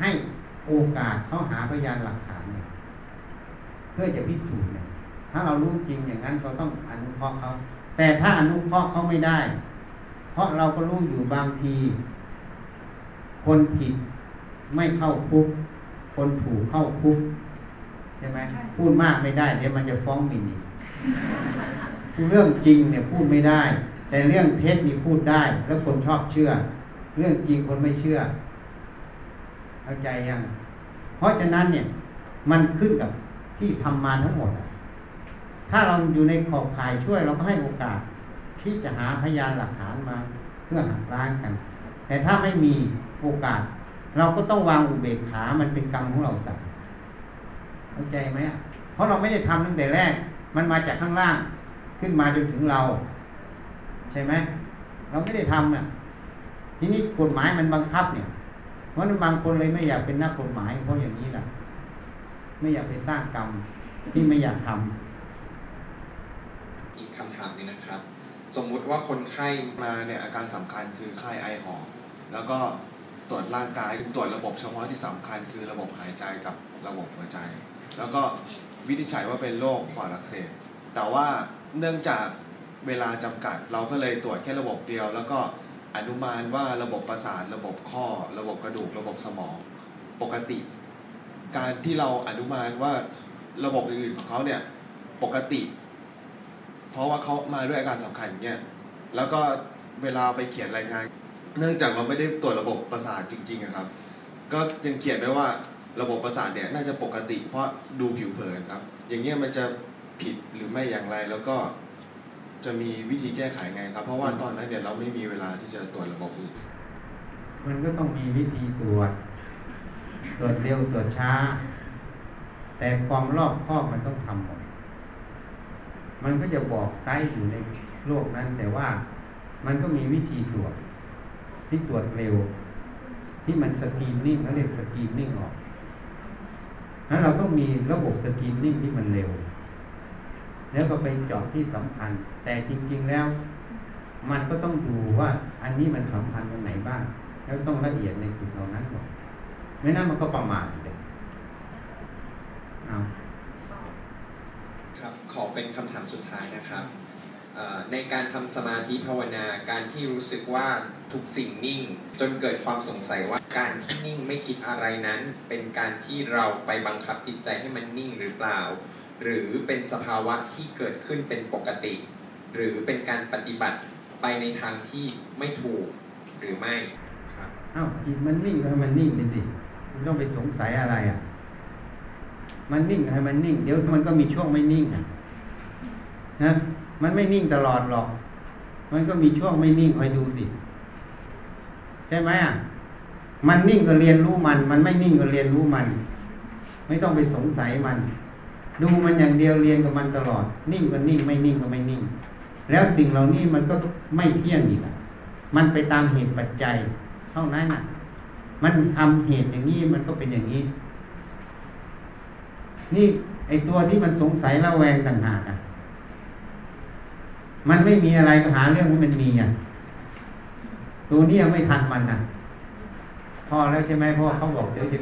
ให้โอกาสเขาหาพยานหลักฐานเนี่ยเพื่อจะพิสูจน์เนี่ยถ้าเรารู้จริงอย่างนั้นเราต้องอนุเคราะห์เขา แต่ถ้าอนุเคราะห์เขาไม่ได้ เพราะเราก็รู้อยู่บางที คนผิดไม่เข้าคุก คนถูกเข้าคุกใช่ไหมพูดมากไม่ได้เดี๋ยวมันจะฟ้องหมิ่นอีกเรื่องจริงเนี่ยพูดไม่ได้ แต่เรื่องเท็จนี่พูดได้ แล้วคนชอบเชื่อ เรื่องจริงคนไม่เชื่อ เข้าใจยัง เพราะฉะนั้นเนี่ย มันขึ้นกับที่ทำมาทั้งหมดอะถ้าเราอยู่ในขอบข่ายช่วยเราก็ให้โอกาส ที่จะหาพยานหลักฐานมาเพื่อหักล้างกัน แต่ถ้าไม่มีโอกาส เราก็ต้องวางอุเบกขา มันเป็นกรรมของเราสักเข้าใจไหมอะเพราะเราไม่ได้ทำตั้งแต่แรก มันมาจากข้างล่างขึ้นมาจนถึงเรา ใช่ไหมเราไม่ได้ทำน่ะทีนี้กฎหมายมันบังคับเนี่ย ราะบางคนเลยไม่อยากเป็นนักกฎหมายเพราะอย่างนี้แหละไม่อยากไปสร้างกรรมที่ไม่อยากทำอีกคำถามหนึงนะครับ สมมุติว่าคนไข้มาเนี่ยอาการสำคัญคือไข้ไอหอบแล้วก็ตรวจร่างกายตรวจระบบเฉพาะที่สำคัญคือระบบหายใจกับระบบหัวใจ แล้วก็วินิจฉัยว่าเป็นโรคปอดอักเสบแต่ว่าเนื่องจากเวลาจำกัดเราก็เลยตรวจแค่ระบบเดียว แล้วก็ อนุมานว่าระบบประสาทระบบข้อ ระบบกระดูกระบบสมองปกติ การที่เราอนุมานว่าระบบอื่นของเขาเนี่ยปกติ เพราะว่าเขามาด้วยอาการสำคัญอย่างเนี่ยแล้วก็เวลาไปเขียนรายงาน เนื่องจากเราไม่ได้ตรวจระบบประสาทจริงๆครับ ก็ยังเขียนไว้ว่าระบบประสาทเนี่ยน่าจะปกติเพราะดูผิวเผินครับ อย่างเงี้ยมันจะผิดหรือไม่อย่างไรแล้วก็ จะมีวิธีแก้ไขไงครับ เพราะว่าตอนนั้นเนี่ยเราไม่มีเวลาที่จะตรวจระบบอื่นมันก็ต้องมีวิธีตรวจ ตรวจเร็วตรวจช้า แต่ความรอบคอบมันต้องทำหมด มันก็จะบอกไกด์อยู่ในโลกนั้น แต่ว่ามันก็มีวิธีตรวจ ที่ตรวจเร็ว ที่มันสกรีนนิ่งเขาเรียกสกรีนนิ่งออกนั้นเราต้องมีระบบสกรีนนิ่งที่มันเร็ว แล้วก็ไปเจาะที่สำคัญ แต่จริง ๆแล้ว มันก็ต้องดูว่าอันนี้มันสำคัญตรงไหนบ้าง แล้วต้องละเอียดในจุดเหล่านั้นหมดไม่นั้นมันก็ประมาทเลยเอาครับขอเป็นคำถามสุดท้ายนะครับในการทำสมาธิภาวนาการที่รู้สึกว่าทุกสิ่งนิ่ง จนเกิดความสงสัยว่าการที่นิ่งไม่คิดอะไรนั้น เป็นการที่เราไปบังคับจิตใจให้มันนิ่งหรือเปล่า หรือเป็นสภาวะที่เกิดขึ้นเป็นปกติ หรือเป็นการปฏิบัติไปในทางที่ไม่ถูกหรือไม่ครับเอ้าจิตมันนิ่งก็ให้มันนิ่งไปสิคุณต้องไปสงสัยอะไรอะ มันนิ่งให้มันนิ่ง เดี๋ยวมันก็มีช่วงไม่นิ่งนะมันไม่นิ่งตลอดหรอก มันก็มีช่วงไม่นิ่งคอยดูสิใช่ไหมอะมันนิ่งก็เรียนรู้มัน มันไม่นิ่งก็เรียนรู้มัน ไม่ต้องไปสงสัยมัน ดูมันอย่างเดียวเรียนกับมันตลอด นิ่งก็นิ่งไม่นิ่งก็ไม่นิ่ง แล้วสิ่งเหล่านี้มันก็ไม่เที่ยงอีกมันไปตามเหตุปัจจัยเท่านั้นน่ะ มันทำเหตุอย่างนี้มันก็เป็นอย่างนี้ นี่ไอตัวที่มันสงสัยระแวงต่างหากอะ มันไม่มีอะไรก็หาเรื่องให้มันมีอะ ตัวนี้ยังไม่ทันมันอะ พอแล้วใช่ไหมเพราะว่าเขาบอกเดี๋ยวจะ